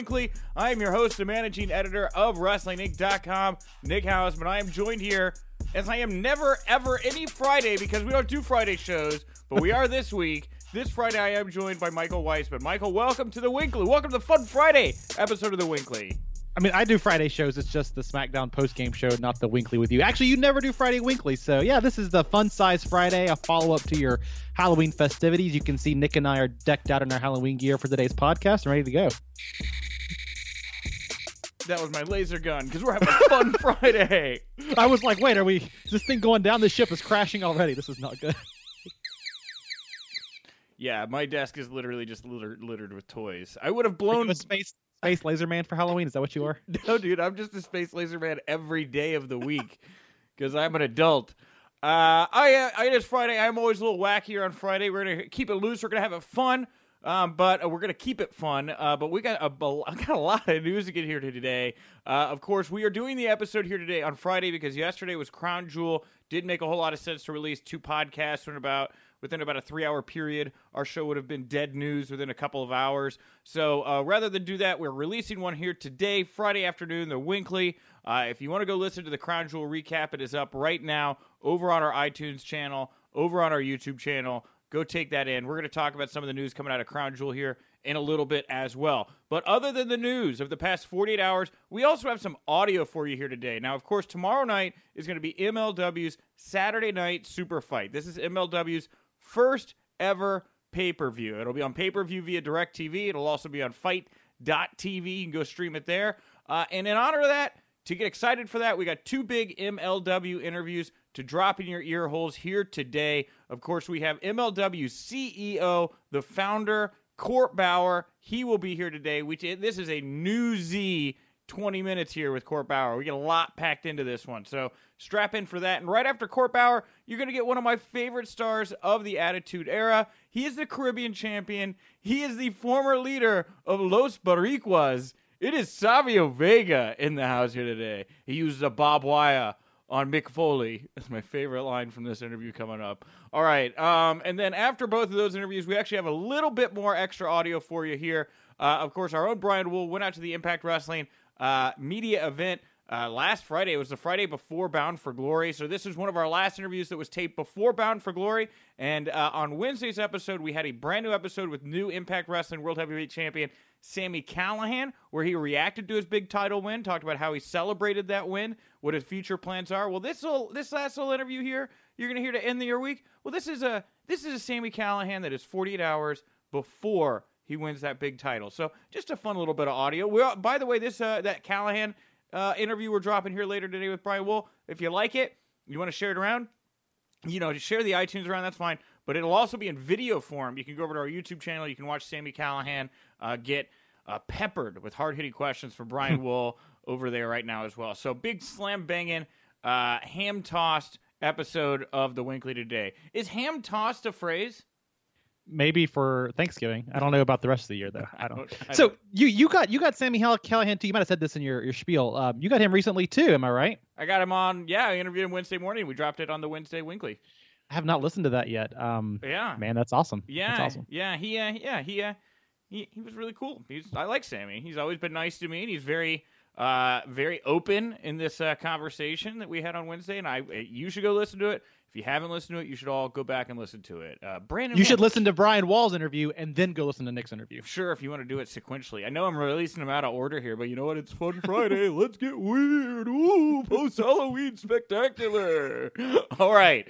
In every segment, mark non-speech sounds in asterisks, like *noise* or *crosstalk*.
WINCLY. I am your host and managing editor of WrestlingInc.com, Nick Hausman. I am joined here, as I am never, ever any Friday because we don't do Friday shows, but we are this week. This Friday, I am joined by Michael Weisman. Michael, welcome to the WINCLY. Welcome to the Fun Friday episode of the WINCLY. I mean, I do Friday shows. It's just the SmackDown post game show, not the WINCLY with you. Actually, you never do Friday WINCLY. So, yeah, this is the fun size Friday, a follow up to your Halloween festivities. You can see Nick and I are decked out in our Halloween gear for today's podcast and ready to go. That was my laser gun because we're having fun *laughs* Friday. I was like, wait, are we? Is this thing going down? The ship is crashing already. This is not good. Yeah, my desk is literally just littered, littered with toys. I would have blown a space space laser man for Halloween. Is that what you are? *laughs* No, dude, I'm just a space laser man every day of the week *laughs* because I'm an adult. Uh, I, I, it is Friday. I'm always a little wackier on Friday. We're gonna keep it loose. We're gonna have it fun. Um, but uh, we're gonna keep it fun. Uh, but we got a, a *laughs* got a lot of news to get here to today. Uh, of course, we are doing the episode here today on Friday because yesterday was Crown Jewel. Didn't make a whole lot of sense to release two podcasts in about within about a three hour period. Our show would have been dead news within a couple of hours. So uh, rather than do that, we're releasing one here today, Friday afternoon, the WINCLY. Uh, if you want to go listen to the Crown Jewel recap, it is up right now over on our iTunes channel, over on our YouTube channel. Go take that in. We're going to talk about some of the news coming out of Crown Jewel here in a little bit as well. But other than the news of the past 48 hours, we also have some audio for you here today. Now, of course, tomorrow night is going to be MLW's Saturday Night Super Fight. This is MLW's first ever pay per view. It'll be on pay per view via DirecTV. It'll also be on FITE.tv. You can go stream it there. Uh, and in honor of that, to get excited for that, we got two big MLW interviews to drop in your ear holes here today. Of course, we have MLW CEO, the founder, Court Bauer. He will be here today. We this is a new Z 20 minutes here with Court Bauer. We get a lot packed into this one. So strap in for that. And right after Court Bauer, you're going to get one of my favorite stars of the Attitude Era. He is the Caribbean champion. He is the former leader of Los Boricuas. It is Savio Vega in the house here today. He uses a Bob Wire on Mick Foley. That's my favorite line from this interview coming up. All right. Um, and then after both of those interviews, we actually have a little bit more extra audio for you here. Uh, of course, our own Brian Wool went out to the Impact Wrestling uh, media event uh, last Friday. It was the Friday before Bound for Glory. So this is one of our last interviews that was taped before Bound for Glory. And uh, on Wednesday's episode, we had a brand new episode with new Impact Wrestling World Heavyweight Champion Sami Callihan, where he reacted to his big title win, talked about how he celebrated that win, what his future plans are. Well, this will this last little interview here, you're to hear to end the year week. Well, this is a this is a Sami Callihan that is 48 hours before he wins that big title. So just a fun little bit of audio. We by the way, this uh, that Callihan uh, interview we're dropping here later today with Brian Wool. If you like it, you want to share it around. You know, share the iTunes around. That's fine. But it'll also be in video form. You can go over to our YouTube channel. You can watch Sami Callihan uh, get uh, peppered with hard hitting questions from Brian *laughs* Wool over there right now as well. So big slam banging, uh, ham tossed episode of the WINCLY today. Is ham tossed a phrase? maybe for Thanksgiving. I don't know about the rest of the year though. I don't. I *laughs* don't I so you you got you got Sami Callihan too. You might have said this in your your spiel. Um, you got him recently too. Am I right? I got him on. Yeah, I interviewed him Wednesday morning. We dropped it on the Wednesday WINCLY. I have not listened to that yet. Um, yeah, man, that's awesome. Yeah, that's awesome. Yeah, he uh, yeah he uh, he he was really cool. He's I like Sami. He's always been nice to me, and he's very uh very open in this uh, conversation that we had on Wednesday. And I you should go listen to it. If you haven't listened to it, you should all go back and listen to it. Uh, Brandon, you should listen to Brian Wall's interview and then go listen to Nick's interview. Sure, if you want to do it sequentially. I know I'm releasing them out of order here, but you know what? It's Fun Friday. Let's get weird. Ooh, post Halloween spectacular. *laughs* All right.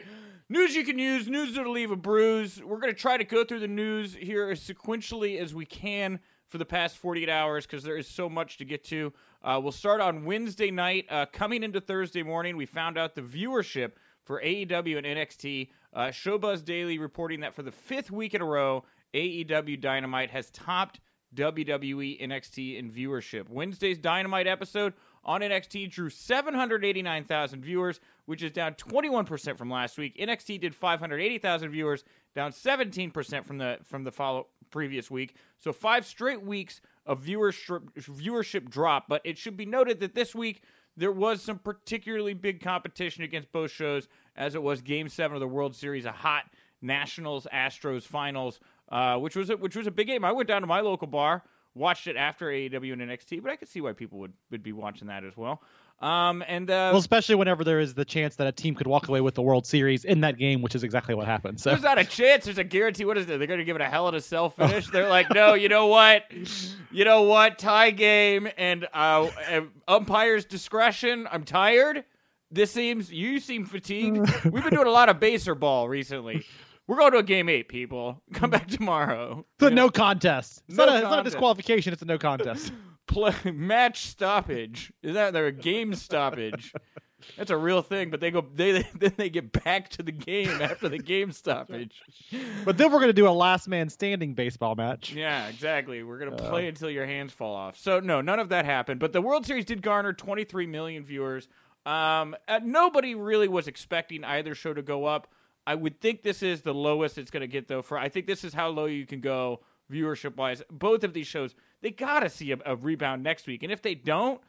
News you can use, news that'll leave a bruise. We're going to try to go through the news here as sequentially as we can for the past 48 hours because there is so much to get to. Uh, we'll start on Wednesday night. Uh, coming into Thursday morning, we found out the viewership for AEW and NXT. Uh, Showbuzz Daily reporting that for the fifth week in a row, AEW Dynamite has topped WWE NXT in viewership. Wednesday's Dynamite episode on NXT drew 789,000 viewers, which is down 21% from last week. NXT did 580,000 viewers, down 17% from the from the follow previous week. So five straight weeks of viewership viewership drop, but it should be noted that this week there was some particularly big competition against both shows, as it was Game 7 of the World Series, a hot Nationals Astros finals uh, which was a, which was a big game. I went down to my local bar, watched it after AEW and NXT, but I could see why people would would be watching that as well. Um, and uh, well, especially whenever there is the chance that a team could walk away with the World Series in that game, which is exactly what happened. So there's not a chance. There's a guarantee. What is it? They're going to give it a hell of a cell finish. They're like, no, you know what? You know what? Tie game and uh, umpire's discretion. I'm tired. This seems you seem fatigued. *laughs* We've been doing a lot of baser ball recently. We're going to a game eight, people. *laughs* Come back tomorrow. It's a no contest. It's, no not, a, it's not a disqualification. It's a no contest *laughs* play match stoppage. Is that a game stoppage? That's a real thing, but they go they *laughs* then they get back to the game after the game stoppage. But then we're gonna do a last man standing baseball match. Yeah, exactly. We're gonna play uh, until your hands fall off. So no, none of that happened. But the World Series did garner 23 million viewers. Um, uh, nobody really was expecting either show to go up. I would think this is the lowest it's gonna get though. For I think this is how low you can go viewership wise. Both of these shows they got to see a, a, rebound next week. And if they don't,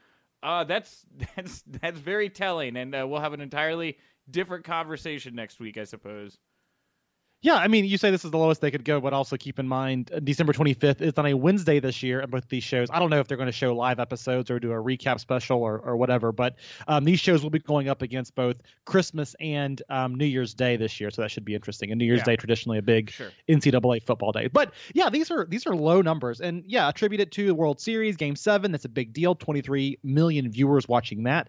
uh, that's *laughs* that's that's very telling. And uh, we'll have an entirely different conversation next week, I suppose. Yeah, I mean, you say this is the lowest they could go, but also keep in mind uh, December 25th is on a Wednesday this year, and both these shows, I don't know if they're going to show live episodes or do a recap special or, or whatever, but um, these shows will be going up against both Christmas and um, New Year's Day this year, so that should be interesting. And New Year's yeah. Day traditionally a big sure. NCAA football day, but yeah, these are these are low numbers, and yeah, attribute it to the World Series Game Seven. That's a big deal. 23 million viewers watching that.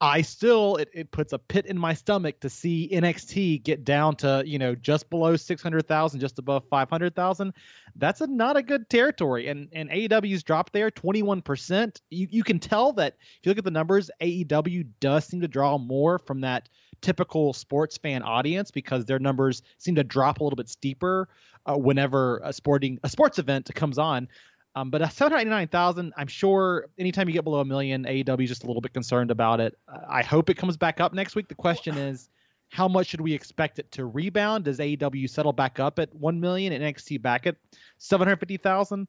I still it, it puts a pit in my stomach to see NXT get down to you know just below six hundred thousand, just above five hundred thousand. That's a not a good territory, and and AEW's dropped there twenty one percent. You you can tell that if you look at the numbers, AEW does seem to draw more from that typical sports fan audience because their numbers seem to drop a little bit steeper uh, whenever a sporting a sports event comes on. Um, but 799,000, I'm sure anytime you get below a million, AEW is just a little bit concerned about it. I hope it comes back up next week. The question *sighs* is, how much should we expect it to rebound? Does AEW settle back up at 1 million and NXT back at 750,000?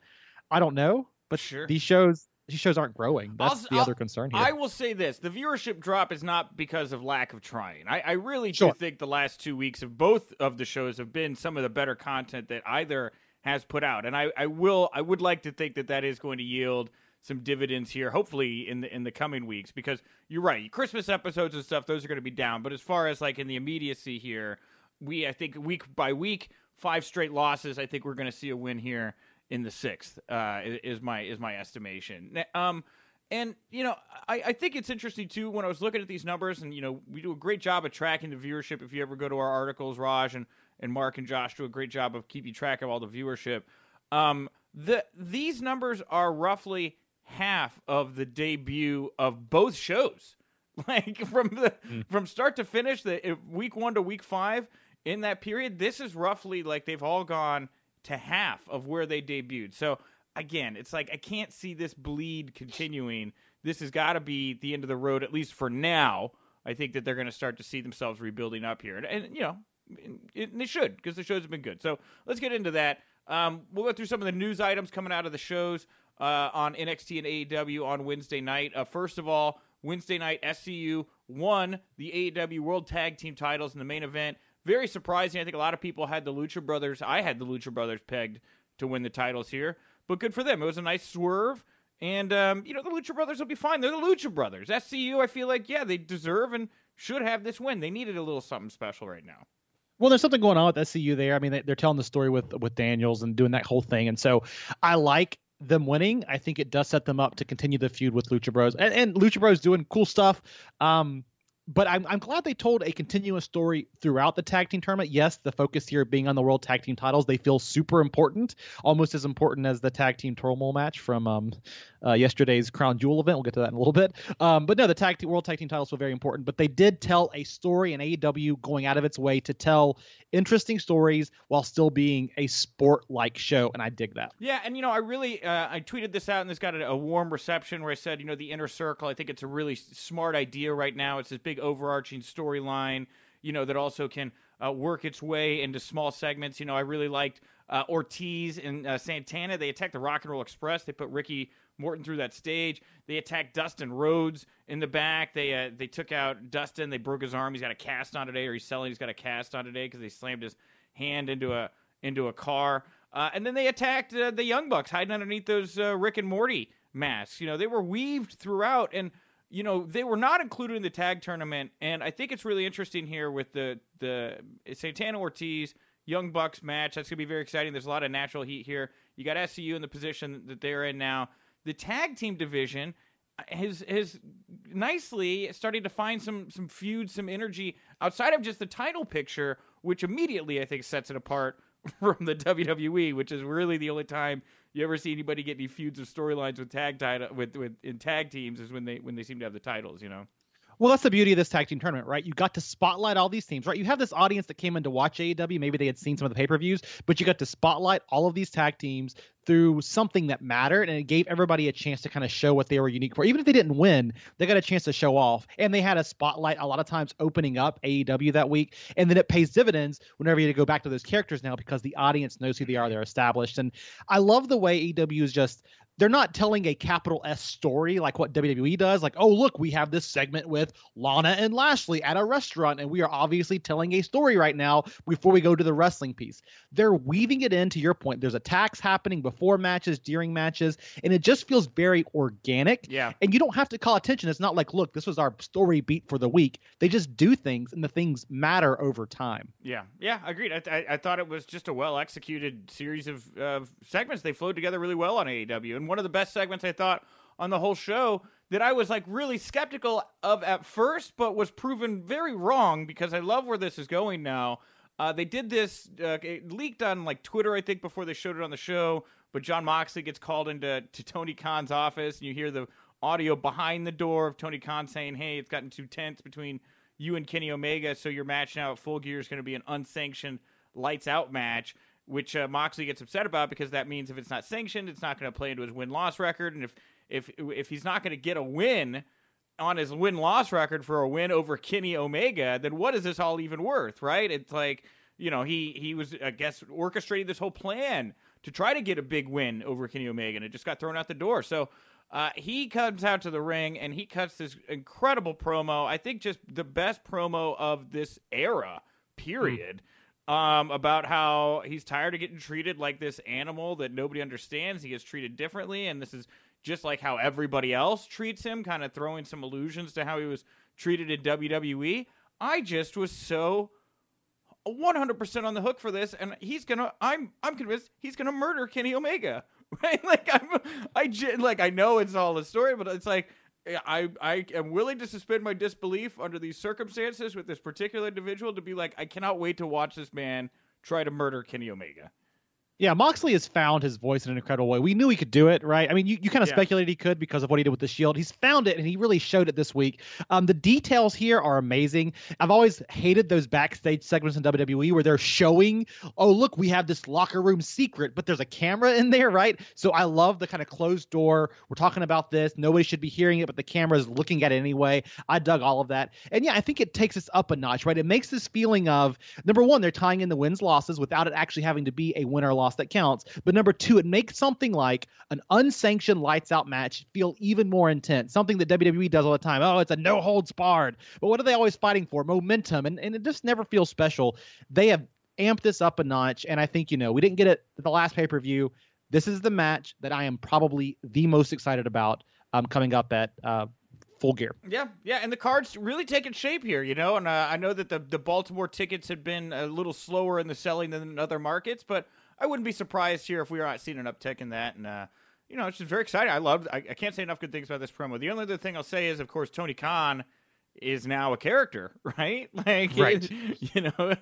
I don't know, but sure. these shows these shows aren't growing. That's I'll, the I'll, other concern here. I will say this: the viewership drop is not because of lack of trying. I, I really do think the last two weeks of both of the shows have been some of the better content that either has put out, and I, I will I would like to think that that is going to yield some dividends here, hopefully in the in the coming weeks. Because you're right, Christmas episodes and stuff, those are going to be down. But as far as like in the immediacy here, we I think week by week, five straight losses. I think we're going to see a win here in the sixth. Uh, is my is my estimation. Um, and you know, I, I think it's interesting too when I was looking at these numbers, and you know, we do a great job of tracking the viewership. If you ever go to our articles, Raj and and Mark and Josh do a great job of keeping track of all the viewership. Um, the these numbers are roughly half of the debut of both shows. *laughs* Like from the mm. from start to finish, the week one to week five in that period, this is roughly like they've all gone to half of where they debuted. So again, it's like I can't see this bleed continuing. This has got to be the end of the road, at least for now. I think that they're going to start to see themselves rebuilding up here, and, and you know and they should because the shows have been good. So let's get into that. Um, we'll go through some of the news items coming out of the shows uh, on NXT and AEW on Wednesday night. Uh, first of all, Wednesday night, SCU won the AEW World Tag Team titles in the main event. Very surprising. I think a lot of people had the Lucha Brothers. I had the Lucha Brothers pegged to win the titles here, but good for them. It was a nice swerve. And, um, you know, the Lucha Brothers will be fine. They're the Lucha Brothers. SCU, I feel like, yeah, they deserve and should have this win. They needed a little something special right now. Well, there's something going on with SCU there. I mean, they, are telling the story with with Daniels and doing that whole thing, and so I like them winning. I think it does set them up to continue the feud with Lucha Bros, and, and Lucha Bros doing cool stuff. Um, but I'm, I'm glad they told a continuous story throughout the tag team tournament. Yes, the focus here being on the world tag team titles, they feel super important, almost as important as the tag team turmoil match from um, uh, yesterday's Crown Jewel event. We'll get to that in a little bit. Um, but no, the tag team, world tag team titles were very important. But they did tell a story in AEW going out of its way to tell interesting stories while still being a sport-like show, and I dig that. Yeah, and you know, I really uh, I tweeted this out, and this got a, a warm reception where I said, you know, the inner circle. I think it's a really smart idea right now. It's this big overarching storyline, you know, that also can uh, work its way into small segments. You know, I really liked uh, Ortiz and uh, Santana. They attacked the Rock and Roll Express. They put Ricky Morton through that stage. They attacked Dustin Rhodes in the back. They uh, they took out Dustin. They broke his arm. He's got a cast on today, or he's selling. He's got a cast on today because they slammed his hand into a into a car. Uh, and then they attacked uh, the Young Bucks, hiding underneath those Rick and Morty masks. You know, they were weaved throughout, and you know they were not included in the tag tournament. And I think it's really interesting here with the the Santana Ortiz Young Bucks match. That's gonna be very exciting. There's a lot of natural heat here. You got SCU in the position that they're in now. The tag team division has has nicely starting to find some some feuds, some energy outside of just the title picture, which immediately I think sets it apart *laughs* from the WWE, which is really the only time you ever see anybody get any feuds or storylines with tag title with with in tag teams is when they when they seem to have the titles, you know. Well, that's the beauty of this tag team tournament, right? You got to spotlight all these teams, right? You have this audience that came in to watch AEW. Maybe they had seen some of the pay per views, but you got to spotlight all of these tag teams through something that mattered, and it gave everybody a chance to kind of show what they were unique for. Even if they didn't win, they got a chance to show off, and they had a spotlight a lot of times opening up AEW that week, and then it pays dividends whenever you go back to those characters now because the audience knows who they are, they're established, and I love the way AEW is just they're not telling a capital S story like what WWE does. Like, oh, look, we have this segment with Lana and Lashley at a restaurant, and we are obviously telling a story right now before we go to the wrestling piece. They're weaving it into your point. There's attacks happening before matches, during matches, and it just feels very organic. Yeah. And you don't have to call attention. It's not like, look, this was our story beat for the week. They just do things, and the things matter over time. Yeah. Yeah. Agreed. I, I, I thought it was just a well executed series of, of segments. They flowed together really well on AEW. And one of the best segments I thought on the whole show that I was like really skeptical of at first, but was proven very wrong because I love where this is going now. Uh, they did this, uh, it leaked on like Twitter, I think, before they showed it on the show. But Jon Moxley gets called into to Tony Khan's office, and you hear the audio behind the door of Tony Khan saying, "Hey, it's gotten too tense between you and Kenny Omega, so your match now at Full Gear is going to be an unsanctioned lights out match." Which uh, Moxley gets upset about because that means if it's not sanctioned, it's not going to play into his win loss record, and if if if he's not going to get a win on his win loss record for a win over Kenny Omega, then what is this all even worth, right? It's like you know he he was I guess orchestrating this whole plan to try to get a big win over Kenny Omega, and it just got thrown out the door. So. Uh, he comes out to the ring and he cuts this incredible promo. I think just the best promo of this era, period. Mm um, about how he's tired of getting treated like this animal that nobody understands. He gets treated differently, and this is just like how everybody else treats him, kind of throwing some allusions to how he was treated in WWE. I just was so 100% on the hook for this, and he's gonna. I'm I'm convinced he's gonna murder Kenny Omega. *laughs* Right? Like I'm I like I know it's all a story, but it's like I I am willing to suspend my disbelief under these circumstances with this particular individual to be like, I cannot wait to watch this man try to murder Kenny Omega. Yeah, Moxley has found his voice in an incredible way. We knew he could do it, right? I mean, you, you kind of Yeah. speculated he could because of what he did with the Shield. He's found it, and he really showed it this week. Um, the details here are amazing. I've always hated those backstage segments in WWE where they're showing, oh, look, we have this locker room secret, but there's a camera in there, right? So I love the kind of closed door. We're talking about this. Nobody should be hearing it, but the camera is looking at it anyway. I dug all of that. And yeah, I think it takes us up a notch, right? It makes this feeling of number one, they're tying in the wins losses without it actually having to be a win or loss that counts. But number two, it makes something like an unsanctioned lights out match feel even more intense. Something that WWE does all the time. Oh, it's a no holds barred. But what are they always fighting for? Momentum. And, and it just never feels special. They have amped this up a notch. And I think, you know, we didn't get it at the last pay per view. This is the match that I am probably the most excited about um, coming up at uh, full gear. Yeah, yeah, and the cards really taking shape here, you know. And uh, I know that the the Baltimore tickets had been a little slower in the selling than other markets, but I wouldn't be surprised here if we are not seeing an uptick in that. And uh, you know, it's just very exciting. I love. I, I can't say enough good things about this promo. The only other thing I'll say is, of course, Tony Khan is now a character, *laughs* right? *laughs* Like, Right. *laughs* you know,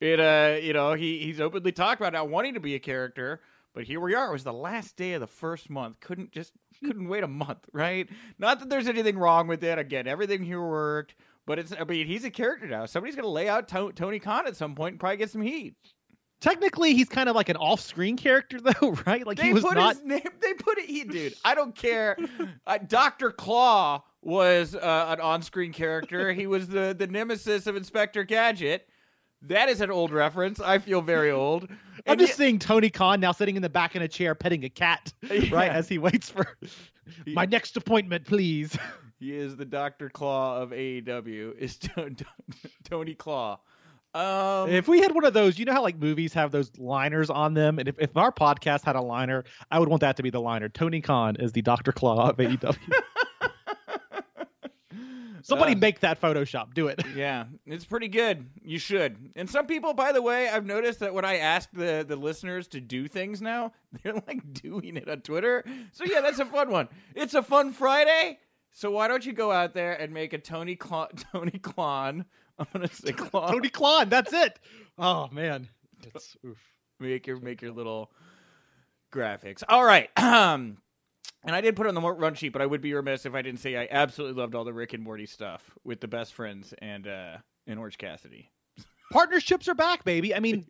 it. Uh, you know, he he's openly talked about not wanting to be a character. But here we are. It was the last day of the first month. Couldn't just couldn't wait a month, right? Not that there's anything wrong with it. Again, everything here worked. But it's. I mean, he's a character now. Somebody's gonna lay out To- Tony Khan at some point and probably get some heat. Technically, he's kind of like an off screen character, *laughs* though, right? Like They he was put not. his name. They put it. He, dude. I don't care. Uh, Doctor Claw was uh, an on-screen character. He was the the nemesis of Inspector Gadget. That is an old reference. I feel very old. *laughs* I'm And just yet- seeing Tony Khan now sitting in the back in a chair petting a cat, Yeah. *laughs* right, as he waits for my next appointment, please. He is the Doctor Claw of AEW. Is Tony Claw. Um, If we had one of those, you know how like movies have those liners on them, and if, if our podcast had a liner, I would want that to be the liner. Tony Khan is the Doctor Claw of AEW. *laughs* Somebody Uh, make that Photoshop. Do it. *laughs* yeah, it's pretty good. You should. And some people, by the way, I've noticed that when I ask the the listeners to do things now, *laughs* they're like doing it on Twitter. So yeah, that's a fun one. It's a fun Friday. So why don't you go out there and make a Tony Clon, Tony Clon? I'm gonna *laughs* say Clon. Tony Klon. That's it. Oh man. It's, *laughs* oof. make your make your little graphics. All right. *clears throat* Um, and I did put it on the run sheet, but I would be remiss if I didn't say I absolutely loved all the Rick and Morty stuff with the best friends and uh and Orange Cassidy. *laughs* Partnerships are back, baby. I mean,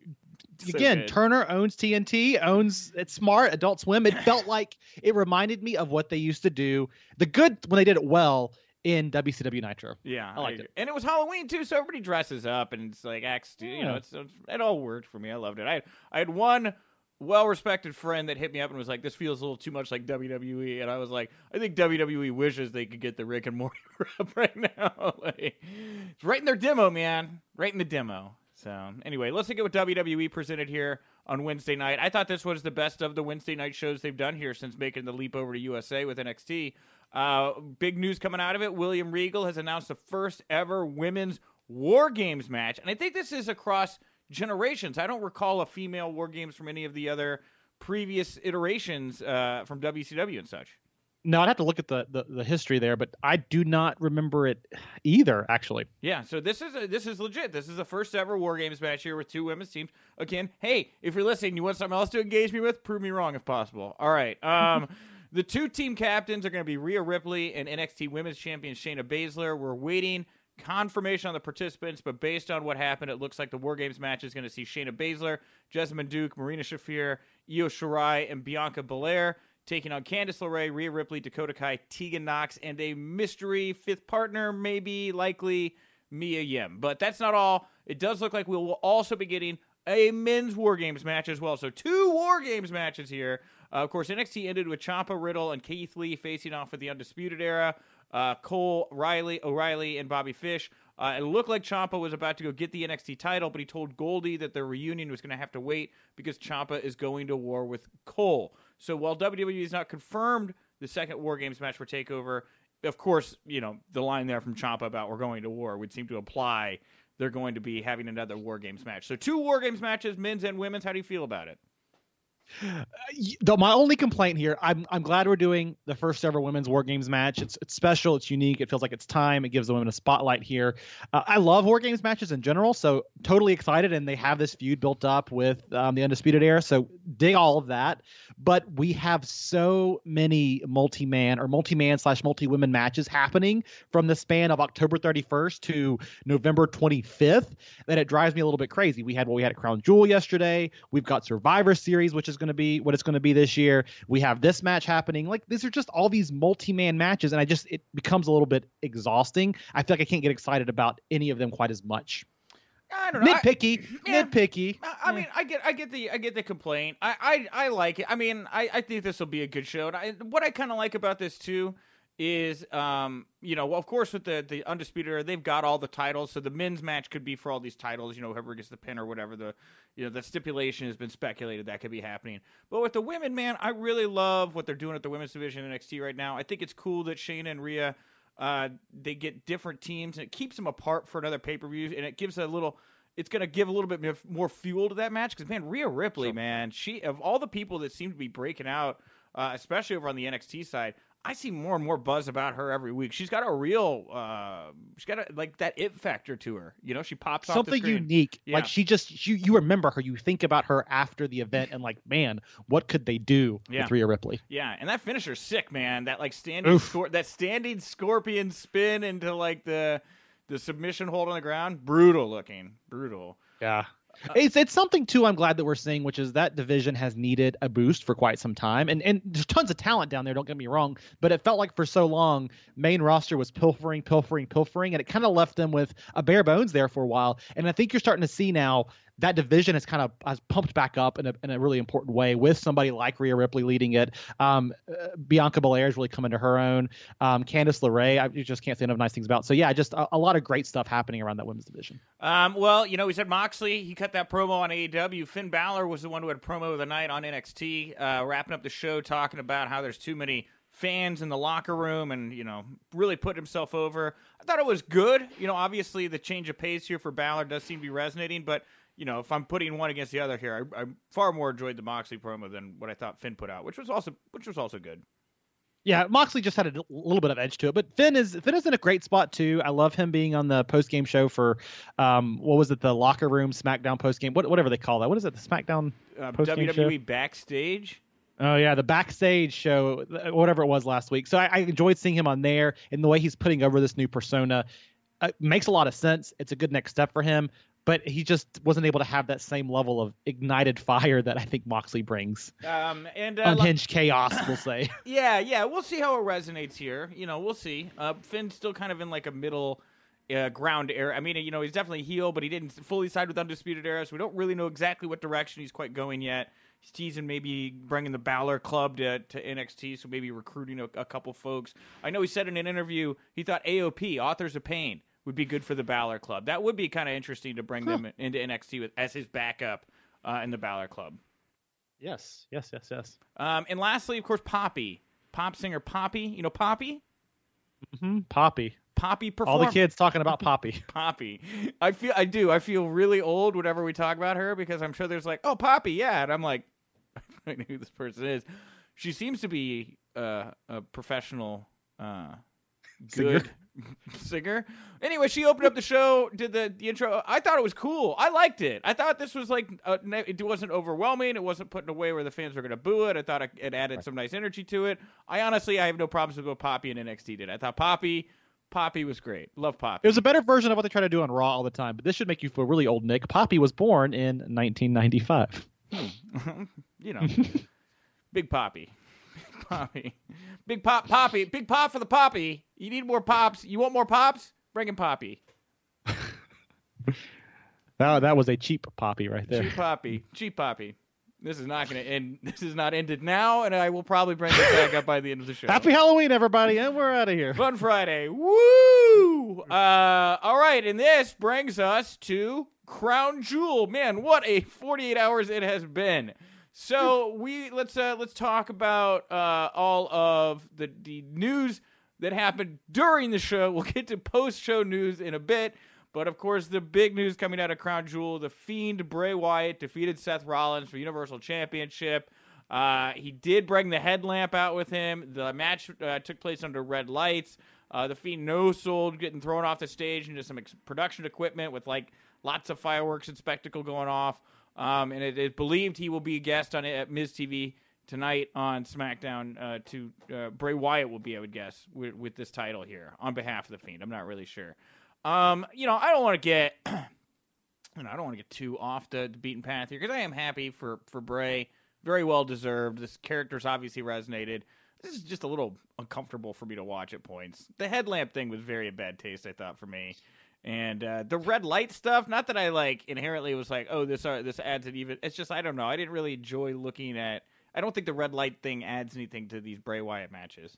So again, good. Turner owns TNT, owns it's smart, Adult Swim. It felt like it reminded me of what they used to do. The good when they did it well in WCW Nitro. Yeah, I liked agree. it. and it was Halloween too, so everybody dresses up, and it's like acts. You know, it's, it's it all worked for me. I loved it. I I had one well-respected friend that hit me up and was like, "This feels a little too much like WWE," and I was like, "I think WWE wishes they could get the Rick and Morty *laughs* rep right now. *laughs* like, it's right in their demo, man. Right in the demo." So anyway, let's look at what WWE presented here on Wednesday night. I thought this was the best of the Wednesday night shows they've done here since making the leap over to USA with NXT. Uh, big news coming out of it: William Regal has announced the first ever women's War Games match, and I think this is across generations. I don't recall a female War Games from any of the other previous iterations uh, from WCW and such. No, I'd have to look at the, the, the history there, but I do not remember it either, actually. Yeah, so this is a, this is legit. This is the first ever War Games match here with two women's teams. Again, hey, if you're listening, you want something else to engage me with? Prove me wrong if possible. All right. Um, *laughs* the two team captains are going to be Rhea Ripley and NXT Women's Champion Shayna Baszler. We're waiting confirmation on the participants, but based on what happened, it looks like the War Games match is going to see Shayna Baszler, Jessamine Duke, Marina Shafir, Io Shirai, and Bianca Belair taking on Candice LeRae, Rhea Ripley, Dakota Kai, Tegan Knox, and a mystery fifth partner, maybe, likely Mia Yim. But that's not all. It does look like we will also be getting a men's War Games match as well. So two War Games matches here. Uh, of course, NXT ended with Ciampa Riddle and Keith Lee facing off with the Undisputed Era. Uh, Cole, Riley, O'Reilly, and Bobby Fish. Uh, it looked like Ciampa was about to go get the NXT title, but he told Goldie that the reunion was going to have to wait because Ciampa is going to war with Cole. So while WWE has not confirmed the second War Games match for Takeover, of course, you know the line there from Ciampa about we're going to war would seem to apply they're going to be having another War Games match. So two War Games matches, men's and women's. How do you feel about it? Though my only complaint here, I'm I'm glad we're doing the first ever women's war games match. It's it's special, it's unique, it feels like it's time. It gives the women a spotlight here. Uh, I love war games matches in general, so totally excited. And they have this feud built up with um, the undisputed era, so dig all of that. But we have so many multi man or multi man slash multi women matches happening from the span of October 31st to November 25th that it drives me a little bit crazy. We had what we had at Crown Jewel yesterday. We've got Survivor Series, which is going to be what it's going to be this year. We have this match happening. Like these are just all these multi-man matches, and I just it becomes a little bit exhausting. I feel like I can't get excited about any of them quite as much. I don't know. I- Nitpicky, yeah. nitpicky. I I mean, I get, I get the, I get the complaint. I, I, I like it. I mean, I, I think this will be a good show. And I, what I kind of like about this too is, um, you know, well, of course, with the the undisputed, Era, they've got all the titles. So the men's match could be for all these titles. You know, whoever gets the pin or whatever the, you know, the stipulation has been speculated that could be happening. But with the women, man, I really love what they're doing at the women's division in NXT right now. I think it's cool that Shayna and Rhea. Uh, they get different teams and it keeps them apart for another pay per view and it gives a little it's going to give a little bit more- more fuel to that match because man, Rhea Ripley, man, she of all the people that seem to be breaking out, uh, especially over on the NXT side, I see more and more buzz about her every week. She's got a real, uh, she's got a, like that it factor to her. You know, she pops off Something unique. Yeah. Like she just you you remember her. You think about her after the event and like, man, what could they do Yeah. with Rhea Ripley? Yeah, and that finisher's sick, man. That like standing scor- that standing scorpion spin into like the the submission hold on the ground, brutal looking, brutal. Yeah. *laughs* It's it's something too I'm glad that we're seeing, which is that division has needed a boost for quite some time. And and there's tons of talent down there, don't get me wrong, but it felt like for so long main roster was pilfering, pilfering, pilfering, and it kind of left them with a bare bones there for a while. And I think you're starting to see now that division has kind of has pumped back up in a, in a really important way with somebody like Rhea Ripley leading it. Um, uh, Bianca Belair is really coming to her own. Um, Candice LeRae, I just can't say enough nice things about. So yeah, just a, a lot of great stuff happening around that women's division. Um, well, you know, we said Moxley. He cut that promo on AEW. Finn Balor was the one who had promo of the night on NXT, uh, wrapping up the show, talking about how there's too many fans in the locker room and you know really put himself over i thought it was good you know obviously the change of pace here for Balor does seem to be resonating but you know if i'm putting one against the other here i, I far more enjoyed the moxley promo than what i thought finn put out which was also which was also good yeah, Moxley just had a little bit of edge to it, but Finn is Finn is in a great spot too. I love him being on the post game show for um what was it the locker room SmackDown post game what whatever they call that. What is it the SmackDown uh, WWE show? backstage? Oh yeah, the backstage show, whatever it was last week. So I, I enjoyed seeing him on there, and the way he's putting over this new persona uh, makes a lot of sense. It's a good next step for him, but he just wasn't able to have that same level of ignited fire that I think Moxley brings. Um, and uh, unhinged chaos, we'll *coughs* say. Yeah, yeah, we'll see how it resonates here. You know, we'll see. Uh, Finn's still kind of in like a middle. Uh, ground era. I mean, you know, he's definitely heel, but he didn't fully side with Undisputed Era, so we don't really know exactly what direction he's quite going yet. He's teasing maybe bringing the Balor Club to, to NXT, so maybe recruiting a, a couple folks. I know he said in an interview he thought AOP, Authors of Pain, would be good for the Balor Club. That would be kind of interesting to bring huh. them into NXT with as his backup uh, in the Balor Club. Yes, yes, yes, yes. Um, and lastly, of course, Poppy, pop singer Poppy. You know Poppy? Mm-hmm. Poppy. Poppy perform- All the kids talking about Poppy. *laughs* Poppy. I feel I do. I feel really old whenever we talk about her because I'm sure there's like, oh, Poppy, yeah, and I'm like, *laughs* I know who this person is. She seems to be uh, a professional, uh, good singer. *laughs* singer. Anyway, she opened up the show, did the, the intro. I thought it was cool. I liked it. I thought this was like a, it wasn't overwhelming. It wasn't put in a way where the fans were going to boo it. I thought it added some nice energy to it. I honestly, I have no problems with what Poppy and NXT did. I thought Poppy. Poppy was great. Love Poppy. It was a better version of what they try to do on Raw all the time, but this should make you feel really old, Nick. Poppy was born in 1995. Hmm. *laughs* you know, *laughs* Big Poppy. Big Poppy. Big Pop Poppy. Big Pop for the Poppy. You need more pops. You want more pops? Bring in Poppy. *laughs* that, that was a cheap Poppy right there. Cheap Poppy. Cheap Poppy. This is not going to end. *laughs* This is not ended now, and I will probably bring it back up by the end of the show. Happy Halloween, everybody, and we're out of here. Fun Friday. Woo! Uh, all right, and this brings us to Crown Jewel. Man, what a 48 hours it has been. So we let's uh, let's talk about uh, all of the the news that happened during the show. We'll get to post show news in a bit, but of course the big news coming out of Crown Jewel: the Fiend Bray Wyatt defeated Seth Rollins for Universal Championship. Uh, he did bring the headlamp out with him. The match uh, took place under red lights. Uh, the Fiend no sold, getting thrown off the stage into some ex- production equipment with like lots of fireworks and spectacle going off. Um, and it is believed he will be a guest on at Miz TV tonight on SmackDown. Uh, to uh, Bray Wyatt will be, I would guess, with, with, this title here on behalf of the Fiend. I'm not really sure. Um, you know, I don't want to get, *clears throat* you know, I don't want to get too off the, the beaten path here because I am happy for for Bray. Very well deserved. This character's obviously resonated. This is just a little uncomfortable for me to watch at points. The headlamp thing was very bad taste, I thought, for me. And uh, the red light stuff, not that I like inherently was like, oh, this uh, this adds an even. It's just I don't know. I didn't really enjoy looking at. I don't think the red light thing adds anything to these Bray Wyatt matches.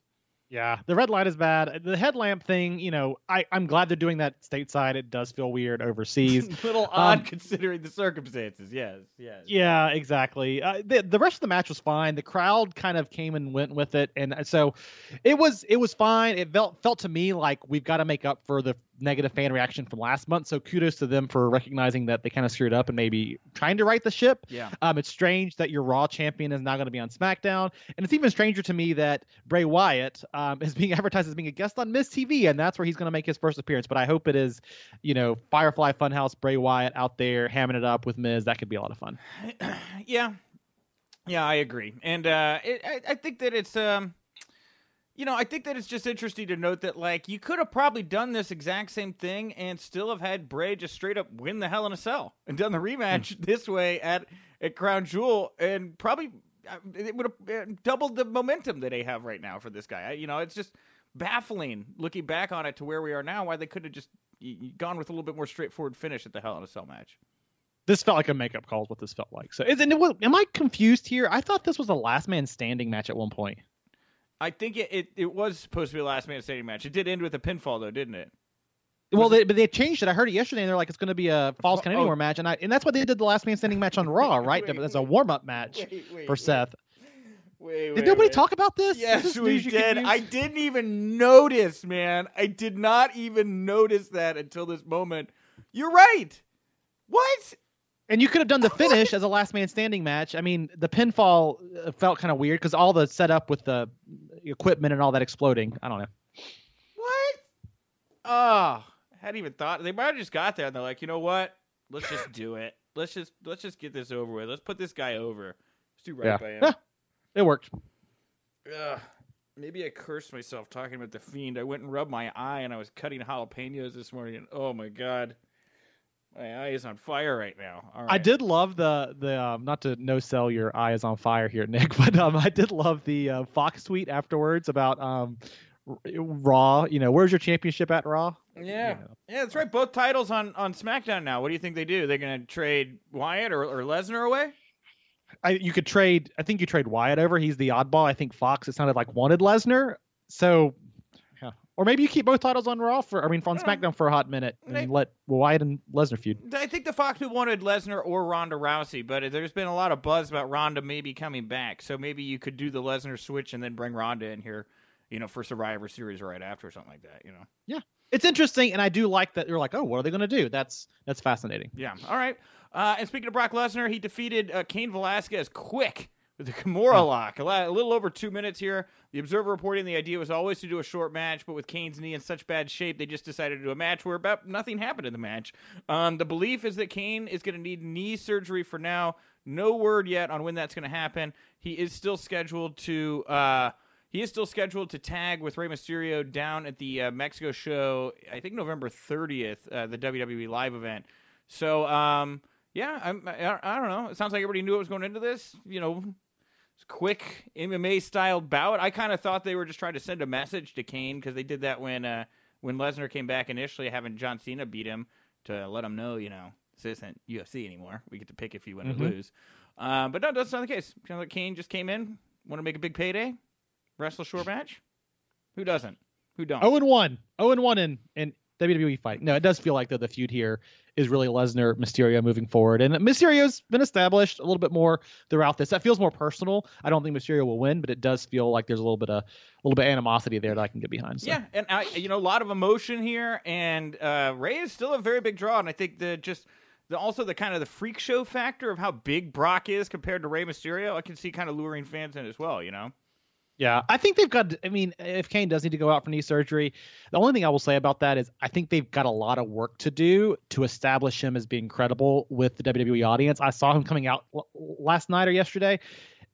Yeah, the red light is bad. The headlamp thing, you know, I, I'm glad they're doing that stateside. It does feel weird overseas. a *laughs* little odd um, considering the circumstances. Yes, yes. Yeah, exactly. Uh, the the rest of the match was fine. The crowd kind of came and went with it, and so it was it was fine. It felt felt to me like we've got to make up for the negative fan reaction from last month. So kudos to them for recognizing that they kind of screwed up and maybe trying to right the ship. Yeah. Um, it's strange that your Raw champion is now going to be on SmackDown, and it's even stranger to me that Bray Wyatt um, is being *laughs* advertised as being a guest on Miz TV, and that's where he's going to make his first appearance. But I hope it is, you know, Firefly Funhouse Bray Wyatt out there hamming it up with Miz. That could be a lot of fun. *clears throat* yeah. Yeah, I agree, and uh, it, I, I think that it's um, you know, I think that it's just interesting to note that like you could have probably done this exact same thing and still have had Bray just straight up win the Hell in a Cell and done the rematch mm. this way at at Crown Jewel and probably uh, it would have uh, doubled the momentum that they have right now for this guy. You know, it's just baffling looking back on it to where we are now why they could have just gone with a little bit more straightforward finish at the Hell in a Cell match. This felt like a makeup call. Is what this felt like. So, is it, am I confused here? I thought this was a last man standing match at one point. I think it, it, it was supposed to be a last man standing match. It did end with a pinfall though, didn't it? Well, they, but they changed it. I heard it yesterday, and they're like, it's going to be a Falls Count Anywhere oh. match, and I, and that's what they did the last man standing match on Raw, right? *laughs* wait, As a warm up match wait, wait, for Seth. *laughs* Wait, did nobody talk about this? Yes, this we did. I didn't even notice, man. I did not even notice that until this moment. You're right. What? And you could have done the finish as a last man standing match. I mean, the pinfall uh, felt kind of weird because all the setup with the equipment and all that exploding. I don't know. What? Oh, I hadn't even thought. They might have just got there and they're like, you know what? Let's just do it. Let's just let's just get this over with. Let's put this guy over. Let's do right yeah. by him. Yeah. it worked. Ugh. Maybe I cursed myself talking about the fiend. I went and rubbed my eye and I was cutting jalapenos this morning. And oh my god, my eye is on fire right now. I did love the the um, not to no sell your eye is on fire here, *laughs* Nick, but um, I did love the uh, Fox tweet afterwards about um, Raw. You know, where's your championship at Raw? Yeah, yeah, that's right. Both titles on on SmackDown now. What do you think they do? They're going to trade Wyatt or, or Lesnar away? I, you could trade. I think you trade Wyatt over. He's the oddball. I think Fox. It sounded like wanted Lesnar. So, yeah. Or maybe you keep both titles on Raw for. I mean, on SmackDown know. for a hot minute and they, let Wyatt and Lesnar feud. I think the Fox people wanted Lesnar or Ronda Rousey, but there's been a lot of buzz about Ronda maybe coming back. So maybe you could do the Lesnar switch and then bring Ronda in here, you know, for Survivor Series right after or something like that. You know. Yeah it's interesting, and I do like that you're like, oh, what are they going to do? That's that's fascinating. Yeah. All right. Uh, and speaking of Brock Lesnar, he defeated uh, Cain Velasquez quick the Kimura lock. A, little over two minutes here. The Observer reporting the idea was always to do a short match, but with Cain's knee in such bad shape, they just decided to do a match where about nothing happened in the match. Um, the belief is that Kane is going to need knee surgery for now. No word yet on when that's going to happen. He is still scheduled to. Uh, he is still scheduled to tag with Rey Mysterio down at the uh, Mexico show. I think November 30th, uh, the WWE live event. So, um, yeah, I'm, I, I, don't know. It sounds like everybody knew what was going into this. You know, quick MMA styled bout. I kind of thought they were just trying to send a message to Cain because they did that when uh, when Lesnar came back initially, having John Cena beat him to let him know, you know, this isn't UFC anymore. We get to pick if you win mm-hmm. or lose. Um, but no, that's not the case. Sounds like Cain just came in, want to make a big payday wrestle short match? Who doesn't? Who don't? Oh and one. Oh and one in in WWE fight. No, it does feel like the, the feud here is really Lesnar Mysterio moving forward, and Mysterio's been established a little bit more throughout this. That feels more personal. I don't think Mysterio will win, but it does feel like there's a little bit of a little bit of animosity there that I can get behind. So. Yeah, and I, you know, a lot of emotion here, and uh, Rey is still a very big draw, and I think the just. The, also, the kind of the freak show factor of how big Brock is compared to Rey Mysterio, I can see kind of luring fans in as well. You know. Yeah, I think they've got. I mean, if Cain does need to go out for knee surgery, the only thing I will say about that is I think they've got a lot of work to do to establish him as being credible with the WWE audience. I saw him coming out last night or yesterday,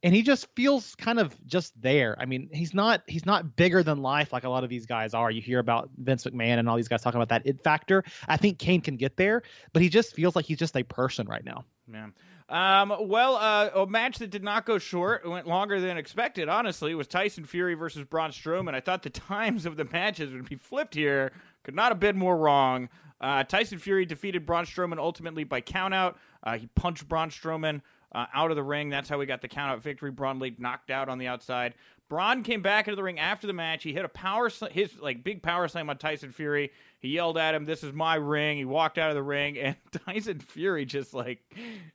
and he just feels kind of just there. I mean, he's not he's not bigger than life like a lot of these guys are. You hear about Vince McMahon and all these guys talking about that it factor. I think Cain can get there, but he just feels like he's just a person right now. Man. Um, well, uh, a match that did not go short, went longer than expected, honestly, was Tyson Fury versus Braun Strowman. I thought the *laughs* times of the matches would be flipped here. Could not have been more wrong. Uh, Tyson Fury defeated Braun Strowman ultimately by countout. Uh, he punched Braun Strowman uh, out of the ring. That's how we got the countout victory. Braun laid knocked out on the outside. Braun came back into the ring after the match. He hit a power, sl- his like big power slam on Tyson Fury. He yelled at him, "This is my ring." He walked out of the ring, and *laughs* Tyson Fury just like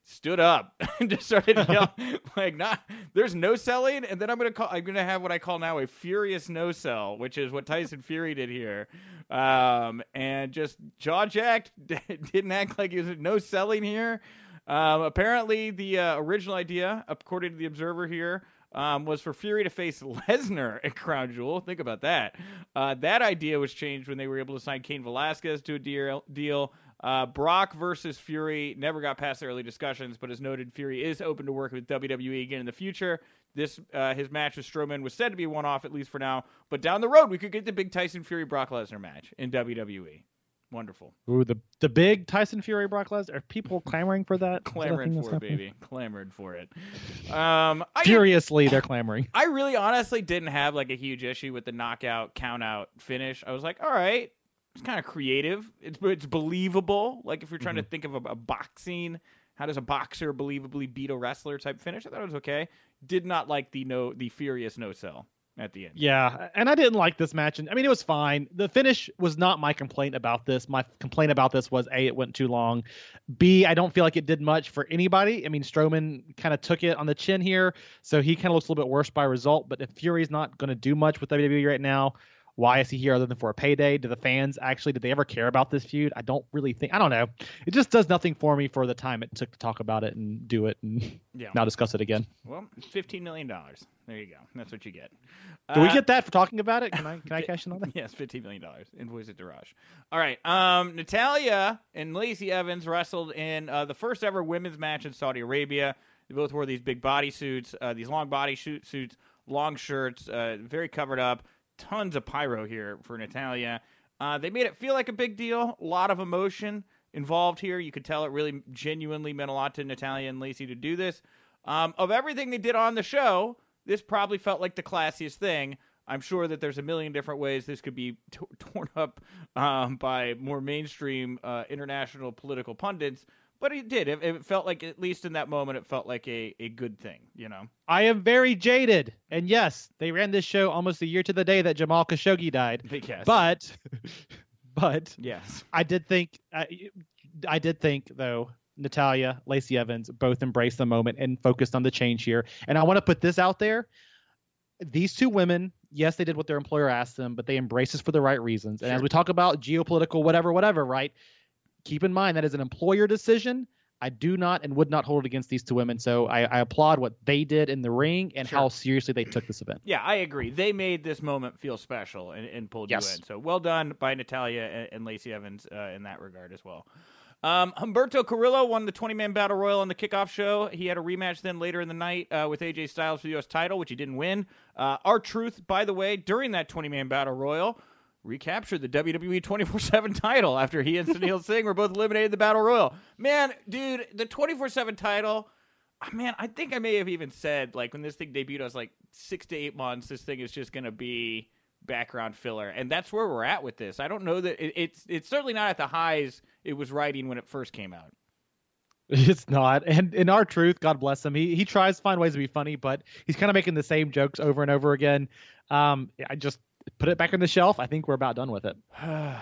stood up *laughs* and just started *laughs* yelling, like, "Not, there's no selling." And then I'm gonna call, I'm gonna have what I call now a furious no sell, which is what Tyson Fury did here, um, and just jaw jacked, didn't act like he was no selling here. Um, apparently, the uh, original idea, according to the Observer here, um, was for Fury to face Lesnar *laughs* at Crown Jewel. Think about that. Uh, that idea was changed when they were able to sign Cain Velasquez to a deal. deal. Uh, Brock versus Fury never got past the early discussions, but as noted, Fury is open to work with WWE again in the future. This uh, his match with Strowman was said to be one off at least for now, but down the road we could get the big Tyson Fury Brock Lesnar match in WWE. Wonderful. Ooh, the the big Tyson Fury Brock Lesnar. Are people *laughs* clamoring for that? clamoring for it, baby. Clamored for it. Um, Furiously, I, they're clamoring. I really, honestly, didn't have like a huge issue with the knockout count out finish. I was like, all right, it's kind of creative. It's it's believable. Like if you're trying mm-hmm. to think of a, a boxing how does a boxer believably beat a wrestler type finish. I thought it was okay. Did not like the no the furious no sell at the end. Yeah, and I didn't like this match. And I mean, it was fine. The finish was not my complaint about this. My complaint about this was a, it went too long. B, I don't feel like it did much for anybody. I mean, Strowman kind of took it on the chin here, so he kind of looks a little bit worse by result. But if Fury's not going to do much with WWE right now, why is he here other than for a payday? Do the fans actually did they ever care about this feud? I don't really think. I don't know. It just does nothing for me for the time it took to talk about it and do it and *laughs* Yeah. now discuss it again. Well, fifteen million dollars. There you go. That's what you get. Do we Uh, get that for talking about it? Can I can I *laughs* cash in on that? Yes, fifteen million dollars. Invoice it to Raj. All right. Um, Natalya and Lacey Evans wrestled in uh, the first ever women's match in Saudi Arabia. They both wore these big body suits, uh, these long body suits, long shirts, uh, very covered up. Tons of pyro here for Natalya. Uh, they made it feel like a big deal. A lot of emotion involved here. You could tell it really genuinely meant a lot to Natalya and Lacey to do this. Um, of everything they did on the show, this probably felt like the classiest thing. I'm sure that there's a million different ways this could be t- *laughs* torn up um, by more mainstream uh, international political pundits, but it did. It, it felt like, at least in that moment, it felt like a, a good thing, you know? I am very jaded. And yes, they ran this show almost a year to the day that Jamal Khashoggi died. *laughs* Yes. But *laughs* but yes. I did think I, I did think though Natalya, Lacey Evans both embraced the moment and focused on the change here. And I want to put this out there. These two women, yes, they did what their employer asked them, but they embraced this for the right reasons. And as we talk about geopolitical, whatever, whatever, right? Keep in mind that is an employer decision. I do not and would not hold it against these two women. So I, I applaud what they did in the ring and Sure. how seriously they took this event. Yeah, I agree. They made this moment feel special and, and pulled Yes. you in. So well done by Natalya and, and Lacey Evans uh, in that regard as well. Um, Humberto Carrillo won the 20 man battle royal on the kickoff show. He had a rematch then later in the night uh, with AJ Styles for the U.S. title, which he didn't win. Uh, R-Truth, by the way, during that 20 man battle royal, recaptured the WWE 24 7 *laughs* title after he and Sunil *laughs* Singh were both eliminated in the battle royal. Man, dude, the 24 7 title. ah, Man, I think I may have even said like when this thing debuted, I was like six to eight months. This thing is just gonna be background filler, and that's where we're at with this. I don't know that it, it's it's certainly not at the highs it was riding when it first came out. *laughs* It's not. And in R-Truth, God bless him. He he tries to find ways to be funny, but he's kind of making the same jokes over and over again. Um, I just put it back on the shelf. I think we're about done with it. *sighs*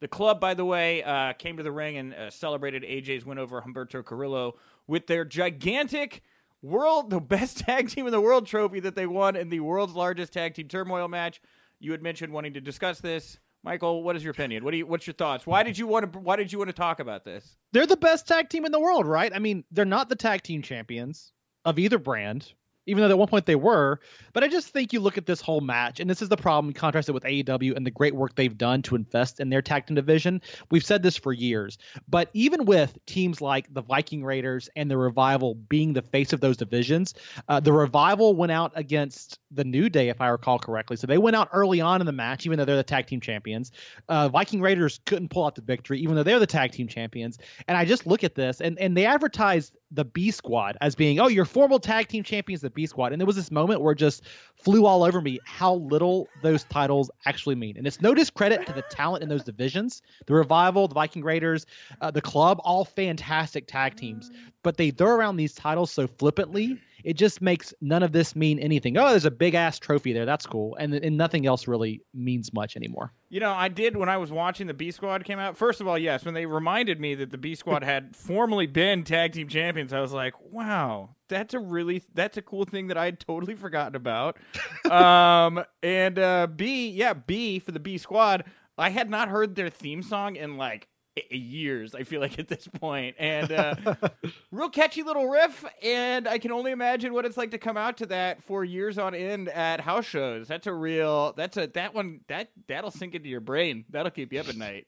The club, by the way, uh, came to the ring and uh, celebrated AJ's win over Humberto Carrillo with their gigantic world, the best *laughs* tag team in the world trophy that they won in the world's largest tag team turmoil match. You had mentioned wanting to discuss this, Michael. What is your opinion? What do you? What's your thoughts? Why did you want to? Why did you want to talk about this? They're the best tag team in the world, right? I mean, they're not the tag team champions of either brand, even though at one point they were. But I just think you look at this whole match, and this is the problem contrasted with AEW and the great work they've done to invest in their tag team division. We've said this for years, but even with teams like the Viking Raiders and the Revival being the face of those divisions, uh, the Revival went out against the New Day, if I recall correctly. So they went out early on in the match, even though they're the tag team champions. Uh, Viking Raiders couldn't pull out the victory, even though they're the tag team champions. And I just look at this, and and they advertised the B Squad as being, oh, your formal tag team champions, the B Squad. And there was this moment where it just flew all over me how little those titles actually mean. And it's no discredit to the talent in those divisions. The Revival, the Viking Raiders, uh, the Club, all fantastic tag teams. But they throw around these titles so flippantly. It just makes none of this mean anything. Oh, there's a big ass trophy there. That's cool. And, and nothing else really means much anymore. You know, I did when I was watching the B Squad came out. First of all, yes, when they reminded me that the B Squad had formerly been tag team champions, I was like, "Wow, that's a really that's a cool thing that I had totally forgotten about." *laughs* um, and uh, B, yeah, B for the B Squad. I had not heard their theme song in like years. I feel like at this point, and uh, *laughs* real catchy little riff. And I can only imagine what it's like to come out to that for years on end at house shows. That's a real. That's a that one that that'll sink into your brain. That'll keep you up at night.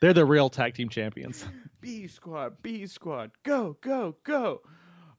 They're the real tag team champions. B squad, B squad, go, go, go.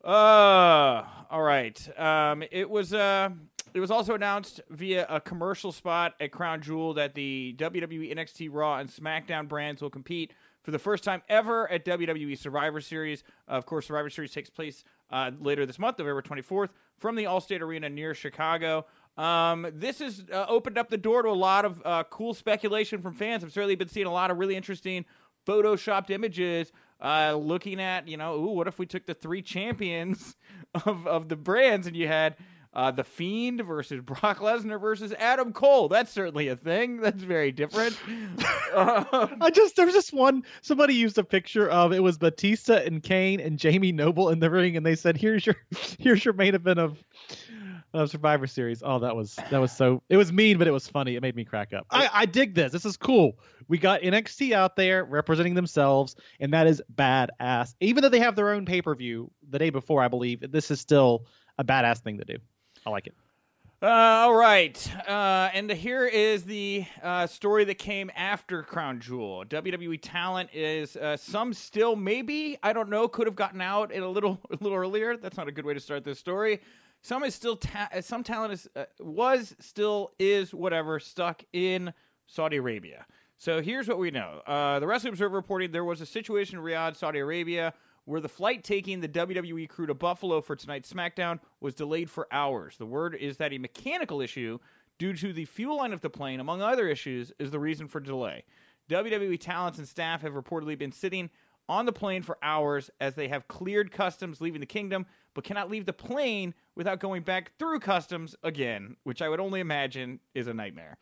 Uh, all right. Um, it was uh, it was also announced via a commercial spot at Crown Jewel that the WWE NXT Raw and SmackDown brands will compete for the first time ever at WWE Survivor Series. of course, Survivor Series takes place uh, later this month, November 24th, from the Allstate Arena near Chicago. Um, this has uh, opened up the door to a lot of uh, cool speculation from fans. I've certainly been seeing a lot of really interesting photoshopped images uh, looking at, you know, ooh, what if we took the three champions *laughs* of, of the brands and you had uh, The Fiend versus Brock Lesnar versus Adam Cole? That's certainly a thing. That's very different. *laughs* um, I just there was just one somebody used a picture of it was Batista and Kane and Jamie Noble in the ring, and they said, "Here's your *laughs* here's your main event of." Of Survivor Series. Oh, that was that was so. It was mean, but it was funny. It made me crack up. I, I dig this. This is cool. We got NXT out there representing themselves, and that is badass. Even though they have their own pay per view the day before, I believe this is still a badass thing to do. I like it. Uh, all right. Uh, and here is the uh, story that came after Crown Jewel. WWE talent is uh, some still maybe I don't know could have gotten out a little *laughs* a little earlier. That's not a good way to start this story. Some is still ta- some talent is uh, was still is whatever stuck in Saudi Arabia. So here's what we know. Uh, the Wrestling Observer reporting there was a situation in Riyadh, Saudi Arabia, where the flight taking the WWE crew to Buffalo for tonight's SmackDown was delayed for hours. The word is that a mechanical issue due to the fuel line of the plane, among other issues, is the reason for delay. WWE talents and staff have reportedly been sitting on the plane for hours as they have cleared customs leaving the kingdom, but cannot leave the plane without going back through customs again, which I would only imagine is a nightmare.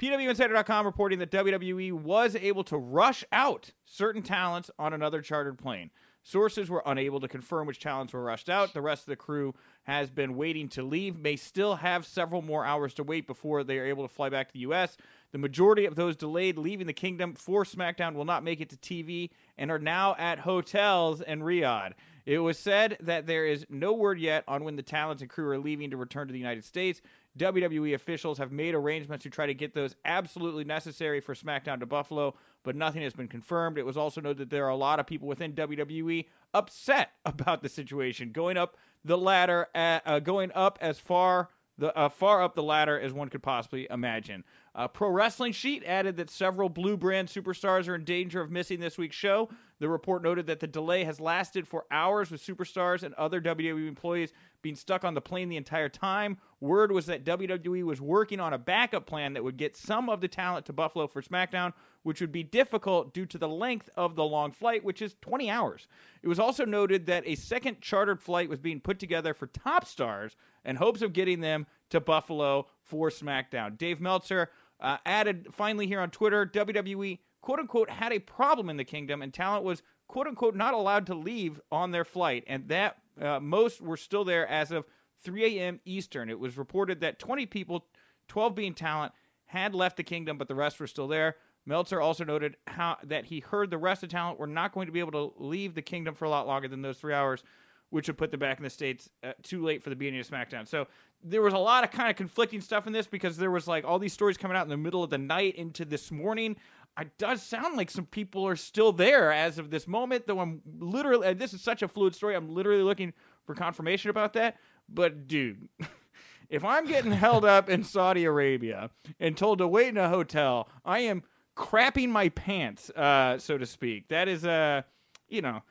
PWInsider.com reporting that WWE was able to rush out certain talents on another chartered plane. Sources were unable to confirm which talents were rushed out. The rest of the crew has been waiting to leave, may still have several more hours to wait before they are able to fly back to the U.S. The majority of those delayed leaving the kingdom for SmackDown will not make it to TV and are now at hotels in Riyadh. It was said that there is no word yet on when the talents and crew are leaving to return to the United States. WWE officials have made arrangements to try to get those absolutely necessary for SmackDown to Buffalo, but nothing has been confirmed. It was also noted that there are a lot of people within WWE upset *laughs* about the situation, going up the ladder, at, uh, going up as far the uh, far up the ladder as one could possibly imagine. Uh, Pro Wrestling Sheet added that several blue brand superstars are in danger of missing this week's show. The report noted that the delay has lasted for hours with superstars and other WWE employees being stuck on the plane the entire time. Word was that WWE was working on a backup plan that would get some of the talent to Buffalo for SmackDown, which would be difficult due to the length of the long flight, which is 20 hours. It was also noted that a second chartered flight was being put together for top stars in hopes of getting them to Buffalo for SmackDown. Dave Meltzer uh, added finally here on Twitter WWE quote unquote had a problem in the kingdom and talent was quote unquote not allowed to leave on their flight and that uh, most were still there as of 3 a.m. Eastern. It was reported that 20 people, 12 being talent, had left the kingdom, but the rest were still there. Meltzer also noted how that he heard the rest of talent were not going to be able to leave the kingdom for a lot longer than those three hours, which would put them back in the states uh, too late for the beginning of SmackDown. So there was a lot of kind of conflicting stuff in this because there was like all these stories coming out in the middle of the night into this morning it does sound like some people are still there as of this moment, though I'm literally, and this is such a fluid story. I'm literally looking for confirmation about that. But, dude, *laughs* if I'm getting held up in Saudi Arabia and told to wait in a hotel, I am crapping my pants, uh, so to speak. That is uh, you know,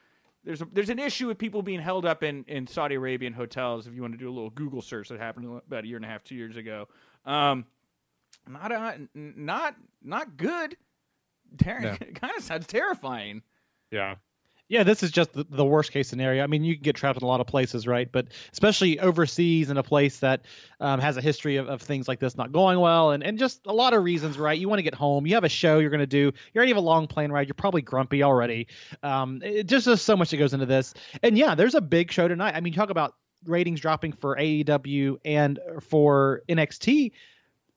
there's a, there's an issue with people being held up in, in Saudi Arabian hotels. If you want to do a little Google search that happened about a year and a half, two years ago, um, not a, not not good. Ter- yeah. *laughs* kind of sounds terrifying. Yeah. Yeah, this is just the, the, worst case scenario. I mean, you can get trapped in a lot of places, right? But especially overseas in a place that um, has a history of, of, things like this not going well, and, and just a lot of reasons, right? You want to get home. You have a show you're going to do. You already have a long plane ride. You're probably grumpy already. Um, it, just there's so much that goes into this. And yeah, there's a big show tonight. I mean, talk about ratings dropping for AEW and for NXT.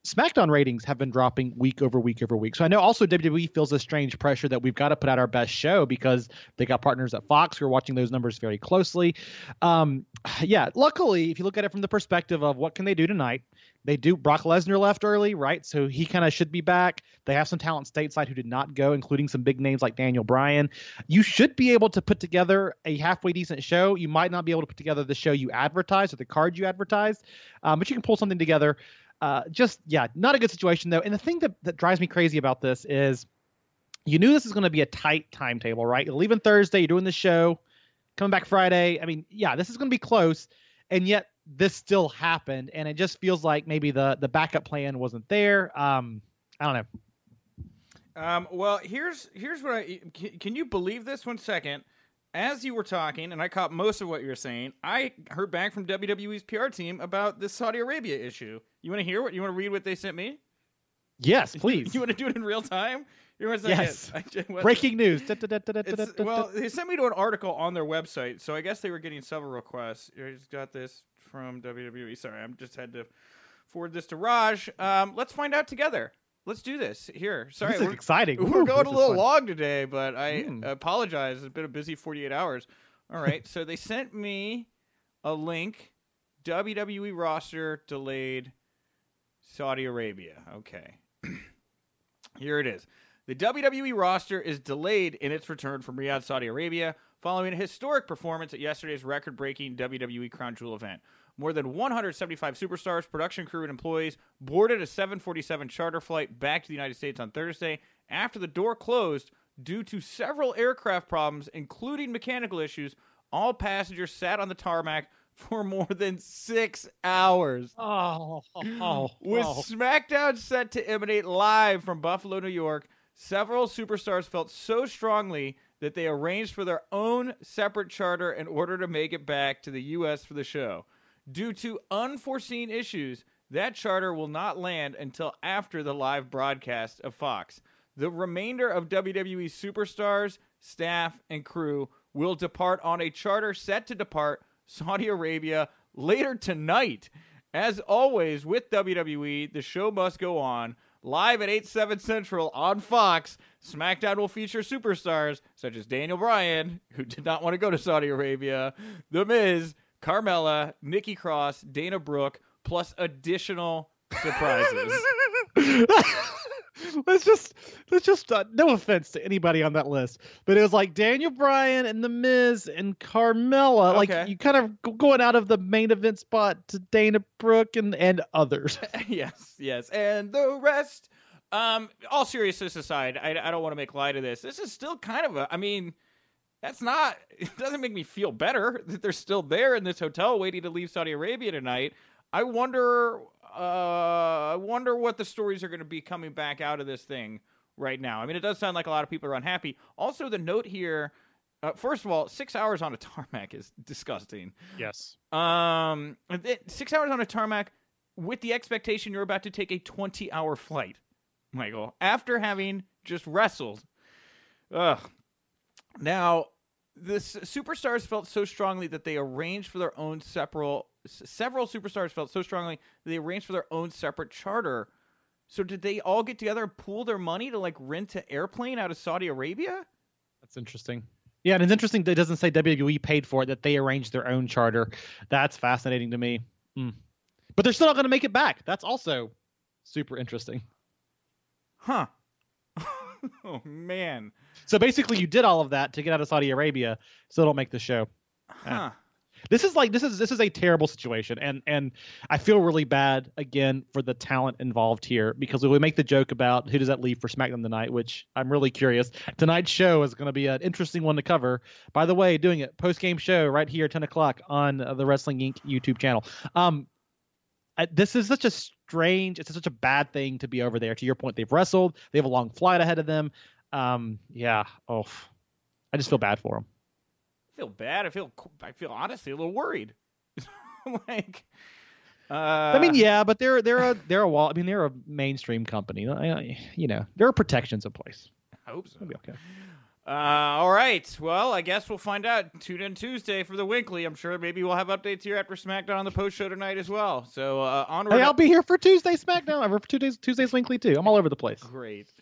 SmackDown ratings have been dropping week over week over week. So I know also WWE feels a strange pressure that we've got to put out our best show because they got partners at Fox who are watching those numbers very closely. Um, yeah, luckily, if you look at it from the perspective of what can they do tonight, they do. Brock Lesnar left early, right? So he kind of should be back. They have some talent stateside who did not go, including some big names like Daniel Bryan. You should be able to put together a halfway decent show. You might not be able to put together the show you advertised or the card you advertised, um, but you can pull something together. Uh, just yeah, not a good situation though. And the thing that, that drives me crazy about this is you knew this is going to be a tight timetable, right? You're leaving Thursday, you're doing the show, coming back Friday. I mean, yeah, this is going to be close, and yet this still happened, and it just feels like maybe the the backup plan wasn't there. Um, I don't know. Um, well, here's here's what I can, can you believe this? One second. As you were talking, and I caught most of what you were saying, I heard back from WWE's PR team about this Saudi Arabia issue. You want to hear what? You want to read what they sent me? Yes, *laughs* please. You want to do it in real time? You want to Yes. *laughs* I just- Breaking news. Well, they sent me to an article on their website, so I guess they were getting several requests. I just got this from WWE. Sorry, I'm just had to forward this to Raj. Um, let's find out together. Let's do this here. Sorry, this is we're, exciting. we're Woo, going a little long today, but I Mm. apologize. It's been a busy 48 hours. All right, *laughs* so they sent me a link. WWE roster delayed. Saudi Arabia. Okay. *clears throat* Here it is. The WWE roster is delayed in its return from Riyadh, Saudi Arabia, following a historic performance at yesterday's record breaking WWE Crown Jewel event. More than 175 superstars, production crew, and employees boarded a 747 charter flight back to the United States on Thursday after the door closed due to several aircraft problems, including mechanical issues. All passengers sat on the tarmac for *laughs* more than six hours. *laughs* Oh, oh, *laughs* With oh. SmackDown set to emanate live from Buffalo, New York, several superstars felt so strongly that they arranged for their own separate charter in order to make it back to the U.S. for the show. Due to unforeseen issues, that charter will not land until after the live broadcast of Fox. The remainder of WWE superstars, staff, and crew will depart on a charter set to depart Saudi Arabia later tonight. As always with WWE, the show must go on. Live at 8 7 Central on Fox, SmackDown will feature superstars such as Daniel Bryan, who did not want to go to Saudi Arabia, The Miz, Carmella, Nikki Cross, Dana Brooke, plus additional surprises. *laughs* let's just let's just uh, no offense to anybody on that list, but it was like Daniel Bryan and The Miz and Carmella, Okay. like you kind of going out of the main event spot to Dana Brooke and and others. *laughs* yes, yes. And the rest, um, all seriousness aside, I, I don't want to make light of this. This is still kind of a, I mean, that's not, it doesn't make me feel better that they're still there in this hotel waiting to leave Saudi Arabia tonight. I wonder, uh, I wonder what the stories are going to be coming back out of this thing right now. I mean, it does sound like a lot of people are unhappy. Also, the note here, uh, first of all, six hours on a tarmac is disgusting. yes. Um, six hours on a tarmac with the expectation you're about to take a 20 hour flight, Michael, after having just wrestled. Ugh. Now, the s- superstars felt so strongly that they arranged for their own several. s- Several superstars felt so strongly that they arranged for their own separate charter. So, did they all get together and pool their money to like rent an airplane out of Saudi Arabia? That's interesting. Yeah, and it's interesting that it doesn't say WWE paid for it; that they arranged their own charter. That's fascinating to me. Hmm. But they're still not going to make it back. That's also super interesting. Huh. *laughs* oh man. So basically, you did all of that to get out of Saudi Arabia, still don't make the show. Huh. This is like this is this is a terrible situation, and and I feel really bad again for the talent involved here because we make the joke about who does that leave for SmackDown tonight, which I'm really curious. Tonight's show is going to be an interesting one to cover. By the way, doing it post game show right here, 10 o'clock on the Wrestling Inc. YouTube channel. Um, this is such a strange, it's such a bad thing to be over there. To your point, they've wrestled, they have a long flight ahead of them. Um, yeah, oh, I just feel bad for them. I feel bad. I feel I feel honestly a little worried. *laughs* like, uh, I mean, yeah, but they're they're a they're a wall. I mean, they're a mainstream company. I- I- You know, there are protections in place. I hope so. It'll be okay. Uh, all right. Well, I guess we'll find out. Tune in Tuesday for the WINCLY. I'm sure maybe we'll have updates here after SmackDown on the post show tonight as well. So uh, onward. Hey, I'll be here for Tuesday SmackDown. I'm for Tuesdays Tuesdays WINCLY too. I'm all over the place. Great.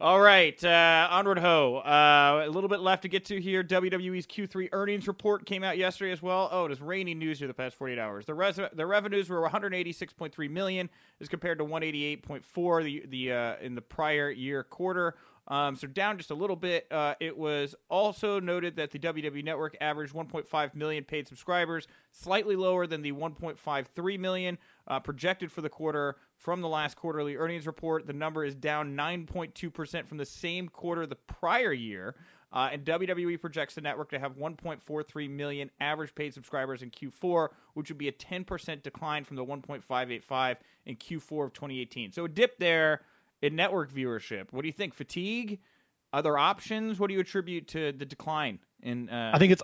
All right. Uh, onward ho. Uh, a little bit left to get to here. WWE's Q3 earnings report came out yesterday as well. Oh, it is raining news here the past 48 hours. The res- the revenues were 186.3 million as compared to 188.4 the the uh, in the prior year quarter. Um, so down just a little bit. Uh, it was also noted that the WWE Network averaged 1.5 million paid subscribers, slightly lower than the 1.53 million uh, projected for the quarter from the last quarterly earnings report. The number is down 9.2% from the same quarter the prior year. Uh, and WWE projects the network to have 1.43 million average paid subscribers in Q4, which would be a 10% decline from the 1.585 in Q4 of 2018. So a dip there in network viewership. What do you think? Fatigue? Other options? What do you attribute to the decline in? Uh, I think it's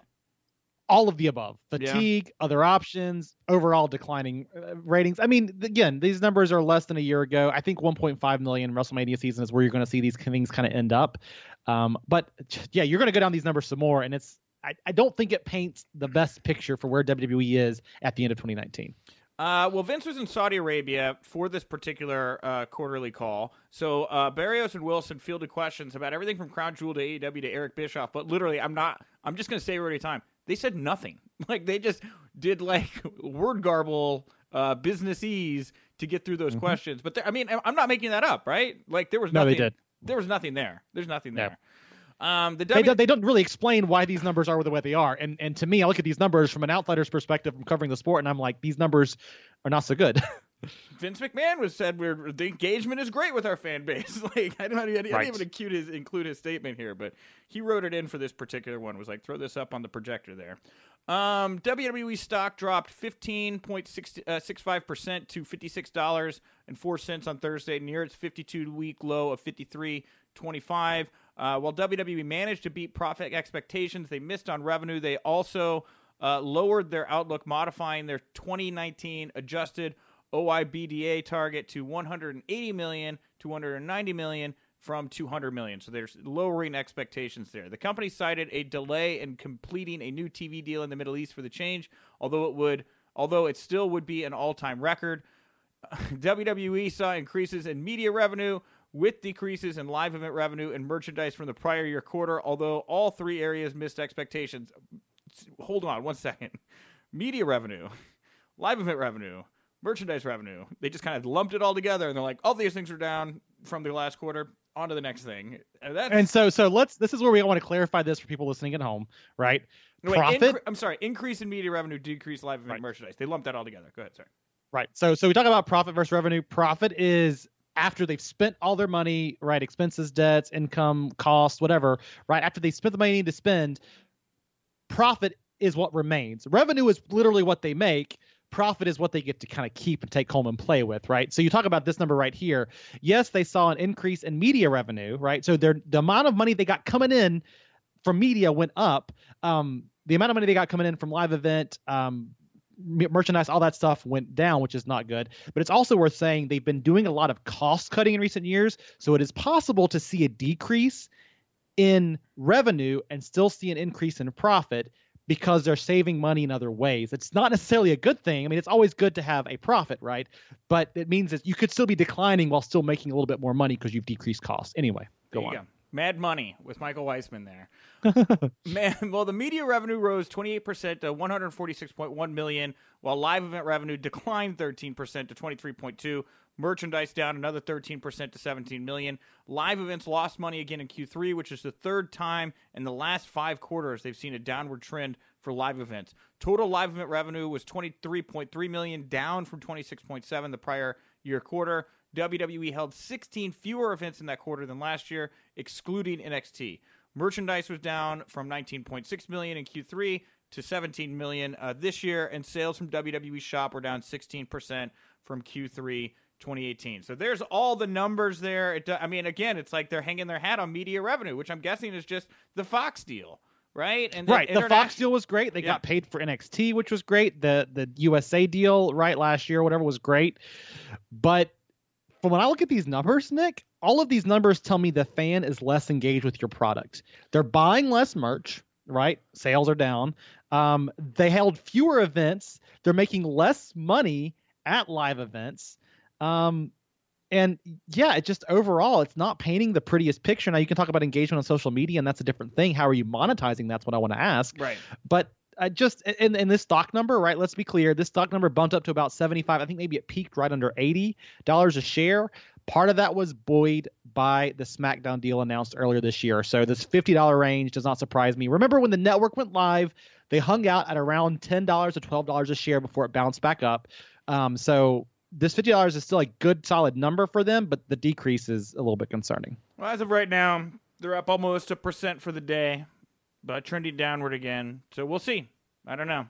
all of the above fatigue yeah. other options overall declining uh, ratings i mean again these numbers are less than a year ago i think 1.5 million wrestlemania season is where you're going to see these things kind of end up um, but yeah you're going to go down these numbers some more and it's I, I don't think it paints the best picture for where wwe is at the end of 2019 uh, well, Vince was in Saudi Arabia for this particular uh, quarterly call. So uh, Barrios and Wilson fielded questions about everything from Crown Jewel to AEW to Eric Bischoff. But literally, I'm not. I'm just going to say it every time. They said nothing. *laughs* Like they just did like *laughs* word garble uh, businessese to get through those mm-hmm. questions. But I mean, I'm not making that up, right? Like there was nothing. No, they did. There was nothing there. There's nothing there. Um, the w- they, don't, they don't really explain why these numbers are the way they are, and and to me, I look at these numbers from an outsider's perspective from covering the sport, and I'm like, these numbers are not so good. *laughs* Vince McMahon was said we're the engagement is great with our fan base. *laughs* like I don't, I didn't right. even include his include his statement here, but he wrote it in for this particular one. Was like throw this up on the projector there. Um, WWE stock dropped fifteen point uh, six five percent to fifty six dollars and four cents on Thursday, near its fifty two week low of fifty three twenty five. Uh, while WWE managed to beat profit expectations, they missed on revenue. They also uh, lowered their outlook, modifying their 2019 adjusted OIBDA target to 180 million to 190 million from 200 million. So there's lowering expectations there. The company cited a delay in completing a new TV deal in the Middle East for the change, although it would although it still would be an all-time record. *laughs* WWE saw increases in media revenue with decreases in live event revenue and merchandise from the prior year quarter, although all three areas missed expectations. Hold on one second. Media revenue, *laughs* live event revenue, merchandise revenue. They just kind of lumped it all together, and they're like, all these things are down from the last quarter. On to the next thing. And, and so, so let's. This is where we want to clarify this for people listening at home, right? Wait, Profit. Incre- I'm sorry. Increase in media revenue, decrease live event right. merchandise. They lumped that all together. Go ahead. Sorry. Right. So, so we talk about profit versus revenue. Profit is after they've spent all their money, right? Expenses, debts, income, costs, whatever, right? After they spent the money they need to spend, profit is what remains. Revenue is literally what they make profit is what they get to kind of keep and take home and play with, right? So you talk about this number right here. Yes, they saw an increase in media revenue, right? So their the amount of money they got coming in from media went up. Um, the amount of money they got coming in from live event, um, merchandise, all that stuff went down, which is not good. But it's also worth saying they've been doing a lot of cost cutting in recent years, so it is possible to see a decrease in revenue and still see an increase in profit because they're saving money in other ways. It's not necessarily a good thing. I mean, it's always good to have a profit, right? But it means that you could still be declining while still making a little bit more money because you've decreased costs. Anyway, go on. Go. Mad Money with Michael Weisman there. *laughs* Man, well, the media revenue rose 28% to 146.1 million, while live event revenue declined 13% to 23.2. Merchandise down another 13% to 17 million. Live events lost money again in Q3, which is the third time in the last five quarters they've seen a downward trend for live events. Total live event revenue was 23.3 million, down from 26.7 the prior year quarter. WWE held 16 fewer events in that quarter than last year, excluding NXT. Merchandise was down from 19.6 million in Q3 to 17 million uh, this year, and sales from WWE Shop were down 16% from Q3 2018. So there's all the numbers there. It, I mean, again, it's like they're hanging their hat on media revenue, which I'm guessing is just the Fox deal, right? And right, the Fox deal was great. They yeah. got paid for NXT, which was great. The the USA deal, right, last year, whatever, was great. But from when I look at these numbers, Nick, all of these numbers tell me the fan is less engaged with your product. They're buying less merch, right? Sales are down. Um, they held fewer events. They're making less money at live events. Um, and yeah, it just overall, it's not painting the prettiest picture. Now you can talk about engagement on social media, and that's a different thing. How are you monetizing? That's what I want to ask. Right. But I just in, in this stock number, right? Let's be clear. This stock number bumped up to about 75. I think maybe it peaked right under 80 dollars a share. Part of that was buoyed by the SmackDown deal announced earlier this year. So this $50 range does not surprise me. Remember when the network went live, they hung out at around $10 to $12 a share before it bounced back up. Um, so this fifty dollars is still a good solid number for them, but the decrease is a little bit concerning. Well, as of right now, they're up almost a percent for the day, but trending downward again. So we'll see. I don't know.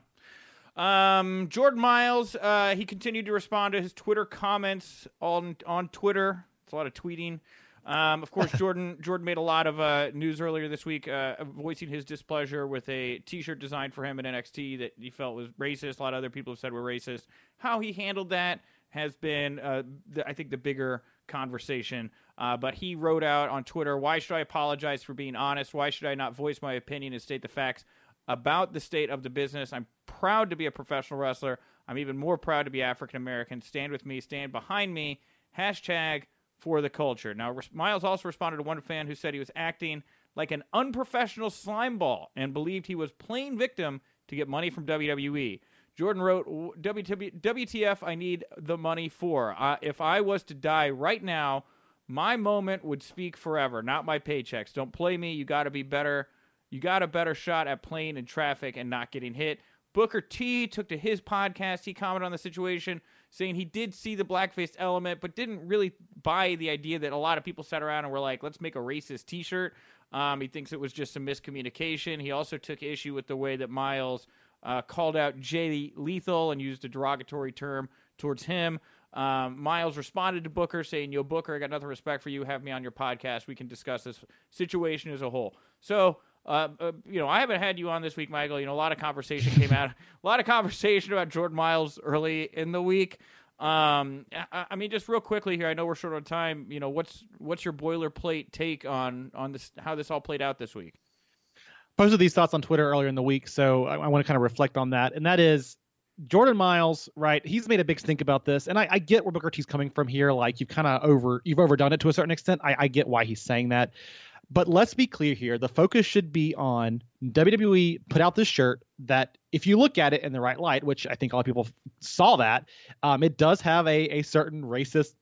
Um, Jordan Myles, uh, he continued to respond to his Twitter comments on on Twitter It's a lot of tweeting. Um, of course, *laughs* Jordan Jordan made a lot of uh, news earlier this week, uh, voicing his displeasure with a T-shirt designed for him at NXT that he felt was racist. A lot of other people have said were racist. How he handled that has been, uh, the, I think, the bigger conversation. Uh, but he wrote out on Twitter, "Why should I apologize for being honest? Why should I not voice my opinion and state the facts about the state of the business? I'm proud to be a professional wrestler. I'm even more proud to be African American. Stand with me. Stand behind me. Hashtag." for the culture. Now, Myles also responded to one fan who said he was acting like an unprofessional slimeball and believed he was playing victim to get money from WWE. Jordan wrote, WTF, I need the money for. Uh, if I was to die right now, my moment would speak forever, not my paychecks. Don't play me. You got to be better. You got a better shot at playing in traffic and not getting hit. Booker T took to his podcast. He commented on the situation saying he did see the blackface element, but didn't really buy the idea that a lot of people sat around and were like, let's make a racist t shirt. Um, he thinks it was just some miscommunication. He also took issue with the way that Myles uh, called out Jay Lethal and used a derogatory term towards him. Um, Myles responded to Booker saying, Yo, Booker, I got nothing respect for you. Have me on your podcast. We can discuss this situation as a whole. So, uh, uh, you know, I haven't had you on this week, Michael. You know, a lot of conversation came out, *laughs* a lot of conversation about Jordan Myles early in the week. Um, I, I, mean, just real quickly here. I know we're short on time. You know, what's what's your boilerplate take on on this? How this all played out this week? Posted these thoughts on Twitter earlier in the week, so I, I want to kind of reflect on that. And that is Jordan Myles, right? He's made a big stink about this, and I, I get where Booker T's coming from here. Like you've kind of over, you've overdone it to a certain extent. I, I get why he's saying that. But let's be clear here. The focus should be on WWE put out this shirt that, if you look at it in the right light, which I think a lot of people saw that, um, it does have a, a certain racist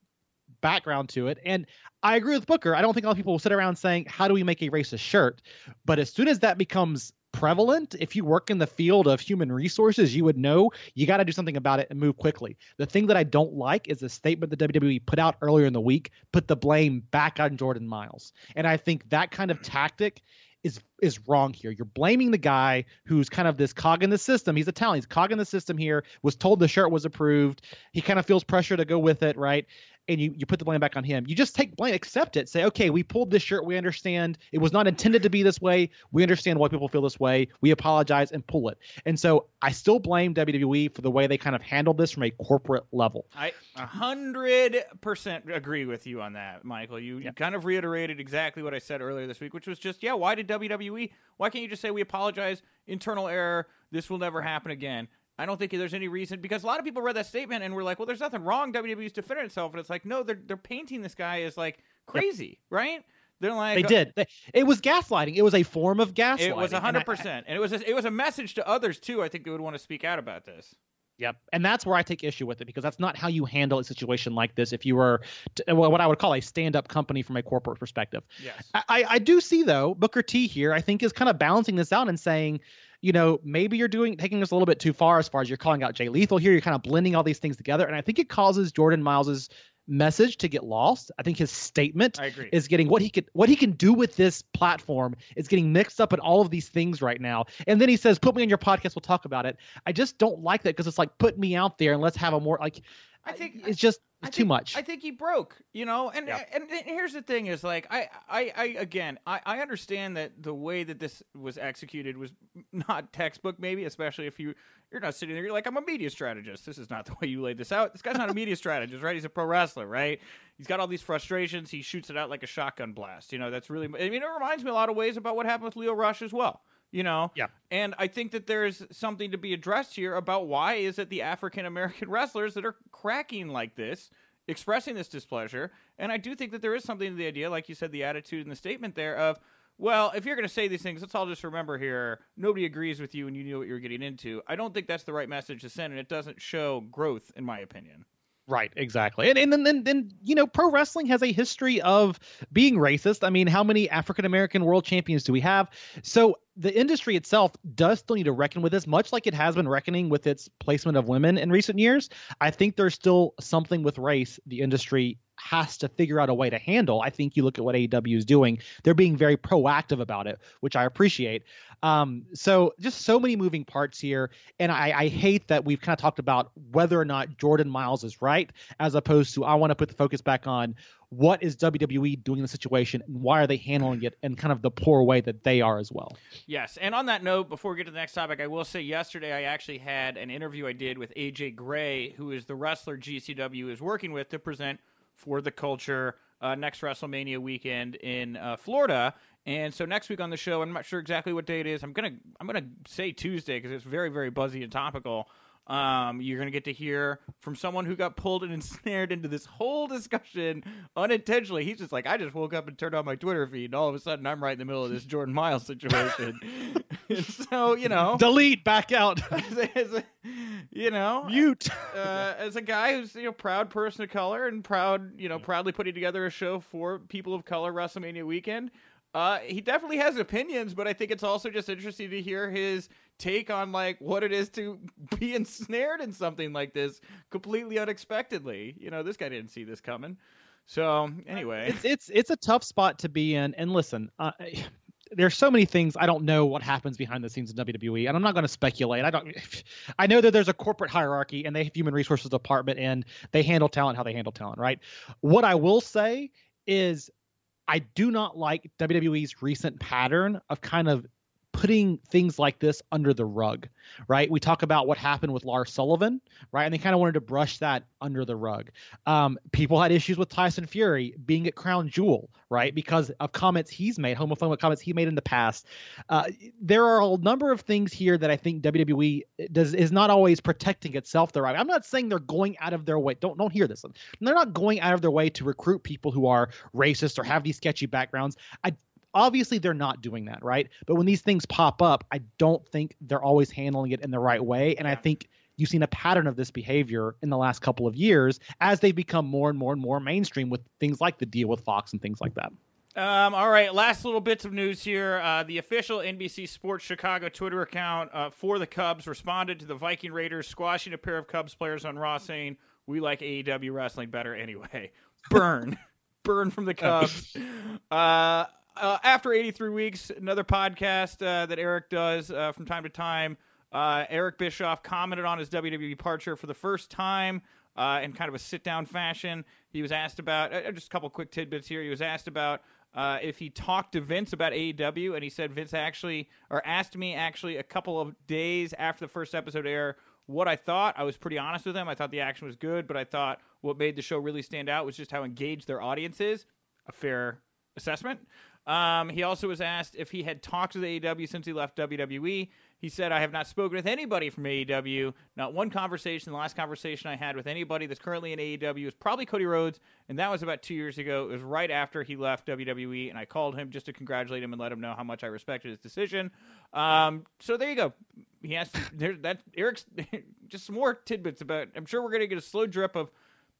background to it. And I agree with Booker. I don't think a lot of people will sit around saying, How do we make a racist shirt? But as soon as that becomes prevalent. If you work in the field of human resources, you would know you got to do something about it and move quickly. The thing that I don't like is the statement that WWE put out earlier in the week, put the blame back on Jordan Myles. And I think that kind of tactic is is wrong here. You're blaming the guy who's kind of this cog in the system. He's a Italian. He's cog in the system here. Was told the shirt was approved. He kind of feels pressure to go with it, right? And you, you put the blame back on him. You just take blame, accept it, say, okay, we pulled this shirt. We understand it was not intended to be this way. We understand why people feel this way. We apologize and pull it. And so I still blame WWE for the way they kind of handled this from a corporate level. I a hundred percent agree with you on that, Michael. You, you kind of reiterated exactly what I said earlier this week, which was just, yeah, why did WWE? Why can't you just say we apologize? Internal error. This will never happen again. I don't think there's any reason because a lot of people read that statement and were like, "Well, there's nothing wrong. WWE's defending itself," and it's like, no, they're they're painting this guy as like crazy, yep. right? They're like they did. it was gaslighting. It was a form of gaslighting. It was hundred percent, and it was a, it was a message to others too. I think they would want to speak out about this. Yep, and that's where I take issue with it because that's not how you handle a situation like this. If you were to, uh, well, what I would call a stand-up company from a corporate perspective. Yes, I, I do see though Booker T here. I think is kind of balancing this out and saying you know, maybe you're doing taking this a little bit too far as far as you're calling out Jay Lethal here. You're kind of blending all these things together, and I think it causes Jordan Myles's message to get lost. I think his statement is getting what he can what he can do with this platform is getting mixed up in all of these things right now. And then he says, "Put me on your podcast. We'll talk about it." I just don't like that because it's like put me out there and let's have a more like. I think it's just it's too much. I think he broke, you know. And, yep. and, and here's the thing: is like I, I, I again, I, I understand that the way that this was executed was not textbook, maybe, especially if you you're not sitting there. You're like, I'm a media strategist. This is not the way you laid this out. This guy's not a media *laughs* strategist, right? He's a pro wrestler, right? He's got all these frustrations. He shoots it out like a shotgun blast. You know, that's really. I mean, it reminds me a lot of ways about what happened with Lio Rush as well you know? Yeah. And i think that there's something to be addressed here about why is it the african american *laughs* wrestlers that are cracking like this expressing this displeasure. And i do think that there is something to the idea like you said the attitude and the statement there of well if you're going to say these things let's all just remember here nobody agrees with you and you knew what you were getting into. I don't think that's the right message to send and it doesn't show growth in my opinion Right, exactly. And and then then you know, pro wrestling has a history of being racist. I mean, how many African American world champions do we have? So the industry itself does still need to reckon with this, much like it has been reckoning with its placement of women in recent years. I think there's still something with race the industry has to figure out a way to handle. I think you look at what AEW is doing; they're being very proactive about it, which I appreciate. Um, so just so many moving parts here, and I, I hate that we've kind of talked about whether or not Jordan Myles is right, as opposed to I want to put the focus back on what is WWE doing in the situation and why are they handling it in kind of the poor way that they are as well. Yes, and on that note, before we get to the next topic, I will say yesterday I actually had an interview I did with AJ Gray, who is the wrestler GCW is working with to present for the culture uh, next WrestleMania weekend in uh, Florida. And so next week on the show, I'm not sure exactly what day it is. I'm gonna I'm gonna say Tuesday because it's very very buzzy and topical. Um, you're going to get to hear from someone who got pulled and *laughs* ensnared into this whole discussion unintentionally. He's just like, I just woke up and turned on my Twitter feed, and all of a sudden I'm right in the middle of this Jordan Myles situation. *laughs* so, you know, delete, back out. *laughs* as a, as a, you know, mute. Uh, as a guy who's you know proud person of color and proud, you know, proudly putting together a show for people of color WrestleMania weekend. Uh, he definitely has opinions, but I think it's also just interesting to hear his take on like what it is to *laughs* be ensnared in something like this completely unexpectedly. You know, this guy didn't see this coming. So anyway, it's it's, it's a tough spot to be in. And listen, uh, *sighs* there's so many things I don't know what happens behind the scenes in WWE, and I'm not going to speculate. I don't. *sighs* I know that there's a corporate hierarchy, and they have human resources department, and they handle talent how they handle talent, right? What I will say is, I do not like WWE's recent pattern of kind of putting things like this under the rug, right? We talk about what happened with Lars Sullivan, right? And they kind of wanted to brush that under the rug. Um, people had issues with Tyson Fury being at Crown Jewel, right? Because of comments he's made, homophobic comments he made in the past. Uh, there are a number of things here that I think WWE does is not always protecting itself the right. I'm not saying they're going out of their way. Don't don't hear this. They're not going out of their way to recruit people who are racist or have these sketchy backgrounds. I obviously they're not doing that right but when these things pop up i don't think they're always handling it in the right way and yeah. i think you've seen a pattern of this behavior in the last couple of years as they become more and more and more mainstream with things like the deal with fox and things like that um, all right, last little bits of news here. Uh, the official NBC Sports Chicago Twitter account uh, for the Cubs responded to the Viking Raiders squashing a pair of Cubs players on Raw, saying, "We like AEW wrestling better anyway." *laughs* Burn, *laughs* burn from the Cubs. *laughs* Uh, uh, after 83 weeks, another podcast uh, that Eric does uh, from time to time. Uh, Eric Bischoff commented on his WWE departure for the first time uh, in kind of a sit down fashion. He was asked about uh, just a couple quick tidbits here. He was asked about if he talked to Vince about AEW, and he said Vince actually, or asked me actually a couple of days after the first episode air what I thought. I was pretty honest with him. I thought the action was good, but I thought what made the show really stand out was just how engaged their audience is. A fair assessment. Um, he also was asked if he had talked to the AEW since he left WWE. He said, I have not spoken with anybody from AEW. Not one conversation. The last conversation I had with anybody that's currently in AEW was probably Cody Rhodes, and that was about two years ago. It was right after he left WWE, and I called him just to congratulate him and let him know how much I respected his decision. Um, so there you go. He asked, there's that Eric's *laughs* just some more tidbits about. I'm sure we're going to get a slow drip of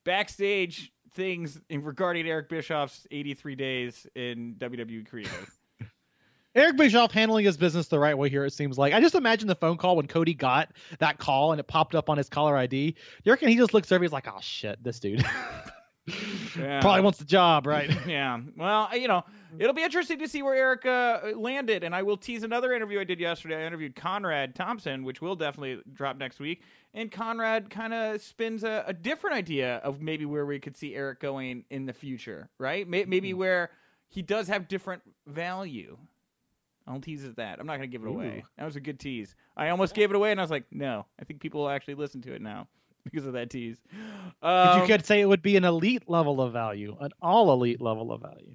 backstage things in regarding Eric Bischoff's 83 days in WWE Creative. *laughs* Eric Bischoff handling his business the right way here. It seems like I just imagine the phone call when Cody got that call and it popped up on his caller ID. You reckon he just looks over? He's like, "Oh shit, this dude." *laughs* yeah. Probably wants the job, right? *laughs* yeah. Well, you know, it'll be interesting to see where Eric uh, landed, and I will tease another interview I did yesterday. I interviewed Conrad Thompson, which will definitely drop next week, and Conrad kind of spins a, a, different idea of maybe where we could see Eric going in the future, right? Maybe mm-hmm. where he does have different value. I'll tease at that. I'm not going to give it away. That was a good tease. I almost gave it away, and I was like, no, I think people will actually listen to it now because of that tease. Um, you could say it would be an elite level of value, an all elite level of value.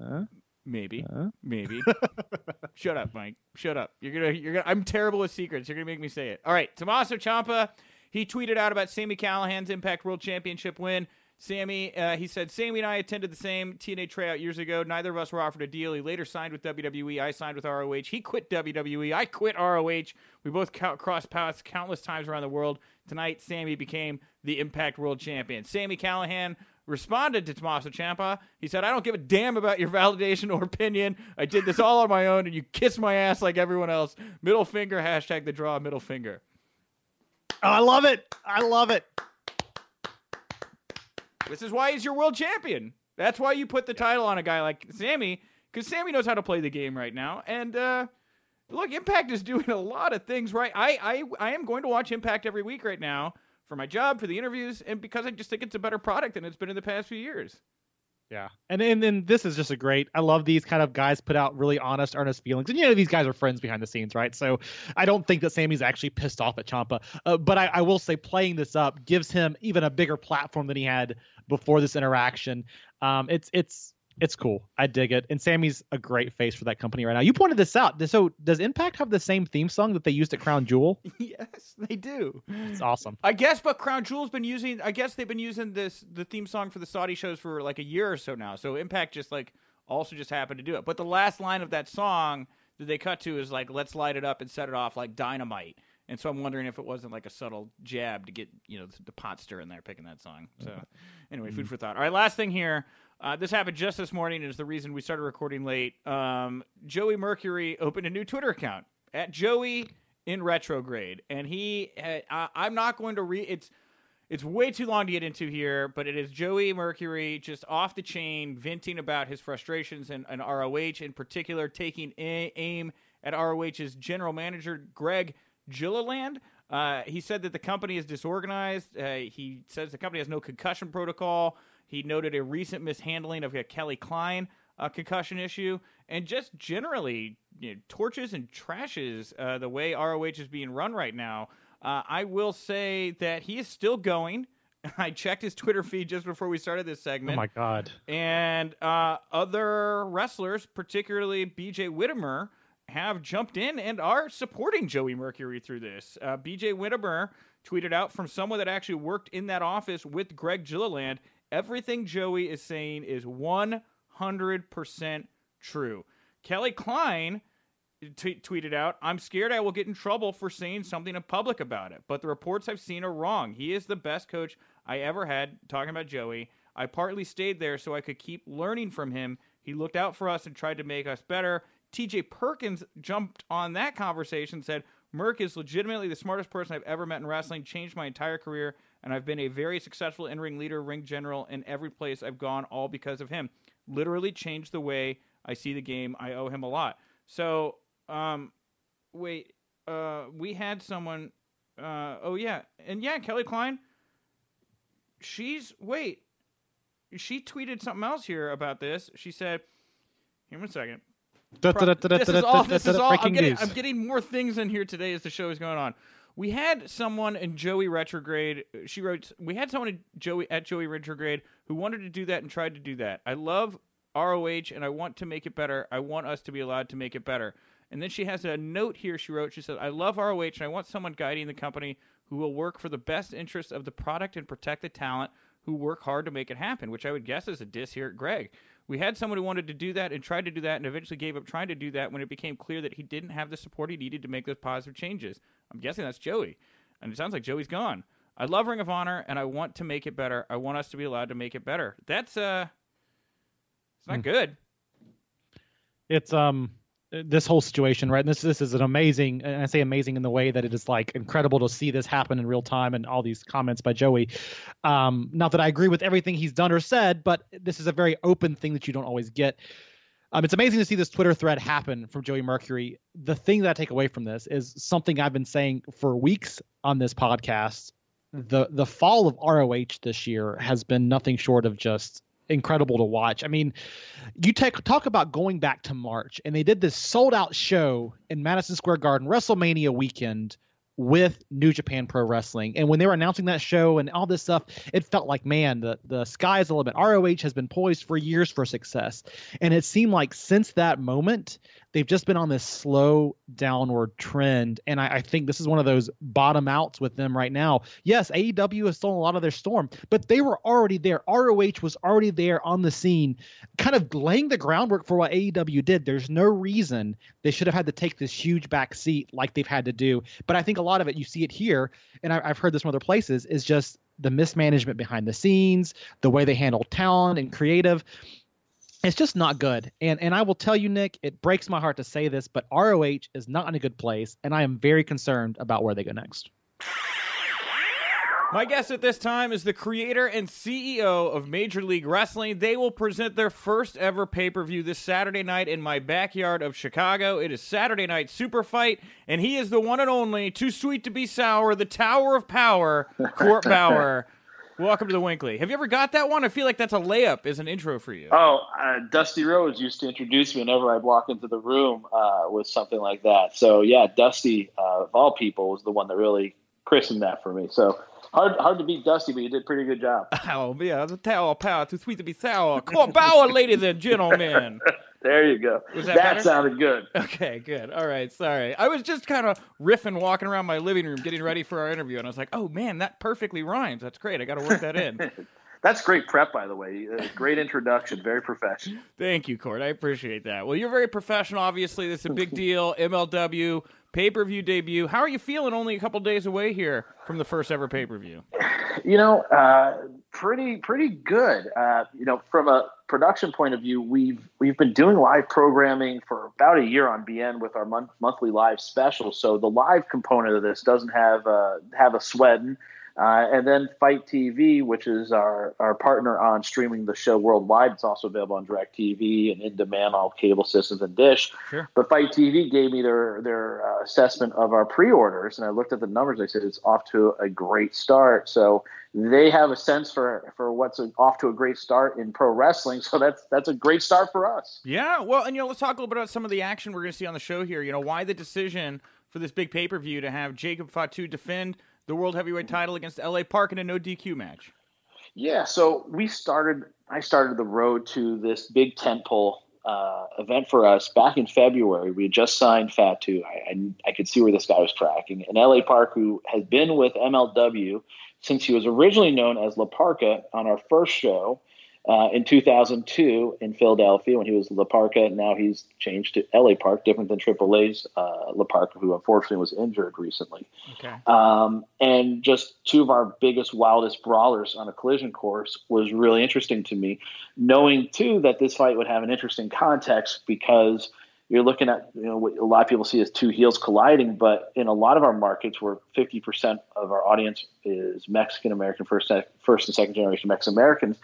Huh? Maybe, huh? maybe. *laughs* Shut up, Mike. Shut up. You're gonna, you're gonna. I'm terrible with secrets. You're gonna make me say it. All right, Tommaso Ciampa. He tweeted out about Sami Callihan's Impact World Championship win. Sami, uh, he said, Sami and I attended the same TNA tryout years ago. Neither of us were offered a deal. He later signed with WWE. I signed with ROH. He quit WWE. I quit ROH. We both ca- crossed paths countless times around the world. Tonight, Sami became the Impact World Champion. Sami Callihan responded to Tommaso Ciampa. He said, I don't give a damn about your validation or opinion. I did this all on my own, and you kiss my ass like everyone else. Middle finger, hashtag the draw, middle finger. Oh, I love it. I love it. This is why he's your world champion. That's why you put the title on a guy like Sami, because Sami knows how to play the game right now. And uh, look, Impact is *laughs* doing a lot of things right. I, I I am going to watch Impact every week right now for my job, for the interviews, and because I just think it's a better product than it's been in the past few years. Yeah, and and then this is just a great. I love these kind of guys put out really honest, earnest feelings, and you know these guys are friends behind the scenes, right? So I don't think that Sami's actually pissed off at Ciampa. uh, but I, I will say playing this up gives him even a bigger platform than he had before this interaction. Um, it's it's it's cool. I dig it. And Sammy's a great face for that company right now. You pointed this out. So does Impact have the same theme song that they used at Crown Jewel? *laughs* yes, they do. It's awesome. I guess, but Crown Jewel's been using. I guess they've been using this the theme song for the Saudi shows for like a year or so now. So Impact just like also just happened to do it. But the last line of that song that they cut to is like, "Let's light it up and set it off like dynamite." And so I'm wondering if it wasn't like a subtle jab to get you know the pot stir in there picking that song. So *laughs* anyway, food for thought. All right, last thing here. Uh, this happened just this morning. and Is the reason we started recording late. Um, Joey Mercury opened a new Twitter account at Joey in retrograde, and he. Uh, I'm not going to read. It's it's way too long to get into here, but it is Joey Mercury just off the chain, venting about his frustrations and, and ROH in particular, taking a- aim at ROH's general manager Greg Gilliland. Uh, he said that the company is disorganized. Uh, he says the company has no concussion protocol. He noted a recent mishandling of a Kelly Klein uh, concussion issue, and just generally you know, torches and trashes uh, the way ROH is being run right now. Uh, I will say that he is still going. *laughs* I checked his Twitter feed just before we started this segment. Oh my god! And uh, other wrestlers, particularly BJ Whitmer, have jumped in and are supporting Joey Mercury through this. Uh, BJ Whitmer tweeted out from someone that actually worked in that office with Greg Gilliland everything Joey is saying is 100% true. Kelly Klein t- tweeted out, I'm scared I will get in trouble for saying something in public about it, but the reports I've seen are wrong. He is the best coach I ever had, talking about Joey. I partly stayed there so I could keep learning from him. He looked out for us and tried to make us better. TJ Perkins jumped on that conversation, said, Merck is legitimately the smartest person I've ever met in wrestling, changed my entire career and I've been a very successful in ring leader, ring general in every place I've gone, all because of him. Literally changed the way I see the game. I owe him a lot. So, um, wait, uh, we had someone. Uh, oh yeah, and yeah, Kelly Klein. She's wait. She tweeted something else here about this. She said, "Here one second." This is all. This is all. I'm getting, I'm getting more things in here today as the show is going on we had someone in Joey Retrograde. Uh, she wrote, we had someone in Joey at Joey Retrograde who wanted to do that and tried to do that. I love ROH and I want to make it better. I want us to be allowed to make it better. And then she has a note here. She wrote, she said, I love ROH and I want someone guiding the company who will work for the best interests of the product and protect the talent who work hard to make it happen, which I would guess is a diss here at Greg. We had someone who wanted to do that and tried to do that and eventually gave up trying to do that when it became clear that he didn't have the support he needed to make those positive changes. I'm guessing that's Joey. And it sounds like Joey's gone. I love Ring of Honor and I want to make it better. I want us to be allowed to make it better. That's uh it's not mm. good. It's um this whole situation, right? And this this is an amazing, and I say amazing in the way that it is like incredible to see this happen in real time, and all these comments by Joey. Um, not that I agree with everything he's done or said, but this is a very open thing that you don't always get. Um, it's amazing to see this Twitter thread happen from Joey Mercury. The thing that I take away from this is something I've been saying for weeks on this podcast. The the fall of ROH this year has been nothing short of just incredible to watch. I mean, you take talk about going back to March, and they did this sold out show in Madison Square Garden, WrestleMania weekend with New Japan Pro Wrestling. And when they were announcing that show and all this stuff, it felt like, man, the, the sky is the limit. ROH has been poised for years for success. And it seemed like since that moment, they've just been on this slow downward trend. And I, I, think this is one of those bottom outs with them right now. Yes, AEW has stolen a lot of their storm, but they were already there. ROH was already there on the scene, kind of laying the groundwork for what AEW did. There's no reason they should have had to take this huge back seat like they've had to do. But I think a lot of it, you see it here, and I, I've heard this from other places, is just the mismanagement behind the scenes, the way they handle talent and creative it's just not good. And and I will tell you, Nick, it breaks my heart to say this, but ROH is not in a good place, and I am very concerned about where they go next. My guest at this time is the creator and CEO of Major League Wrestling. They will present their first ever pay per view this Saturday night in my backyard of Chicago. It is Saturday Night Super Fight, and he is the one and only, too sweet to be sour, the Tower of Power, *laughs* Court Bauer. Welcome to the WINCLY. Have you ever got that one? I feel like that's a layup as an intro for you. Oh, uh, Dusty Rhodes used to introduce me whenever I'd walk into the room uh, with something like that. So yeah, Dusty uh, of all people was the one that really christened that for me. So hard hard to beat Dusty, but you did a pretty good job. *laughs* Oh yeah, the Tower Power, too sweet to be sour. Court Bauer, ladies and gentlemen. *laughs* There you go. That that sounded good. Okay, good. All right, sorry. I was just kind of riffing, walking around my living room, getting ready for our interview, and I was like, "Oh man, that perfectly rhymes. That's great. I got to work that in." *laughs* That's great prep, by the way. Uh, great introduction. Very professional. Thank you, Court. I appreciate that. Well, you're very professional. Obviously, this is a big deal. MLW pay per view debut. How are you feeling? Only a couple days away here from the first ever pay per view. You know, uh, pretty pretty good. Uh, you know, from a production point of view, we've we've been doing live programming for about a year on beIN with our month, monthly live special. So the live component of this doesn't have uh, have a sweating. Uh, and then FITE TV, which is our, our partner on streaming the show worldwide. It's also available on DirecTV and in demand on all cable systems and Dish. Sure. But FITE TV gave me their their uh, assessment of our pre-orders, and I looked at the numbers. They said it's off to a great start. So they have a sense for for what's a, off to a great start in pro wrestling. So that's that's a great start for us. Yeah. Well, and you know, let's talk a little bit about some of the action we're going to see on the show here. You know, why the decision for this big pay per view to have Jacob Fatu defend the world heavyweight title against LA Park in a no DQ match. Yeah, so we started. I started the road to this big tentpole uh, event for us back in February. We had just signed Fatu. I, I, I could see where this guy was tracking. And LA Park, who has been with MLW since he was originally known as La Parca on our first show uh, in 2002 in Philadelphia when he was La Parca. Now he's changed to LA Park, different than AAA's uh, La Parca, who unfortunately was injured recently. Okay. Um, and just two of our biggest, wildest brawlers on a collision course was really interesting to me, knowing too that this fight would have an interesting context because you're looking at you know what a lot of people see as two heels colliding, but in a lot of our markets where 50% of our audience is Mexican American, first first and second generation Mexican Americans,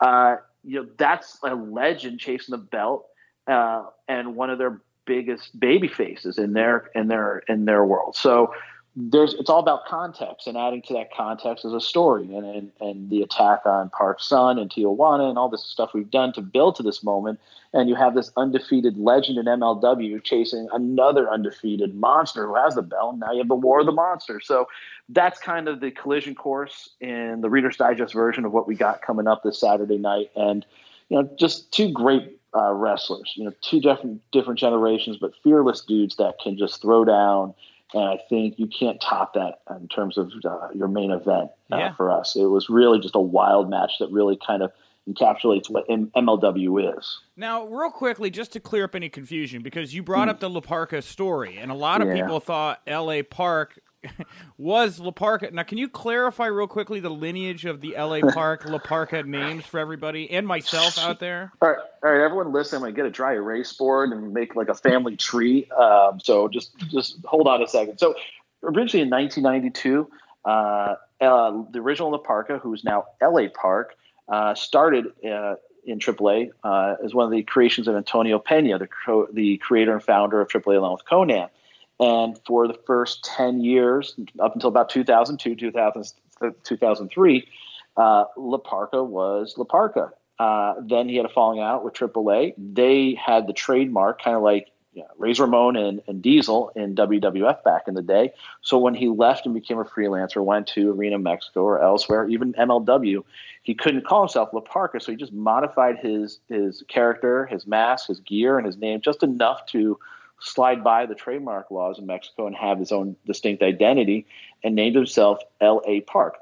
uh, you know that's a legend chasing the belt uh, and one of their biggest baby faces in their in their in their world. So there's it's all about context and adding to that context is a story and, and and the attack on Park Sun and Tijuana and all this stuff we've done to build to this moment. And you have this undefeated legend in MLW chasing another undefeated monster who has the belt now you have the war of the monsters. So that's kind of the collision course in the Reader's Digest version of what we got coming up this Saturday night. And you know just two great uh, wrestlers you know two different different generations but fearless dudes that can just throw down and I think you can't top that in terms of uh, your main event uh, Yeah. for us. It was really just a wild match that really kind of encapsulates what M- MLW is. Now, real quickly, just to clear up any confusion, because you brought up the La Parca story, and a lot of Yeah. people thought L.A. Park *laughs* was La Parca. Now, can you clarify real quickly the lineage of the L.A. *laughs* Park La Parca names for everybody and myself out there? All right, all right, everyone, listen. I'm gonna get a dry erase board and make like a family tree. Um, so just just hold on a second. So originally in 1992, uh, uh, the original La Parca, who's now LA Park, uh, started uh, in AAA uh, as one of the creations of Antonio Pena, the co- the creator and founder of AAA along with Konnan. And for the first 10 years, up until about 2002, 2000, 2003, uh, La Parca was La Parca. Uh, then he had a falling out with AAA. They had the trademark, kind of like you know, Razor Ramon and, and Diesel in WWF back in the day. So when he left and became a freelancer, went to Arena Mexico or elsewhere, even MLW, he couldn't call himself La Parca. So he just modified his his character, his mask, his gear, and his name just enough to slide by the trademark laws in Mexico and have his own distinct identity, and named himself L.A. Park,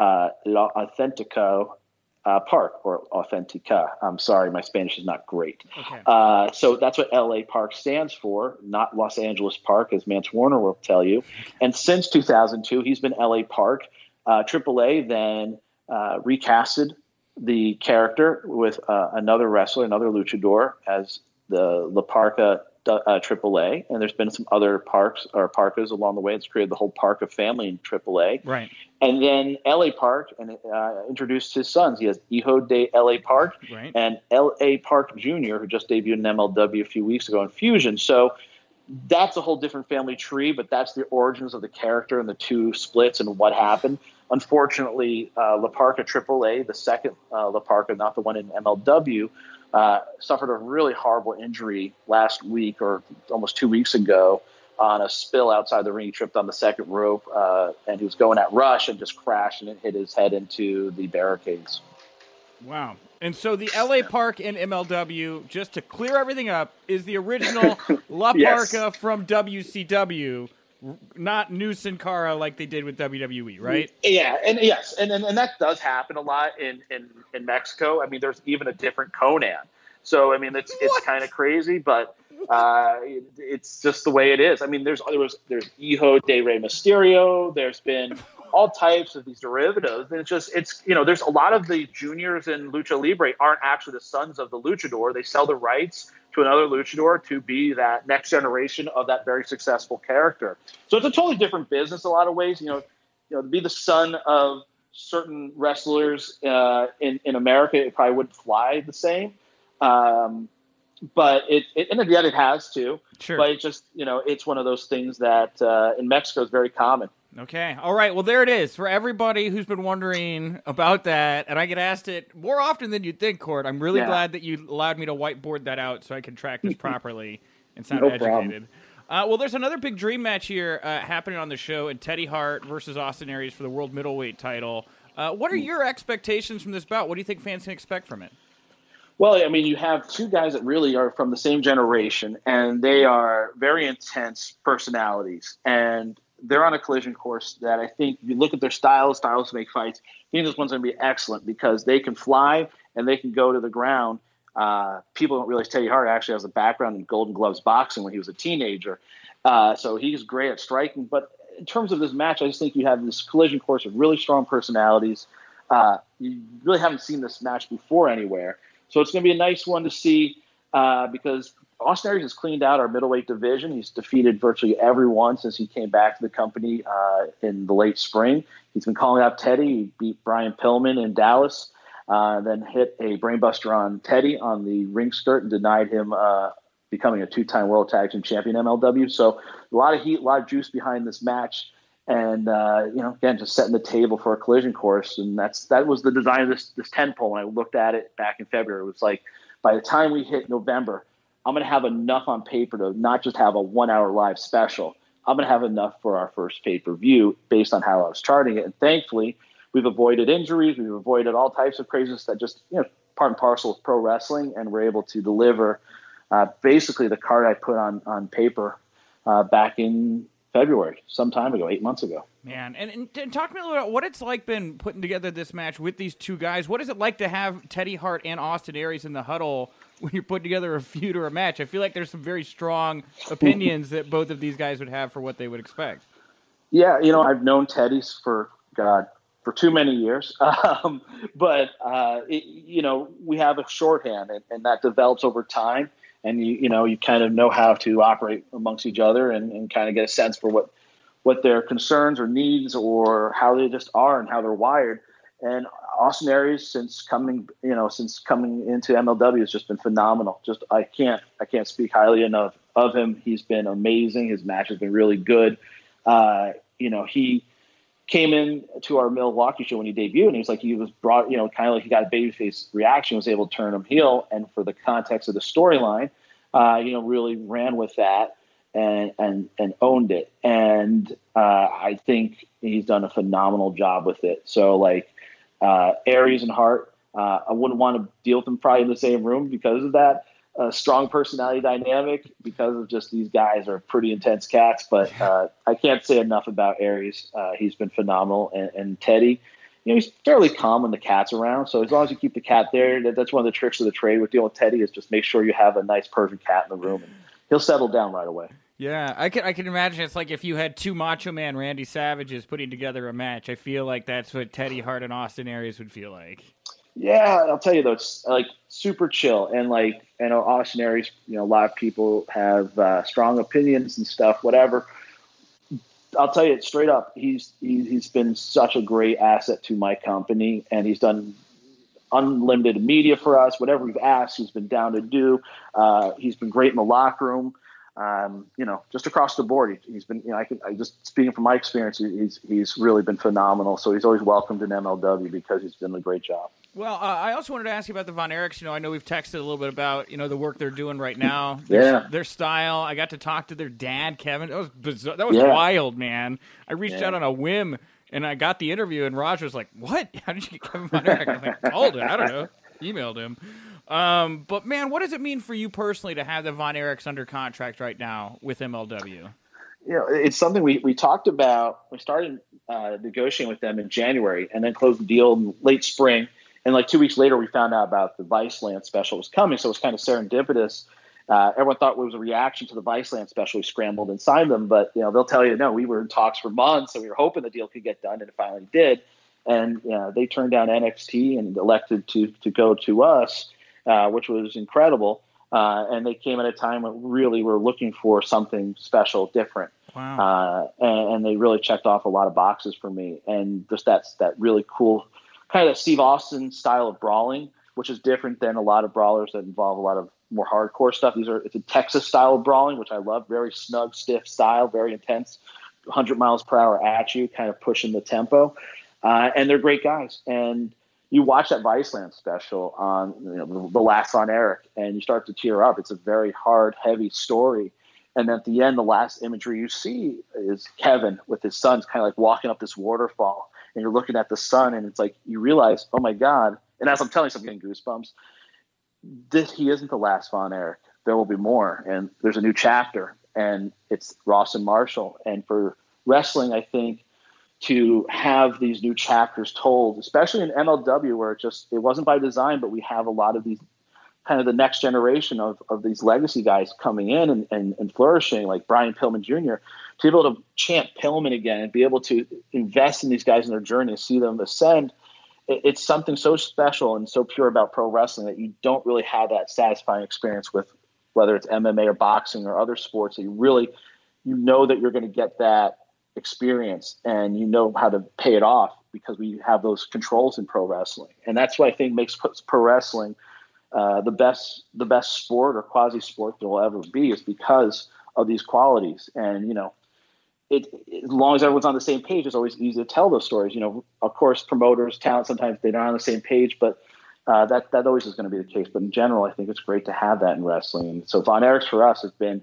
uh, La Authentico uh, Park or Authentica. I'm sorry, my Spanish is not great. Okay. Uh, so that's what LA Park stands for, not Los Angeles Park, as Mance Warner will tell you. And since 2002, he's been LA Park. Uh, AAA then uh, recasted the character with uh, another wrestler, another luchador, as the La Parca uh, AAA, and there's been some other parks or parkas along the way. It's created the whole park of family in AAA. Right. And then LA Park and uh, introduced his sons. He has Hijo de LA Park Right. and LA Park Jr., who just debuted in MLW a few weeks ago in Fusion. So that's a whole different family tree, but that's the origins of the character and the two splits and what happened. Unfortunately, uh, La Parca AAA, the second uh, La Parca, not the one in MLW, uh, suffered a really horrible injury last week or almost two weeks ago on a spill outside the ring. He tripped on the second rope uh, and he was going at rush and just crashed and it hit his head into the barricades. Wow. And so the LA Park in MLW, just to clear everything up, is the original La *laughs* Yes. From WCW, not New Sin Cara like they did with WWE, right? Yeah, and yes, and, and and that does happen a lot in in in Mexico. I mean, there's even a different Konnan. So I mean, it's What? it's kind of crazy, but uh, it, it's just the way it is. I mean, there's there was there's Hijo de Rey Mysterio. There's been *laughs* all types of these derivatives, and it's just it's you know there's a lot of the juniors in lucha libre aren't actually the sons of the luchador. They sell the rights to another luchador to be that next generation of that very successful character. So it's a totally different business a lot of ways. You know, you know, to be the son of certain wrestlers uh, in in America, it probably wouldn't fly the same. Um, but it, it and yet it has to. Sure. But it just you know it's one of those things that uh, in Mexico is very common. Okay. All right. Well, there it is for everybody who's been wondering about that, and I get asked it more often than you'd think, Court. I'm really Yeah. glad that you allowed me to whiteboard that out so I can track this *laughs* properly and sound No educated. Uh, well, there's another big dream match here uh, happening on the show, and Teddy Hart versus Austin Aries for the world middleweight title. Uh, what Hmm. are your expectations from this bout? What do you think fans can expect from it? Well, I mean, you have two guys that really are from the same generation, and they are very intense personalities, and they're on a collision course that I think you look at their styles, styles make fights. I think this one's going to be excellent because they can fly and they can go to the ground. Uh, people don't realize Teddy Hart actually has a background in Golden Gloves boxing when he was a teenager, uh, so he's great at striking. But in terms of this match, I just think you have this collision course of really strong personalities. Uh, you really haven't seen this match before anywhere. So it's going to be a nice one to see uh, because Austin Aries has cleaned out our middleweight division. He's defeated virtually everyone since he came back to the company uh, in the late spring. He's been calling out Teddy. He beat Brian Pillman in Dallas, uh, then hit a brainbuster on Teddy on the ring skirt and denied him uh, becoming a two-time World Tag Team Champion MLW. So a lot of heat, a lot of juice behind this match. And uh, you know, again, just setting the table for a collision course, and that's that was the design of this this ten pole. When I looked at it back in February, it was like by the time we hit November, I'm going to have enough on paper to not just have a one hour live special. I'm going to have enough for our first pay per view based on how I was charting it. And thankfully, we've avoided injuries. We've avoided all types of craziness that just, you know, part and parcel of pro wrestling. And we're able to deliver uh, basically the card I put on, on paper uh, back in February, some time ago, eight months ago. Man, and, and, and talk to me a little about what it's like been putting together this match with these two guys. What is it like to have Teddy Hart and Austin Aries in the huddle when you're putting together a feud or a match? I feel like there's some very strong opinions that both of these guys would have for what they would expect. Yeah, you know, I've known Teddy's for God for too many years, *laughs* um, but uh, it, you know, we have a shorthand, and, and that develops over time. And you, you know, you kind of know how to operate amongst each other, and, and kind of get a sense for what what their concerns or needs, or how they just are, and how they're wired. And Austin Aries, since coming, you know, since coming into MLW, has just been phenomenal. Just I can't I can't speak highly enough of him. He's been amazing. His match has been really good. Uh, you know, he came in to our Milwaukee show when he debuted, and he was like he was brought, you know, kind of like he got a babyface reaction, was able to turn him heel, and for the context of the storyline, uh, you know, really ran with that and and and owned it. And uh, I think he's done a phenomenal job with it. So like uh, Aries and Hart, uh, I wouldn't want to deal with them probably in the same room because of that. Uh, strong personality dynamic because of just these guys are pretty intense cats. But uh, I can't say enough about Aries. Uh, he's been phenomenal, and, and Teddy, you know, he's fairly calm when the cat's around. So as long as you keep the cat there, that, that's one of the tricks of the trade with dealing with Teddy is just make sure you have a nice, perfect cat in the room, and he'll settle down right away. Yeah, I can I can imagine it's like if you had two Macho Man Randy Savages putting together a match. I feel like that's what Teddy Hart and Austin Aries would feel like. Yeah, I'll tell you though, it's like super chill, and like I know Austin Aries. You know, a lot of people have uh, strong opinions and stuff, whatever. I'll tell you straight up, he's he's been such a great asset to my company, and he's done unlimited media for us. Whatever we've asked, he's been down to do. Uh, he's been great in the locker room um, you know, just across the board, he, has been, you know, I can, I just speaking from my experience, he's, he's really been phenomenal. So he's always welcomed in MLW because he's done a great job. Well, uh, I also wanted to ask you about the Von Erichs. You know, I know we've texted a little bit about you know the work they're doing right now. *clears throat* Their, yeah, their style. I got to talk to their dad, Kevin. That was bizarre. That was yeah. wild, man. I reached yeah. out on a whim and I got the interview, and Roger was like, "What? *laughs* How did you get Kevin Von Erich?" I'm like, "Called it. I don't know. Emailed him." Um, but man, what does it mean for you personally to have the Von Erichs under contract right now with MLW? You know, it's something we, we talked about. We started uh, negotiating with them in January and then closed the deal in late spring. And like two weeks later, we found out about the Viceland special was coming. So it was kind of serendipitous. Uh, everyone thought it was a reaction to the Viceland special. We scrambled and signed them, but you know they'll tell you no. We were in talks for months, and we were hoping the deal could get done, and it finally did. And you know, they turned down NXT and elected to to go to us. Uh, which was incredible. Uh, and they came at a time when really we're looking for something special, different. Wow. Uh, and, and, they really checked off a lot of boxes for me. And just that's that really cool kind of Steve Austin style of brawling, which is different than a lot of brawlers that involve a lot of more hardcore stuff. These are it's a Texas style of brawling, which I love. Very snug, stiff style, very intense, 100 miles per hour at you, kind of pushing the tempo. Uh, and they're great guys. And you watch that Viceland special on you know, the last on Eric, and you start to tear up. It's a very hard, heavy story. And at the end, the last imagery you see is Kevin with his sons kind of like walking up this waterfall. And you're looking at the sun, and it's like you realize, oh my God. And as I'm telling you, I'm getting goosebumps. This, he isn't the last Von Erich. There will be more. And there's a new chapter, and it's Ross and Marshall. And for wrestling, I think to have these new chapters told, especially in MLW where it just it wasn't by design, but we have a lot of these kind of the next generation of, of these legacy guys coming in and, and, and flourishing, like Brian Pillman Jr., to be able to chant Pillman again and be able to invest in these guys in their journey and see them ascend. it's something so special and so pure about pro wrestling that you don't really have that satisfying experience with whether it's MMA or boxing or other sports that you really you know that you're going to get that experience and you know how to pay it off because we have those controls in pro wrestling. And that's what i think makes pro wrestling uh, the best the best sport or quasi sport there will ever be is because of these qualities. And you know it, as long as everyone's on the same page it's always easy to tell those stories. You know of course promoters talent sometimes they're not on the same page but uh, that that always is going to be the case. But in general i think it's great to have that in wrestling. So von erichs for us has been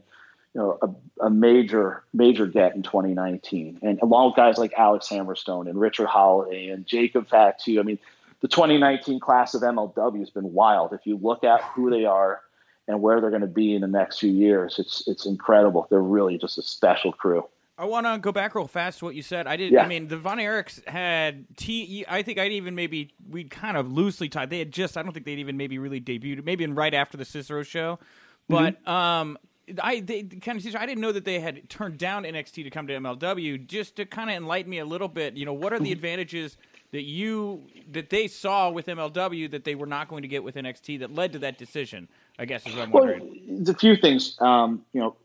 you know, a, a, major, major get in 2019. And along with guys like Alex Hammerstone and Richard Holliday and Jacob Fatu, I mean, the 2019 class of MLW has been wild. If you look at who they are and where they're going to be in the next few years, it's it's incredible. They're really just a special crew. I want to go back real fast to what you said. I did. Yeah. I mean, the Von Erichs had T. I think I'd even maybe we'd kind of loosely tied. They had just. I don't think they'd even maybe really debuted. Maybe in right after the Cicero show. But mm-hmm. um, I they kind of I didn't know that they had turned down NXT to come to MLW. Just to kind of enlighten me a little bit, you know, what are the advantages that you that they saw with MLW that they were not going to get with NXT that led to that decision? I guess is what I'm wondering. Well, it's a few things. Um, you know,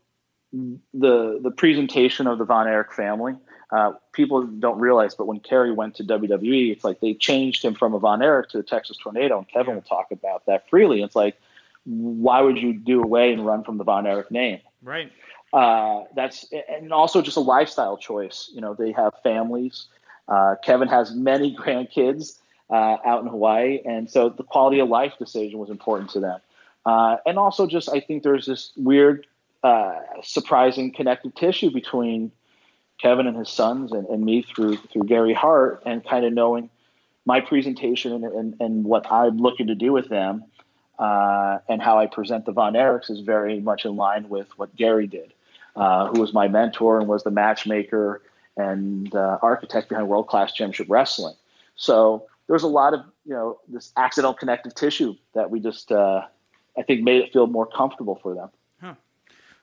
the the presentation of the Von Erich family. Uh, people don't realize, but when Kerry went to WWE, it's like they changed him from a Von Erich to a Texas Tornado, and Kevin yeah. will talk about that freely. It's like why would you do away and run from the Von Erich name? Right. Uh, that's and also just a lifestyle choice. You know, they have families. Uh, Kevin has many *laughs* grandkids uh, out in Hawaii, and so the quality of life decision was important to them. Uh, and also, just I think there's this weird, uh, surprising connective tissue between Kevin and his sons and, and me through through Gary Hart, and kind of knowing my presentation and, and, and what I'm looking to do with them uh, and how I present the Von Erichs is very much in line with what Gary did, uh, who was my mentor and was the matchmaker and uh, architect behind World Class Championship Wrestling. So there's a lot of you know this accidental connective tissue that we just uh, I think made it feel more comfortable for them. Huh.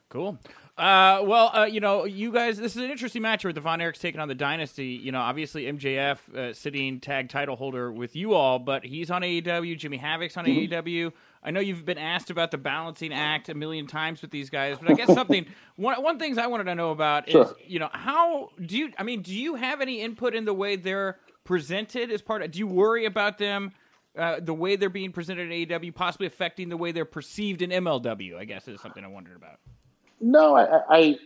Cool. Uh, well, uh, you know, you guys, this is an interesting match with the Von Erichs taking on the Dynasty. You know, obviously MJF uh, sitting tag title holder with you all, but he's on AEW. Jimmy Havoc's on mm-hmm. AEW. I know you've been asked about the balancing act a million times with these guys, but I guess something *laughs* one one things I wanted to know about sure. is you know how do you I mean do you have any input in the way they're presented as part of? Do you worry about them? Uh, the way they're being presented in AEW possibly affecting the way they're perceived in MLW. I guess is something I wondered about. No, I,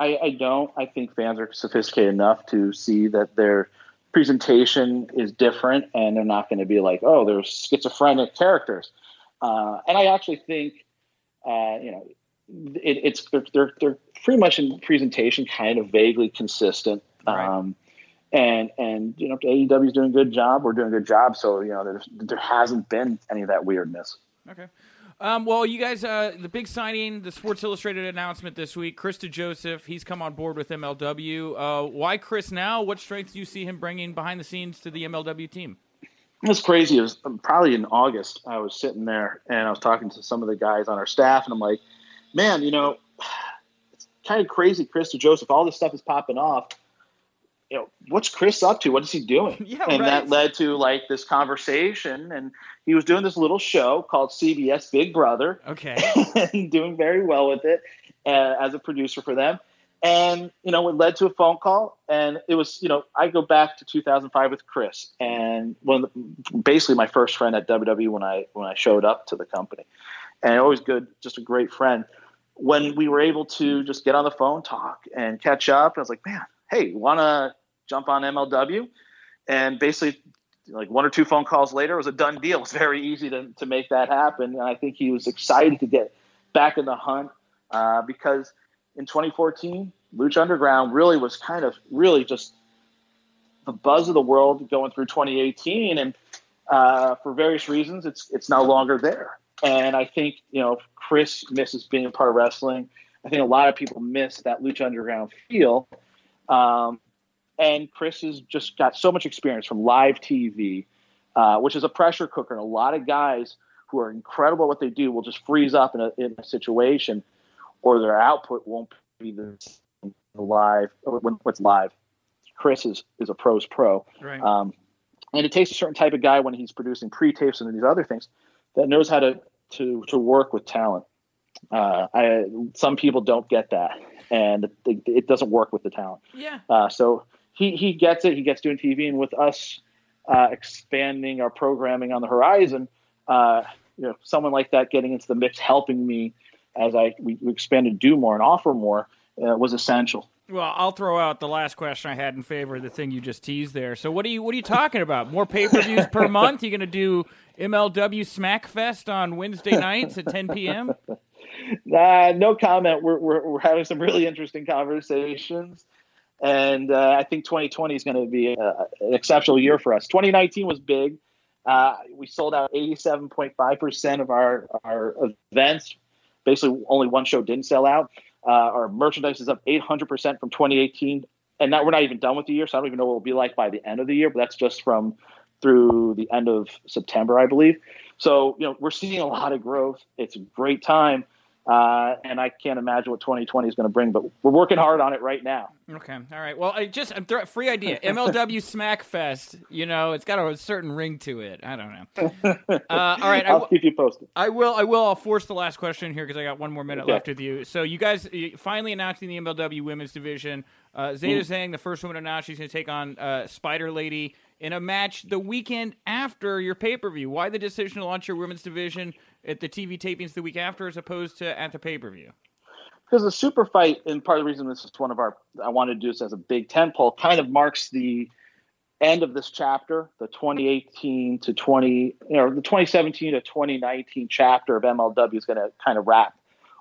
I, I don't. I think fans are sophisticated enough to see that their presentation is different, and they're not going to be like, oh, they're schizophrenic characters. Uh, and I actually think, uh, you know, it, it's they're, they're, they're pretty much in presentation kind of vaguely consistent. Right. Um, and and you know AEW is doing a good job. We're doing a good job. So you know there's there hasn't been any of that weirdness. Okay. Um, well, you guys, uh, the big signing, the Sports Illustrated announcement this week, Chris Joseph, he's come on board with MLW. Uh, why Chris now? What strengths do you see him bringing behind the scenes to the MLW team? It was crazy. It was probably in August. I was sitting there and I was talking to some of the guys on our staff, and I'm like, man, you know, *sighs* it's kind of crazy. Chris Joseph, all this stuff is popping off you know, what's Chris up to? What is he doing? *laughs* Yeah, and right. that led to like this conversation. And he was doing this little show called CBS Big Brother. Okay. *laughs* and doing very well with it uh, as a producer for them. And, you know, it led to a phone call. And it was, you know, I go back to 2005 with Chris and one basically my first friend at WWE when I, when I showed up to the company and always good, just a great friend. When we were able to just get on the phone, talk and catch up, I was like, man, hey, want to jump on MLW? And basically, like one or two phone calls later, it was a done deal. *laughs* It was very easy to, to make that happen. And I think he was excited to get back in the hunt uh, because in 2014, Lucha Underground really was kind of really just the buzz of the world going through 2018. And uh, for various reasons, it's it's no longer there. And I think you know Chris misses being a part of wrestling. I think a lot of people miss that Lucha Underground feel. Um, and Chris has just got so much experience from live TV, uh, which is a pressure cooker. And a lot of guys who are incredible at what they do will just freeze up in a, in a situation, or their output won't be the same live when what's live. Chris is is a pro's pro, right. um, and it takes a certain type of guy when he's producing pre-tapes and these other things that knows how to to to work with talent. Uh, I some people don't get that, and it, it doesn't work with the talent. Yeah. Uh, so he he gets it. He gets doing TV, and with us uh, expanding our programming on the horizon, uh, you know, someone like that getting into the mix, helping me as I we, we expand to do more and offer more uh, was essential. Well, I'll throw out the last question I had in favor of the thing you just teased there. So, what are you what are you talking about? More pay per views *laughs* per month? You're going to do MLW Smackfest on Wednesday nights at 10 p.m.? Uh, *laughs* no comment. We're, we're, we're having some really interesting conversations. And uh, I think 2020 is going to be a, an exceptional year for us. 2019 was big. Uh, we sold out 87.5% of our, our events. Basically, only one show didn't sell out. Uh, our merchandise is up 800% from 2018. And that, we're not even done with the year, so I don't even know what it'll be like by the end of the year, but that's just from through the end of September, I believe. So, you know, we're seeing a lot of growth. It's a great time. Uh, and I can't imagine what 2020 is going to bring, but we're working hard on it right now. Okay, all right. Well, I just I'm th- free idea. *laughs* MLW Smackfest. You know, it's got a certain ring to it. I don't know. *laughs* Uh, all right, I'll keep you posted. I will. I will. I'll force the last question here because I got one more minute okay. left with you. So you guys finally announcing the MLW Women's Division. Uh, Zeda mm. Zhang, the first woman announced, she's going to take on uh, Spider Lady in a match the weekend after your pay per view. Why the decision to launch your women's division at the TV tapings the week after as opposed to at the pay per view? Because the super fight, and part of the reason this is one of our, I wanted to do this as a big tentpole, kind of marks the end of this chapter, the 2018 to 20, you know, the 2017 to 2019 chapter of MLW is going to kind of wrap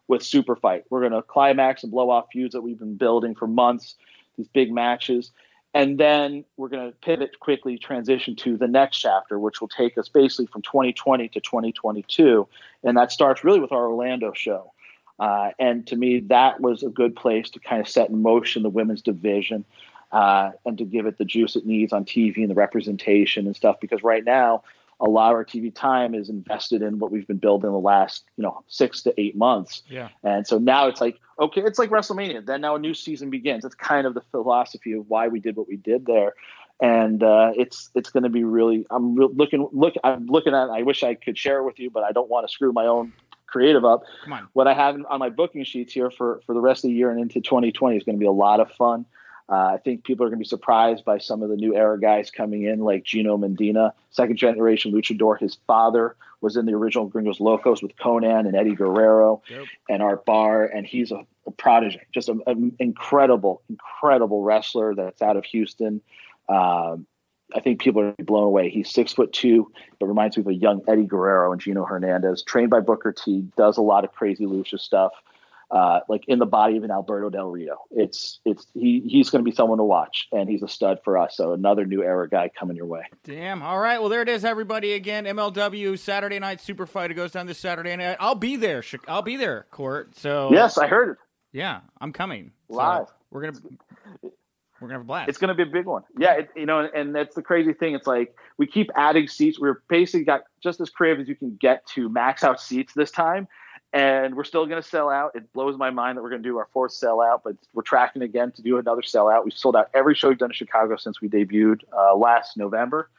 with super fight. We're going to climax and blow off feuds that we've been building for months, these big matches. And then we're going to pivot quickly, transition to the next chapter, which will take us basically from 2020 to 2022. And that starts really with our Orlando show. Uh, and to me, that was a good place to kind of set in motion the women's division uh, and to give it the juice it needs on TV and the representation and stuff. Because right now, a lot of our TV time is invested in what we've been building the last, you know, six to eight months. Yeah. And so now it's like, okay, it's like WrestleMania. Then now a new season begins. It's kind of the philosophy of why we did what we did there. And uh, it's it's going to be really. I'm re- looking look. I'm looking at. I wish I could share it with you, but I don't want to screw my own creative up. Come on. What I have on my booking sheets here for for the rest of the year and into 2020 is going to be a lot of fun. Uh, I think people are going to be surprised by some of the new era guys coming in, like Gino Medina, second generation luchador. His father was in the original Gringos Locos with Konnan and Eddie Guerrero Yep. and Art Barr, and he's a, a prodigy, just an incredible, incredible wrestler that's out of Houston. Um, I think people are blown away. He's six foot two, but reminds me of a young Eddie Guerrero and Gino Hernandez. Trained by Booker T, does a lot of crazy lucha stuff uh, like in the body of an Alberto Del Rio. It's it's he he's going to be someone to watch, and he's a stud for us. So another new era guy coming your way. Damn. All right. Well, there it is, everybody. Again, MLW Saturday Night Super Fight. It goes down this Saturday night. I'll be there. I'll be there, Court. So Yes, I heard it yeah, I'm coming So live. we're gonna we're gonna have a blast. It's to be a big one. Yeah, it, you know, and that's the crazy thing. It's like we keep adding seats. We're basically got just as creative as you can get to max out seats this time. And we're still going to sell out. It blows my mind that we're going to do our fourth sellout, but we're tracking again to do another sellout. We've sold out every show we've done in Chicago since we debuted uh, last November.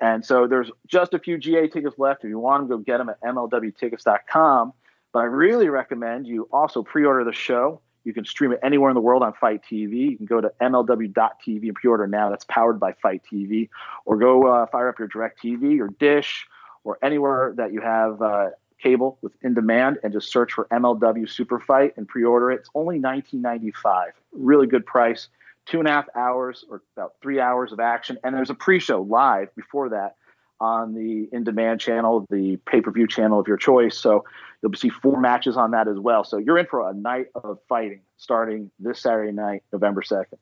And so there's just a few GA tickets left. If you want them, go get them at MLWtickets.com. But I really recommend you also pre order the show. You can stream it anywhere in the world on FITE TV. You can go to MLW.tv and pre order now. That's powered by FITE TV. Or go uh, fire up your Direct TV or Dish or anywhere that you have uh, cable with in demand and just search for MLW Super Fight and pre order it. It's only $19.95. Really good price. Two and a half hours or about three hours of action. And there's a pre show live before that on the in demand channel, the pay per view channel of your choice. So you'll see four matches on that as well. So you're in for a night of fighting starting this Saturday night, November 2nd.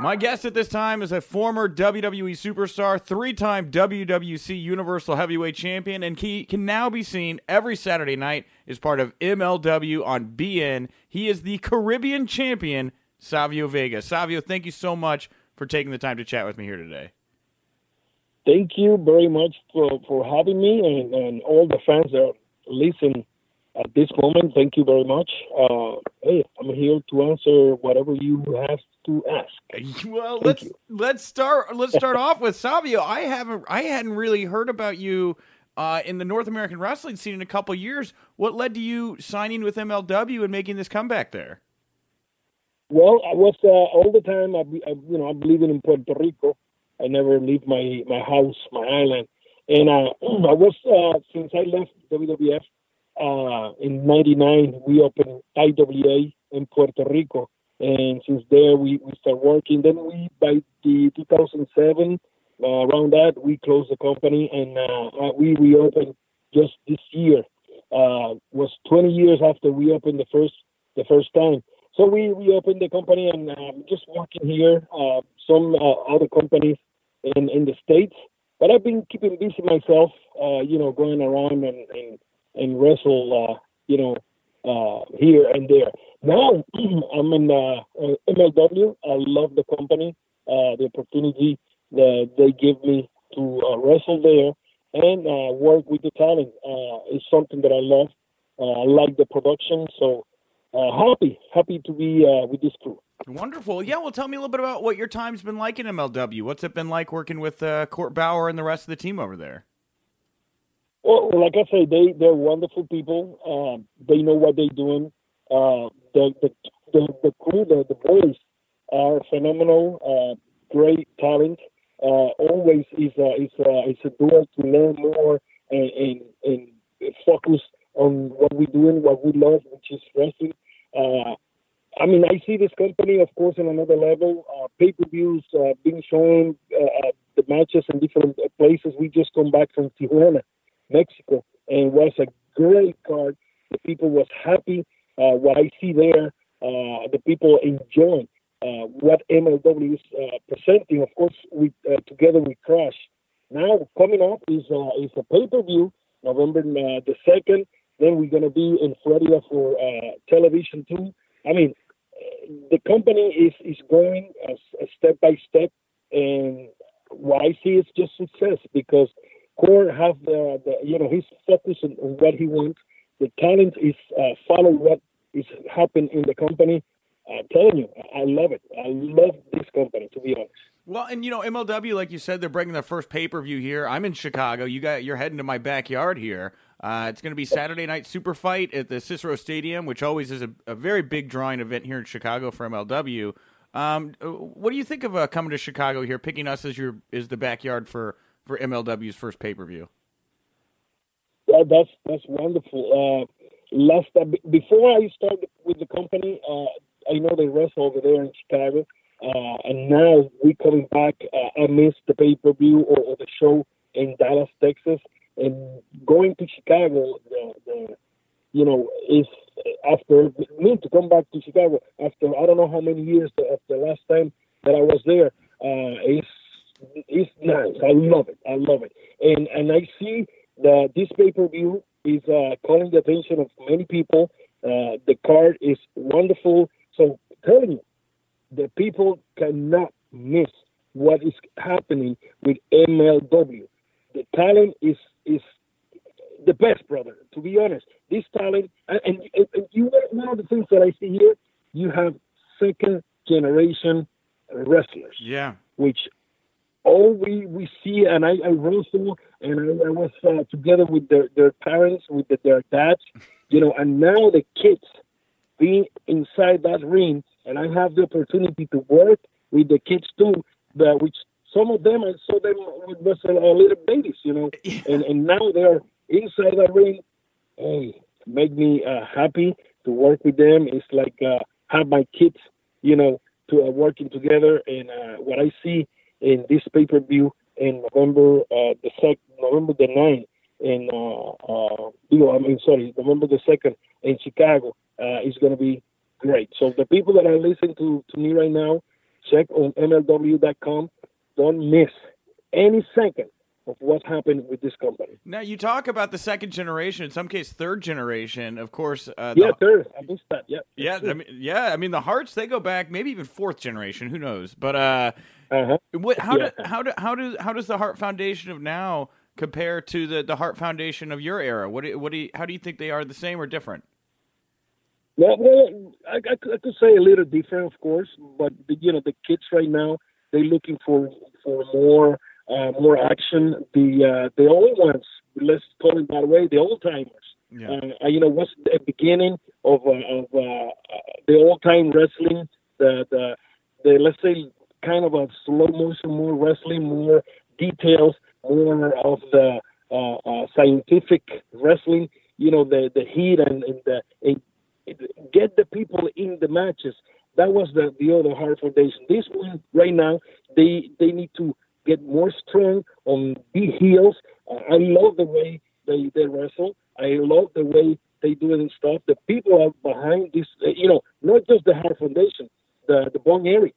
My guest at this time is a former WWE superstar, three time WWC Universal Heavyweight Champion, and he can now be seen every Saturday night as part of MLW on beIN. He is the Caribbean champion, Savio Vega. Savio, thank you so much for taking the time to chat with me here today. Thank you very much for, for having me and, and all the fans that listen at this moment. Thank you very much. Uh, hey, I'm here to answer whatever you have to ask. *laughs* Well, Thank let's you. let's start let's start *laughs* off with Savio. I haven't I hadn't really heard about you uh, in the North American wrestling scene in a couple years. What led to you signing with MLW and making this comeback there? Well, I was uh, all the time. I, I, you know, I'm living in Puerto Rico. I never leave my my house, my island, and uh, *clears throat* I was uh, since I left WWF uh, in '99. We opened IWA in Puerto Rico, and since there we we start working. Then we by the 2007 uh, around that we closed the company and uh, uh, we reopened just this year. Uh, was 20 years after we opened the first the first time. So we reopened the company and um, just working here. Uh, some uh, other companies in in the states, but I've been keeping busy myself. Uh, you know, going around and and, and wrestle. Uh, you know, uh, here and there. Now *clears throat* I'm in uh, MLW. I love the company, uh, the opportunity that they give me to uh, wrestle there and uh, work with the talent uh, is something that I love. Uh, I like the production, so uh, happy, happy to be uh, with this crew. Wonderful. Yeah, well, tell me a little bit about what your time's been like in MLW. What's it been like working with uh, Court Bauer and the rest of the team over there? Well, like I say, they they're wonderful people. Um, they know what they're doing. Uh, the, the the the crew, the, the boys are phenomenal. Uh, great talent. Uh, always is a is a is a duel to learn more and, and and focus on what we're doing, what we love, which is wrestling. Uh, I mean, I see this company, of course, on another level. Uh, pay-per-views uh, being shown, uh, the matches in different places. We just come back from Tijuana. Mexico, and it was a great card. The people was happy. Uh, what I see there, uh, the people enjoying uh, what MLW is uh, presenting. Of course, we together we crush. Now coming up is is a pay per view, November the second. Then we're gonna be in Florida for television too. I mean, the company is is going uh, step by step, and what I see is just success because Court have the, the you know he's focused on what he wants. The talent is uh, follow what is happening in the company. I'm telling you, I love it. I love this company to be honest. Well, and you know MLW, like you said, they're bringing their first pay per view here. I'm in Chicago. You got you're heading to my backyard here. Uh, it's going to be Saturday night super fight at the Cicero Stadium, which always is a, a very big drawing event here in Chicago for MLW. Um, what do you think of uh, coming to Chicago here, picking us as your is the backyard for for MLW's first pay per view? That's that's wonderful. Uh, last uh, before I started with the company, uh, I know they wrestle over there in Chicago, uh, and now we coming back. Uh, I missed the pay per view or, or, the show in Dallas, Texas, and going to Chicago. The, the you know is after me to come back to Chicago after I don't know how many years after the last time that I was there. Uh, it's it's nice. I love it. I love it. And and I see that this pay per view is uh, calling the attention of many people. Uh, the card is wonderful. So telling you, the people cannot miss what is happening with MLW. The talent is is the best, brother. To be honest, this talent and, and, and you one of the things that I see here, you have second generation wrestlers. Yeah. Which all we, we see, and I, I wrestle, and I, I was uh, together with their, their parents, with the, their dads, you know, and now the kids being inside that ring, and I have the opportunity to work with the kids too, that which some of them I saw them a, a little babies, you know, yeah. and and now they're inside that ring. Hey, make me uh, happy to work with them. It's like uh, have my kids, you know, to uh, working together, and uh, what I see in this pay per view in November uh, the sec November the 9th in uh, uh, I mean sorry November the second in Chicago uh, is going to be great. So the people that are listening to to me right now, check on MLW.com. Don't miss any second of what happened with this company. Now you talk about the second generation, in some case third generation, of course. Uh, yeah, third. I missed that. Yeah. Yeah, I mean, yeah. I mean, the Harts they go back maybe even fourth generation. Who knows? But uh, uh-huh. what? How yeah. do how do how do how does the Hart Foundation of now compare to the the Hart Foundation of your era? What do, what do you, how do you think they are the same or different? Well, well I, I, could, I could say a little different, of course, but the, you know the kids right now they're looking for for more uh, more action. The uh, the old ones, let's call it that way, the old timers. Yeah. Uh, you know, what's the beginning of uh, of uh, the old time wrestling? The the the let's say kind of a slow motion, more wrestling, more details, more of the uh, uh, scientific wrestling. You know, the the heat and, and the and get the people in the matches. That was the the other Hart Foundation. This one right now, they they need to get more strong on big heels. I love the way they, they wrestle. I love the way they do it and stuff. The people are behind this, uh, you know, not just the Hart Foundation, the the Von Erichs.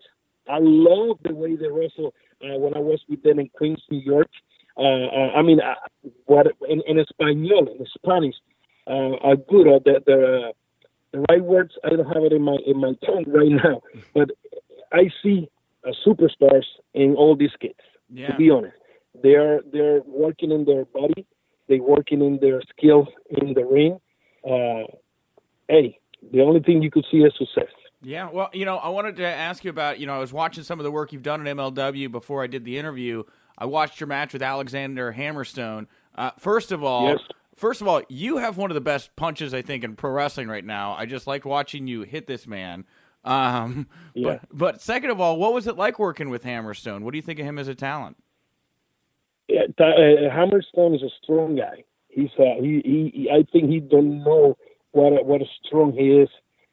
I love the way they wrestle. Uh, when I was with them in Queens, New York, uh, uh I mean, uh, what in, in Espanol, in Spanish, uh, are good. Uh, the, the the right words I don't have it in my in my tongue right *laughs* now, but I see superstars in all these kids. Yeah. To be honest, they're they're working in their body, they working in their skills in the ring. Uh, hey, the only thing you could see is success. Yeah, well, you know, I wanted to ask you about, you know, I was watching some of the work you've done in MLW before I did the interview. I watched your match with Alexander Hammerstone. Uh, first of all, yes. first of all, you have one of the best punches I think in pro wrestling right now. I just like watching you hit this man. Um, yeah. But, but second of all, what was it like working with Hammerstone? What do you think of him as a talent? Yeah, uh, Hammerstone is a strong guy. He's uh, he, he, he I think he don't know what a, what a strong he is.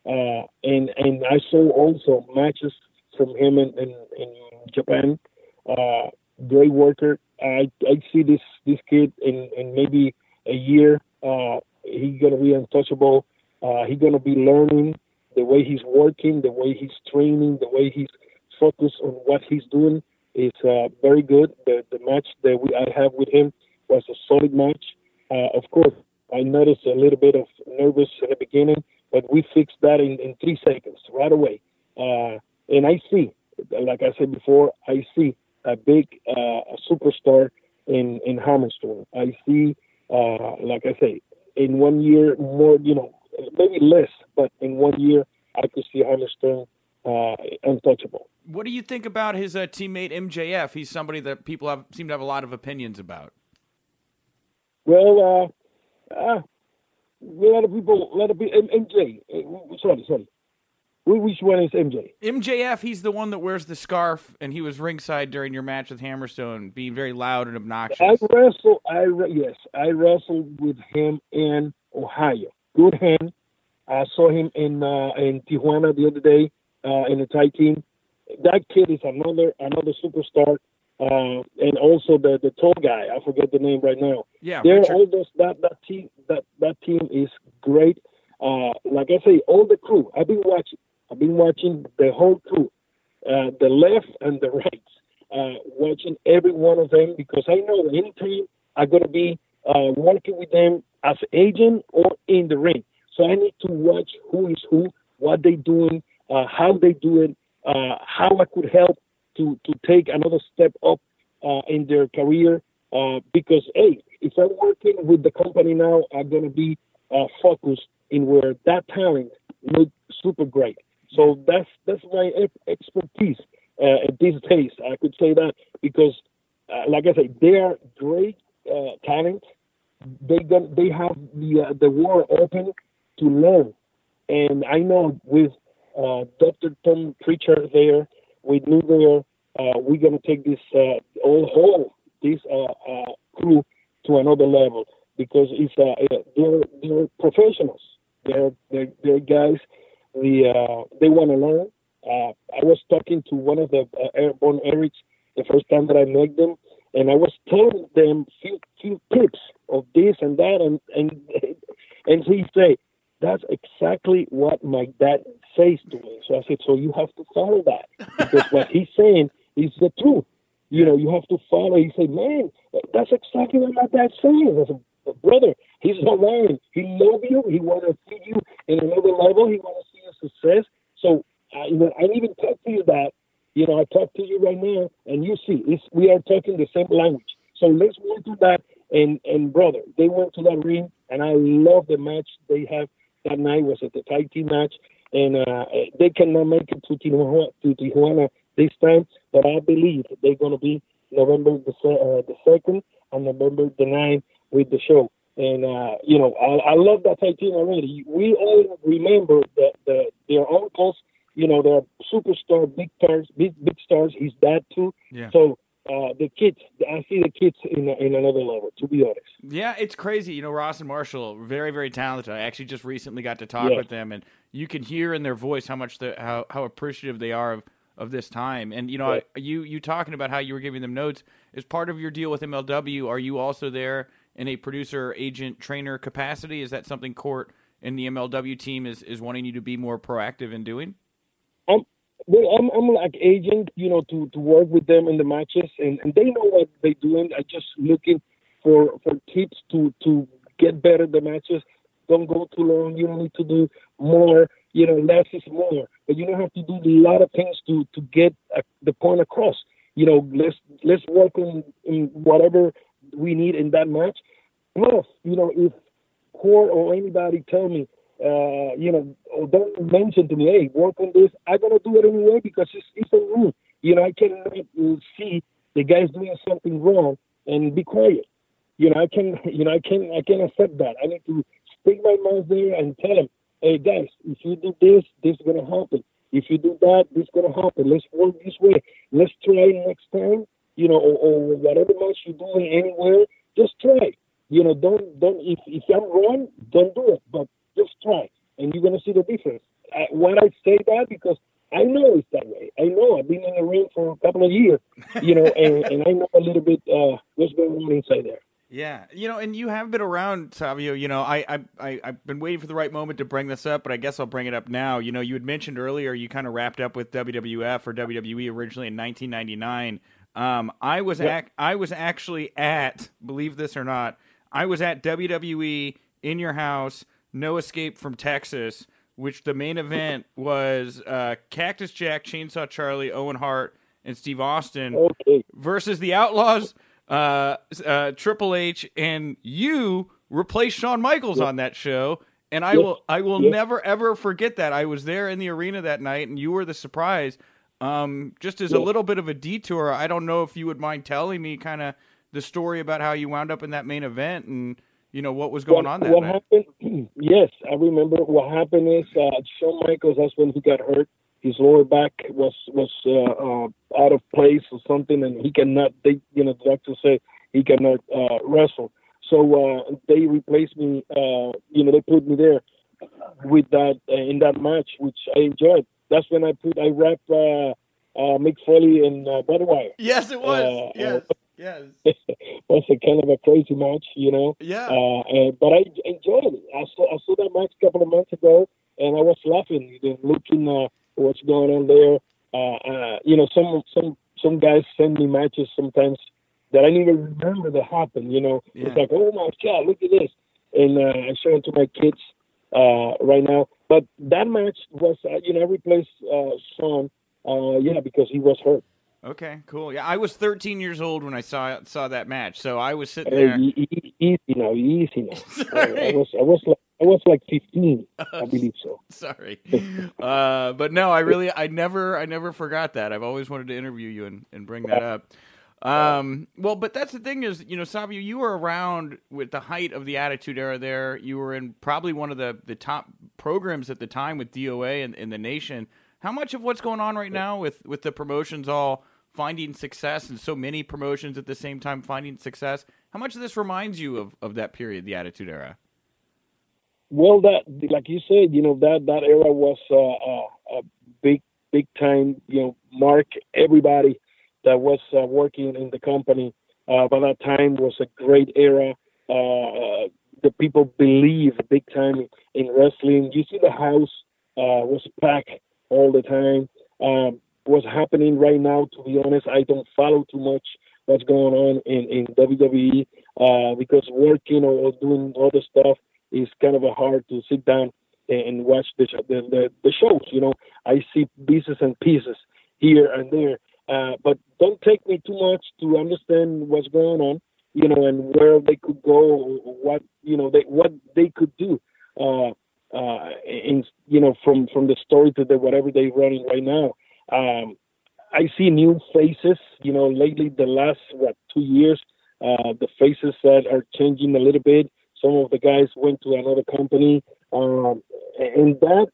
Uh, and and I saw also matches from him in in, in Japan. Uh, great worker. I I see this this kid in in maybe a year. Uh, he's gonna be untouchable. Uh, he's gonna be learning the way he's working, the way he's training, the way he's focused on what he's doing is uh, very good. The, the match that we, I have with him was a solid match. Uh, of course, I noticed a little bit of nervous in the beginning, but we fixed that in, in three seconds right away. Uh, and I see, like I said before, I see a big uh, superstar in in Hammerstone. I see, uh, like I say, in one year more, you know, maybe less, but in one year I could see Hammerstone uh, untouchable. What do you think about his uh, teammate MJF? He's somebody that people have seem to have a lot of opinions about. Well, uh, uh, a lot of people, a lot of people, MJ. Uh, sorry, sorry. Which one is MJ? MJF, he's the one that wears the scarf, and he was ringside during your match with Hammerstone, being very loud and obnoxious. I wrestled. I yes, I wrestled with him in Ohio. Good hand. I saw him in uh, in Tijuana the other day uh, in the tag team. That kid is another another superstar. Uh, and also the the tall guy, I forget the name right now. Yeah, they're Richard. all those that that team that that team is great. Uh, like I say, all the crew. I've been watching. I've been watching the whole crew, uh, the left and the right, uh, watching every one of them because I know anytime I'm gonna be uh, working with them as agent or in the ring. So I need to watch who is who, what they doing, uh, how they do it, uh, how I could help to to take another step up uh, in their career. Uh, because hey, if I'm working with the company now, I'm gonna be uh, focused in where that talent look super great. So that's that's my expertise uh, at these days. I could say that because, like I say, they are great talent. They got they have the uh, the world open to learn, and I know with uh, Dr. Tom Prichard there, with me there, uh, we're gonna take this uh, all whole this crew to another level because it's they're they're professionals. They're they're, they're guys the uh, they want to learn. Uh, I was talking to one of the uh, airborne Erics the first time that I met them, and I was telling them few few tips of this and that, and and and he say that's exactly what my dad says to me. So I said, so you have to follow that because what he's saying is the truth. You know, you have to follow. He said, man, that's exactly what my dad saying. I said, brother, he's not lying. He love you. He want to see you in another level. He want to see your success. So, uh, you know, I even talk to you that, you know, I talk to you right now, and you see, we are talking the same language. So let's work on that. And and brother, they went to that ring, and I love the match they have that night. Was at the tag team match, and uh, they cannot make it to Tijuana, to Tijuana this time, but I believe they're going to be November the uh, the second and November the 9th with the show. And uh, you know, I, I love that tag team already. We all remember that the, their uncles, you know, they're superstar, big stars, big big stars. He's that too. Yeah. So uh, the kids, I see the kids in in another level. To be honest. Yeah, it's crazy. You know, Ross and Marshall, very very talented. I actually just recently got to talk Yeah. with them, and you can hear in their voice how much the how how appreciative they are of of this time. And you know, Right. you you talking about how you were giving them notes as part of your deal with MLW. Are you also there in a producer, agent, trainer capacity? Is that something Court and the MLW team is is wanting you to be more proactive in doing? Well, I'm I'm like agent, you know, to to work with them in the matches, and, and they know what they're doing. I just looking for for tips to to get better the matches. Don't go too long. You don't need to do more. You know, less is more. But you don't have to do a lot of things to to get uh, the point across. You know, let's let's work on in whatever we need in that match. Plus, you know, if Court or anybody tell me, uh, you know, don't mention to me, hey, work on this, I'm gonna do it anyway because it's it's a rule. You know, I cannot uh, see the guys doing something wrong and be quiet. You know, I can, *laughs* you know, I can, I can accept that. I need to stick my mouth there and tell them, hey, guys, if you do this, this is gonna happen. If you do that, this is gonna happen. Let's work this way. Let's try next time. You know, or, or whatever match you're doing anywhere, just try. You know, don't don't if if I'm wrong, don't do it, but just try, and you're gonna see the difference. I, why I say that because I know it's that way. I know I've been in the ring for a couple of years, you know, and, and I know a little bit uh, what's going on inside there. Yeah, you know, and you have been around, Savio. You know, I, I, I, I've been waiting for the right moment to bring this up, but I guess I'll bring it up now. You know, you had mentioned earlier you kind of wrapped up with WWF or WWE originally in 1999. Um, I was Yep. ac- I was actually at, believe this or not, I was at WWE in your house, No Escape from Texas, which the main event was uh, Cactus Jack, Chainsaw Charlie, Owen Hart, and Steve Austin Okay. versus the Outlaws, uh, uh, Triple H, and you replaced Shawn Michaels on that show. And I Yes. will, I will Yes. never ever forget that. I was there in the arena that night, and you were the surprise. Um, just as a little bit of a detour, I don't know if you would mind telling me kind of the story about how you wound up in that main event and you know what was going what, on that what night. happened? *clears throat* yes, I remember. What happened is uh, Shawn Michaels. That's when he got hurt. His lower back was was uh, uh, out of place or something, and he cannot. They, you know, the doctor said he cannot uh, wrestle. So uh, they replaced me. Uh, you know, they put me there with that uh, in that match, which I enjoyed. That's when I put I rap uh, uh, Mick Foley and uh, Wyatt. Yes, it was. Uh, yes, yes, *laughs* was a kind of a crazy match, you know. yeah. Uh, and, but I enjoyed it. I saw I saw that match a couple of months ago, and I was laughing, you know, looking uh, what's going on there. Uh, uh, you know, some some some guys send me matches sometimes that I didn't even remember that happened. You know, Yeah. it's like, oh my god, look at this, and uh, I show it to my kids uh, right now. But that match was, uh, you know, I replaced uh, Shawn, uh, yeah, because he was hurt. Okay, cool. Yeah, I was 13 years old when I saw saw that match, so I was sitting there. easy now, easy now. *laughs* I, I was I was like I was like 15, I *laughs* believe so. sorry. *laughs* Uh, but no, I really, I never, I never forgot that. I've always wanted to interview you and, and bring that up. Um, well, but that's the thing is, you know, Savio, you were around with the height of the Attitude Era. There, you were in probably one of the the top programs at the time with DOA and in the nation. How much of what's going on right now with with the promotions all finding success and so many promotions at the same time finding success? How much of this reminds you of of that period, the Attitude Era? Well, that like you said, you know that that era was uh, a, a big big time. You know, mark everybody that was uh, working in the company uh, by that time was a great era. Uh, the people believe big time in wrestling. You see, the house uh, was packed all the time. Um, what's happening right now, to be honest, I don't follow too much what's going on in in WWE uh, because working or, doing other stuff is kind of hard to sit down and, watch the, the the the shows. You know, I see pieces and pieces here and there, uh, but don't take me too much to understand what's going on. You know, and where they could go, what you know, they what they could do. Uh, uh, in you know, from from the story to the whatever they're running right now. Um, I see new faces. You know, lately the last what two years, uh, the faces that are changing a little bit. Some of the guys went to another company, um, and that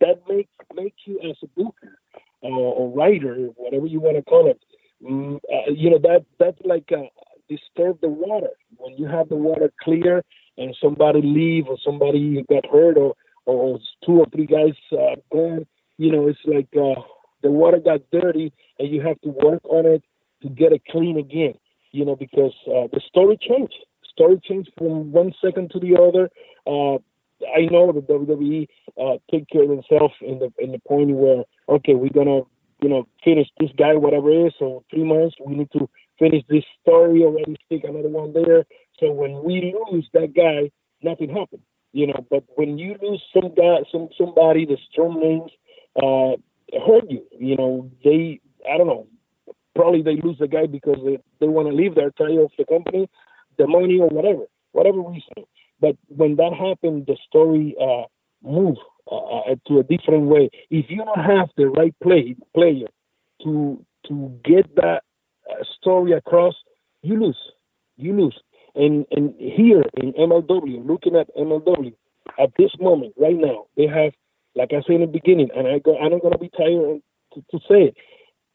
that makes makes you as a booker uh, or writer, whatever you want to call it. Mm, uh, you know that that's like uh, disturb the water when you have the water clear and somebody leave or somebody got hurt or or two or three guys uh, gone. You know, it's like uh, the water got dirty and you have to work on it to get it clean again. You know, because uh, the story changed. Story changed from one second to the other. Uh, I know the WWE uh, take care of themselves in the in the point where okay, we're gonna you know finish this guy whatever it is. So three months we need to finish this story already. Stick another one there. So when we lose that guy, nothing happened. You know, but when you lose some guy, some somebody, the strong names uh, hurt you. You know, they I don't know. Probably they lose the guy because they, they want to leave their title of the company, the money or whatever, whatever reason. But when that happened, the story uh, moved uh, uh, to a different way. If you don't have the right play player to to get that uh, story across, you lose. You lose. And and here in MLW, looking at MLW at this moment right now, they have, like I said in the beginning, and I go, I'm gonna be tired to, to say it.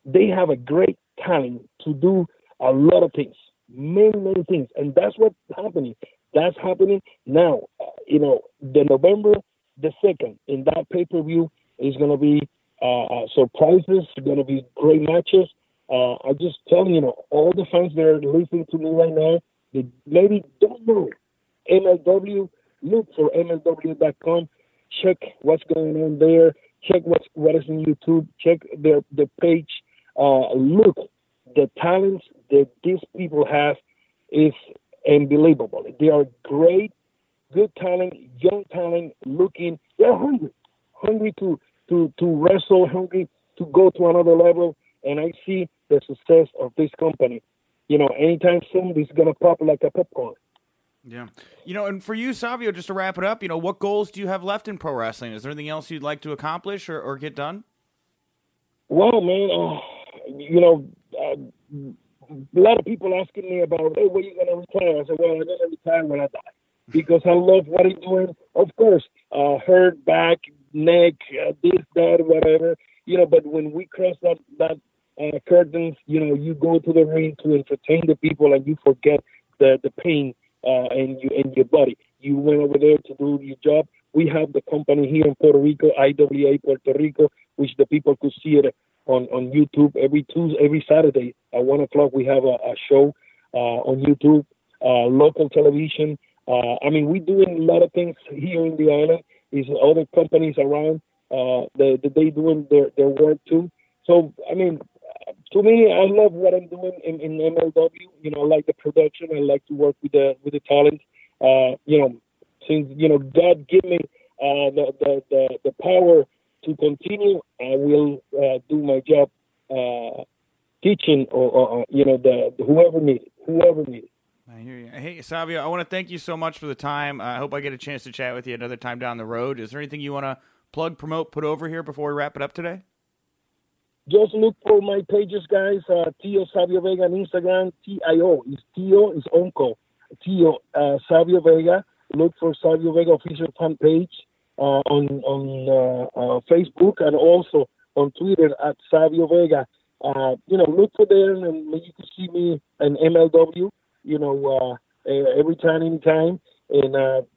They have a great talent to do a lot of things, many many things, and that's what's happening. That's happening now. Uh, you know, the November the second in that pay per view is gonna be uh, uh, surprises. Gonna be great matches. Uh, I just telling you, you know, all the fans that are listening to me right now, they maybe don't know MLW. Look for MLW.com. Check what's going on there. Check what's what is in YouTube. Check their the page. Uh, look, the talents that these people have is unbelievable. They are great, good talent, young talent, looking. They're hungry, hungry to to to wrestle, hungry to go to another level. and I see the success of this company. You know, anytime soon, this is gonna pop like a popcorn. Yeah. You know, and for you, Savio, just to wrap it up, you know, what goals do you have left in pro wrestling? Is there anything else you'd like to accomplish or, or get done? Well, man, uh, you know, uh, a lot of people asking me about, hey, when are you going to retire? I said, well, I'm going to retire when I die because I love what I'm doing. Of course, uh, hurt, back, neck, uh, this, that, whatever, you know, but when we cross that, that uh, curtains, you know, you go to the ring to entertain the people and you forget the, the pain uh, in, you, in your body. You went over there to do your job. We have the company here in Puerto Rico, IWA Puerto Rico, which the people could see it on, on YouTube every Tuesday, every Saturday at one o'clock. We have a, a show uh, on YouTube, uh, local television. Uh, I mean, we're doing a lot of things here in the island. There's other companies around uh, that they doing their, their work too. So, I mean, to me, I love what I'm doing in, in MLW. You know, I like the production. I like to work with the with the talent. Uh, you know, since you know God give me uh, the, the the the power to continue, I will uh, do my job uh, teaching or, or, you know the, whoever needed, whoever needed. I hear you. Hey, Savio, I want to thank you so much for the time. I hope I get a chance to chat with you another time down the road. Is there anything you want to plug, promote, put over here before we wrap it up today? Just look for my pages, guys. Uh, Tio Savio Vega on Instagram. T I O. is Tio is Uncle. Tio uh, Savio Vega. Look for Savio Vega official fan page uh, on on uh, uh, Facebook and also on Twitter at Savio Vega. Uh, you know, look for there and you can see me in MLW. You know, every time, anytime. And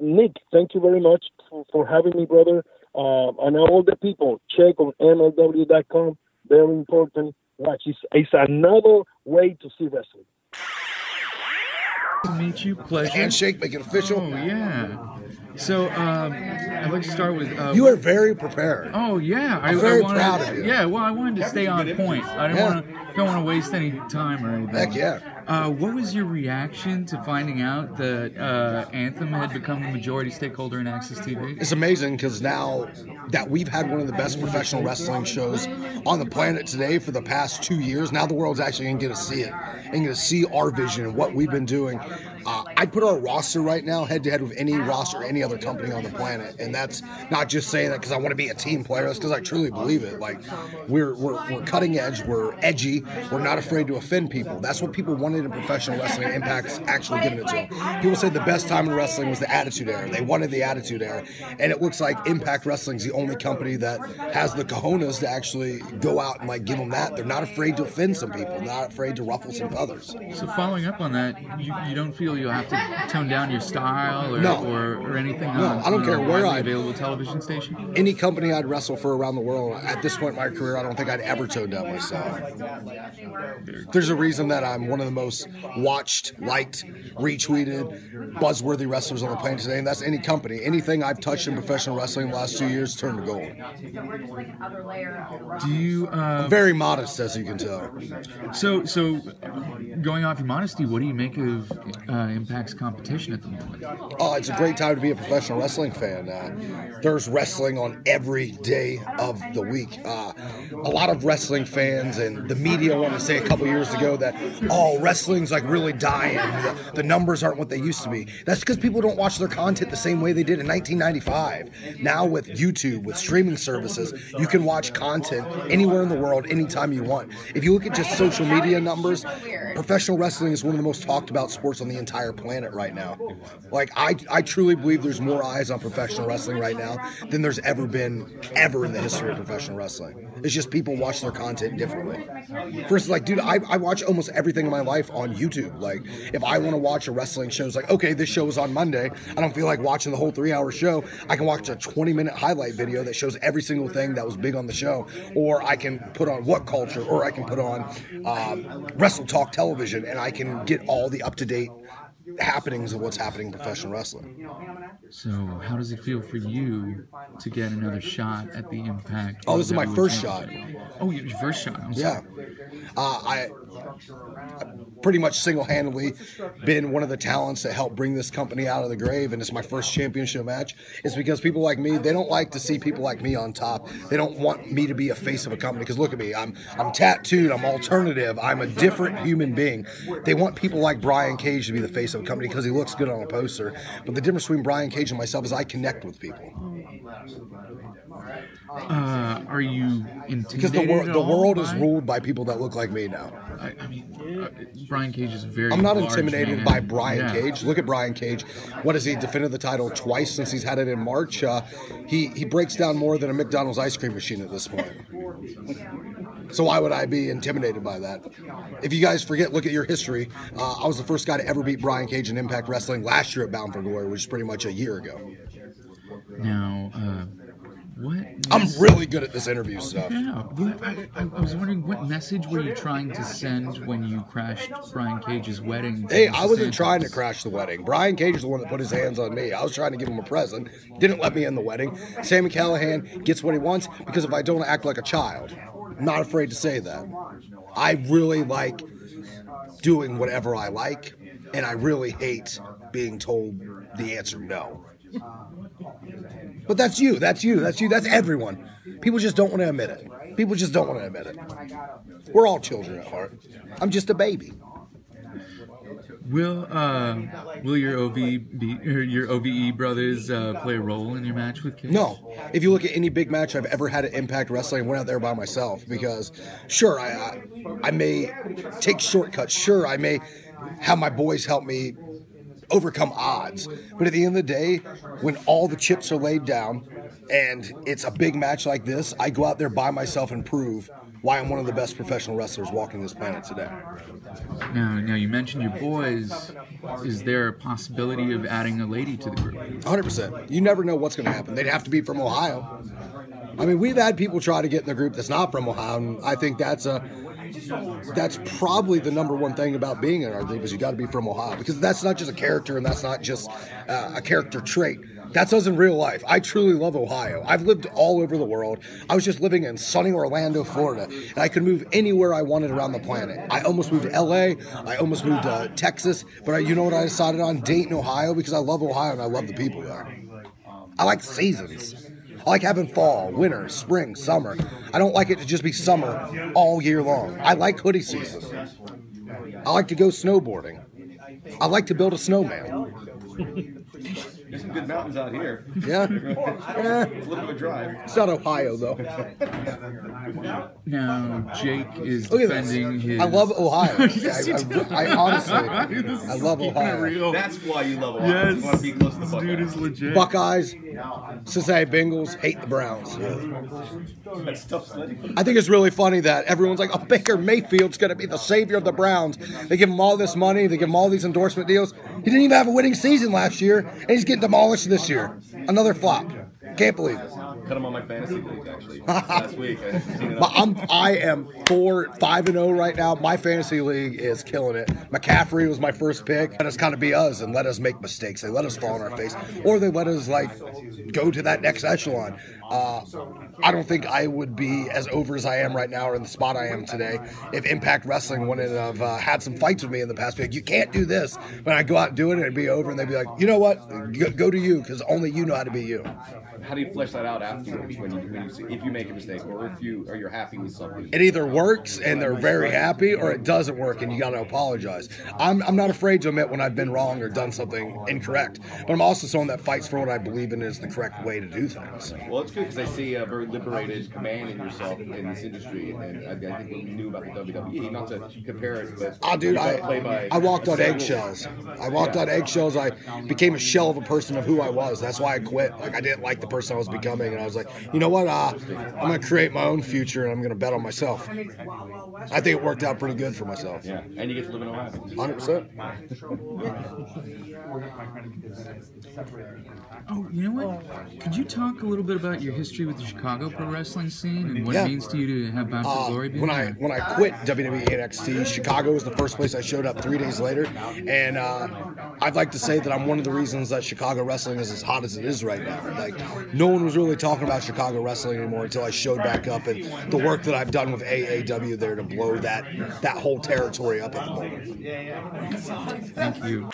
Nick, thank you very much for, for having me, brother. Uh, and all the people, check on MLW.com. Very important. Watch. It's, it's another way to see wrestling. To meet you, pleasure. Handshake, make it official. Oh yeah. So um, I'd like to start with. Uh, you are very prepared. Oh yeah, I'm very I wanted, proud of you. Yeah, well, I wanted to stay on point. I didn't Yeah. want to don't want to waste any time or anything. Heck yeah. Uh, what was your reaction to finding out that uh, Anthem had become the majority stakeholder in AXS TV? It's amazing because now that we've had one of the best professional wrestling shows on the planet today for the past two years, now the world's actually going to get to see it and get to see our vision and what we've been doing. Uh, I'd put our roster right now head to head with any roster, any other company on the planet, and that's not just saying that because I want to be a team player. That's because I truly believe it. Like we're, we're we're cutting edge, we're edgy, we're not afraid to offend people. That's what people wanted in professional wrestling. Impact's actually giving it to them. People said the best time in wrestling was the Attitude Era. They wanted the Attitude Era, and it looks like Impact Wrestling's the only company that has the cojones to actually go out and like give them that. They're not afraid to offend some people, not afraid to ruffle some feathers. So following up on that, you, you don't feel you'll have to tone down your style or No. or, or anything No, on, I don't care where I- available television station? any company I'd wrestle for around the world, at this point in my career, I don't think I'd ever tone down myself. There's a reason that I'm one of the most watched, liked, retweeted, buzzworthy wrestlers on the planet today, and that's any company. Anything I've touched in professional wrestling in the last two years turned to gold. Do you uh, Very modest, as you can tell. so so going off your modesty? What do you make of uh, Impact's competition at the moment? Oh, it's a great time to be a professional wrestling fan. Uh, there's wrestling on every day of the week. Uh, a lot of wrestling fans and the media wanted to say a couple years ago that, all oh, wrestling's like really dying. The, the numbers aren't what they used to be. That's because people don't watch their content the same way they did in 1995. Now, with YouTube, with streaming services, you can watch content anywhere in the world, anytime you want. If you look at just social media numbers, professional wrestling is one of the most talked about sports on the entire planet right now. Like I, I truly believe there's more eyes on professional wrestling right now than there's ever been ever in the history of professional wrestling. It's just people watch their content differently. First, like, dude, I, I watch almost everything in my life on YouTube. Like, if I want to watch a wrestling show, it's like, okay, this show is on Monday. I don't feel like watching the whole three hour show. I can watch a 20 minute highlight video that shows every single thing that was big on the show. Or I can put on WhatCulture, or I can put on um, Wrestle Talk Television, and I can get all the up to date happenings of what's happening in professional wrestling. So, how does it feel for you to get another shot at the Impact? Oh, this is my first shot. Oh, your first shot. I'm Yeah. Uh, I pretty much single handedly been one of the talents that helped bring this company out of the grave, and it's my first championship match. It's because people like me, they don't like to see people like me on top. They don't want me to be a face of a company. Because look at me, I'm I'm tattooed, I'm alternative, I'm a different human being. They want people like Brian Cage to be the face of a company because he looks good on a poster. But the difference between Brian Cage and myself is I connect with people. Uh, are you intimidated? Because the world at the all world is ruled by people that look like me now. I, I mean, uh, Brian Cage is a very. I'm not large intimidated man. by Brian Yeah. Cage. Look at Brian Cage. What has he defended the title twice since he's had it in March? Uh, he he breaks down more than a McDonald's ice cream machine at this point. So why would I be intimidated by that? If you guys forget, look at your history. Uh, I was the first guy to ever beat Brian Cage in Impact Wrestling last year at Bound for Glory, which is pretty much a year ago. Now, uh, what? I'm really good at this interview stuff. Yeah, I, I, I was wondering what message were you trying to send when you crashed Brian Cage's wedding? Hey, I wasn't trying to crash the wedding. Brian Cage is the one that put his hands on me. I was trying to give him a present. Didn't let me in the wedding. Sami Callihan gets what he wants because if I don't act like a child, not afraid to say that. I really like doing whatever I like, and I really hate being told the answer no. But that's you. That's you. That's you. That's everyone. People just don't want to admit it. People just don't want to admit it. We're all children at heart. I'm just a baby. Will uh, will your OV be, your OVE brothers uh, play a role in your match with Cage? No. If you look at any big match I've ever had at Impact Wrestling, I went out there by myself because, sure, I, I I may take shortcuts. Sure, I may have my boys help me overcome odds. But at the end of the day, when all the chips are laid down and it's a big match like this, I go out there by myself and prove why I'm one of the best professional wrestlers walking this planet today. Now, now you mentioned your boys. Is there a possibility of adding a lady to the group? 100%. You never know what's going to happen. They'd have to be from Ohio. I mean, we've had people try to get in the group that's not from Ohio, and I think that's a that's probably the number one thing about being in our group is you got to be from Ohio because that's not just a character and that's not just uh, a character trait. That's us in real life. I truly love Ohio. I've lived all over the world. I was just living in sunny Orlando, Florida, and I could move anywhere I wanted around the planet. I almost moved to LA. I almost moved to Texas, but I, you know what I decided on? Dayton, Ohio, because I love Ohio and I love the people there. I like seasons. I like having fall, winter, spring, summer. I don't like it to just be summer all year long. I like hoodie season. I like to go snowboarding. I like to build a snowman. There's some good mountains out here. Yeah? Eh, *laughs* It's a little bit of a drive. it's not Ohio, though. Now Jake is Look at this. defending his. I love Ohio. *laughs* Yes, you I, do. I, I honestly, *laughs* I love Ohio. real. That's why you love Ohio. You want to be close to the Buckeyes. dude is legit. Buckeyes, Cincinnati Bengals hate the Browns. That's. I think it's really funny that everyone's like, oh, Baker Mayfield's going to be the savior of the Browns. They give him all this money, they give him all these endorsement deals. He didn't even have a winning season last year, and he's getting demolished this year. Another flop. Can't believe it. Cut him on my fantasy leagues actually *laughs* last week. I seen it But I'm, I am four, five and zero right now. My fantasy league is killing it. McCaffrey was my first pick. Let us kind of be us and let us make mistakes. They let us fall on our face, or they let us like go to that next echelon. Uh, I don't think I would be as over as I am right now, or in the spot I am today, if Impact Wrestling wouldn't have uh, had some fights with me in the past. Like, you can't do this. When I go out and do it, and it'd be over, and they'd be like, you know what? Go, go to you, because only you know how to be you. How do you flesh that out afterwards when you, when you see, if you make a mistake or if you or you're happy with something? it either works and they're very happy or it doesn't work and you got to apologize. I'm, I'm not afraid to admit when I've been wrong or done something incorrect, but I'm also someone that fights for what I believe in is the correct way to do things. Well, it's good because I see a very liberated command in yourself in this industry, and I, I think what we knew about the WWE, not to compare it, but Oh, dude, I, I walked on eggshells. I walked on eggshells. I became a shell of a person of who I was. That's why I quit. Like, I didn't like the person I was becoming, and I was like, you know what? Uh, I'm going to create my own future, and I'm going to bet on myself. I think it worked out pretty good for myself. Yeah, and you get to live in Ohio. 100%. Oh, you know what? Could you talk a little bit about your your history with the Chicago pro wrestling scene and what Yeah. it means to you to have Bound for Uh, Glory when there? I when I quit WWE NXT, Chicago was the first place I showed up three days later, and uh, I'd like to say that I'm one of the reasons that Chicago wrestling is as hot as it is right now. Like no one was really talking about Chicago wrestling anymore until I showed back up, and the work that I've done with AAW there to blow that that whole territory up at the moment. Thank you.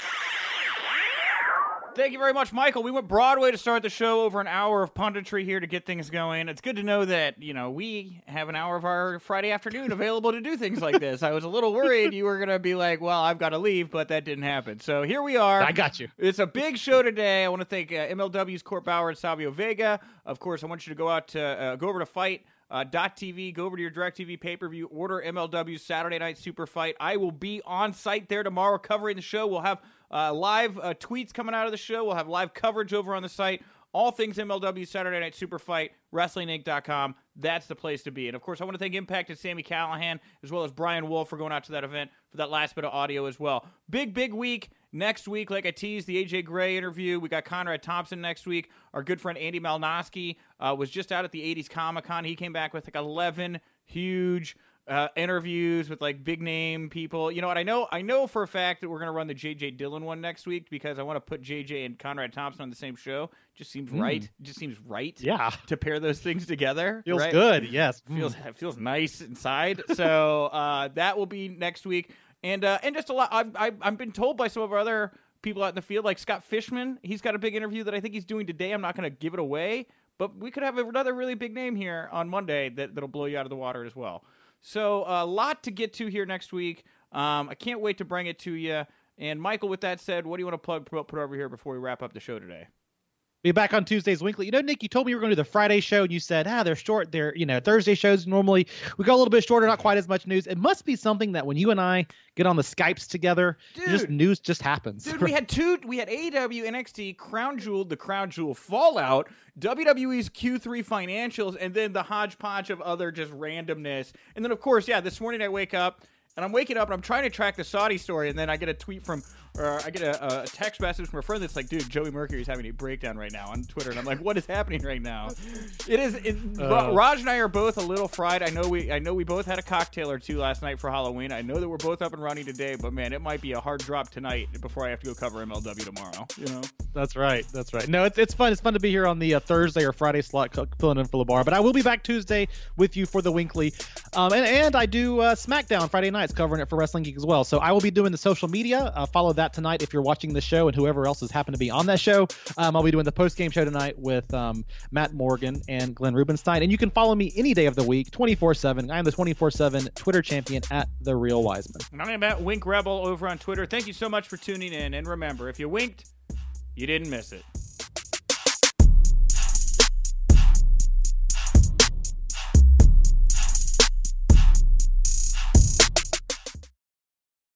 Thank you very much, Michael. We went Broadway to start the show. Over an hour of punditry here to get things going. It's good to know that you know we have an hour of our Friday afternoon available to do things like this. I was a little worried you were gonna be like, "Well, I've got to leave," but that didn't happen. So here we are. I got you. It's a big show today. I want to thank uh, MLW's Court Bauer and Savio Vega. Of course, I want you to go out to uh, go over to FITE. Uh, dot TV, go over to your DirecTV pay per view, order MLW Saturday Night Super Fight. I will be on site there tomorrow covering the show. We'll have uh, live uh, tweets coming out of the show. We'll have live coverage over on the site. All things MLW Saturday Night Super Fight, WrestlingInc.com. That's the place to be. And of course, I want to thank Impact and Sami Callihan, as well as Brian Wolf for going out to that event for that last bit of audio as well. Big, big week. Next week, like I teased, the AJ Gray interview. We got Conrad Thompson next week. Our good friend Andy Malnoske uh, was just out at the 80s Comic Con. He came back with like 11 huge uh, interviews with like big name people. You know what? I know I know for a fact that we're gonna run the JJ Dillon one next week because I want to put JJ and Conrad Thompson on the same show. Just seems right. Just seems right. Yeah. To pair those things together. Feels right? good. Yes. Mm. feels it feels nice inside. So uh, that will be next week, and uh, and just a lot. I've, I've I've been told by some of our other people out in the field, like Scott Fishman. He's got a big interview that I think he's doing today. I'm not going to give it away, but we could have another really big name here on Monday that that'll blow you out of the water as well. So a lot to get to here next week. Um, I can't wait to bring it to you. And Michael, with that said, what do you want to plug put put over here before we wrap up the show today? Be back on Tuesdays WINCLY. You know, Nick, you told me you were going to do the Friday show, and you said, ah, they're short. They're, you know, Thursday shows normally we go a little bit shorter, not quite as much news. It must be something that when you and I get on the Skypes together, it just news just happens. Dude, we had two. We had AEW, NXT, Crown Jewel, the Crown Jewel Fallout, WWE's Q3 financials, and then the hodgepodge of other just randomness. And then, of course, yeah, this morning I wake up and I'm waking up and I'm trying to track the Saudi story, and then I get a tweet from, or I get a, a text message from a friend that's like, "Dude, Joey Mercury is having a breakdown right now on Twitter," and I'm like, "What is happening right now?" It is. It, Ra- Raj and I are both a little fried. I know we. I know we both had a cocktail or two last night for Halloween. I know that we're both up and running today, but man, it might be a hard drop tonight before I have to go cover MLW tomorrow. You know. That's right. That's right. No, it's it's fun. It's fun to be here on the uh, Thursday or Friday slot, c- filling in for Labar. But I will be back Tuesday with you for the WINCLY, um, and and I do uh, SmackDown Friday nights covering it for Wrestling Geek as well. So I will be doing the social media. Uh, follow that tonight if you're watching the show and whoever else has happened to be on that show. Um, I'll be doing the post game show tonight with um, Matt Morgan and Glenn Rubenstein, and you can follow me any day of the week, 24 seven. I am the 24 seven Twitter champion at the Real Wiseman. And I'm at Wink Rebel over on Twitter. Thank you so much for tuning in, and remember, if you winked, you didn't miss it.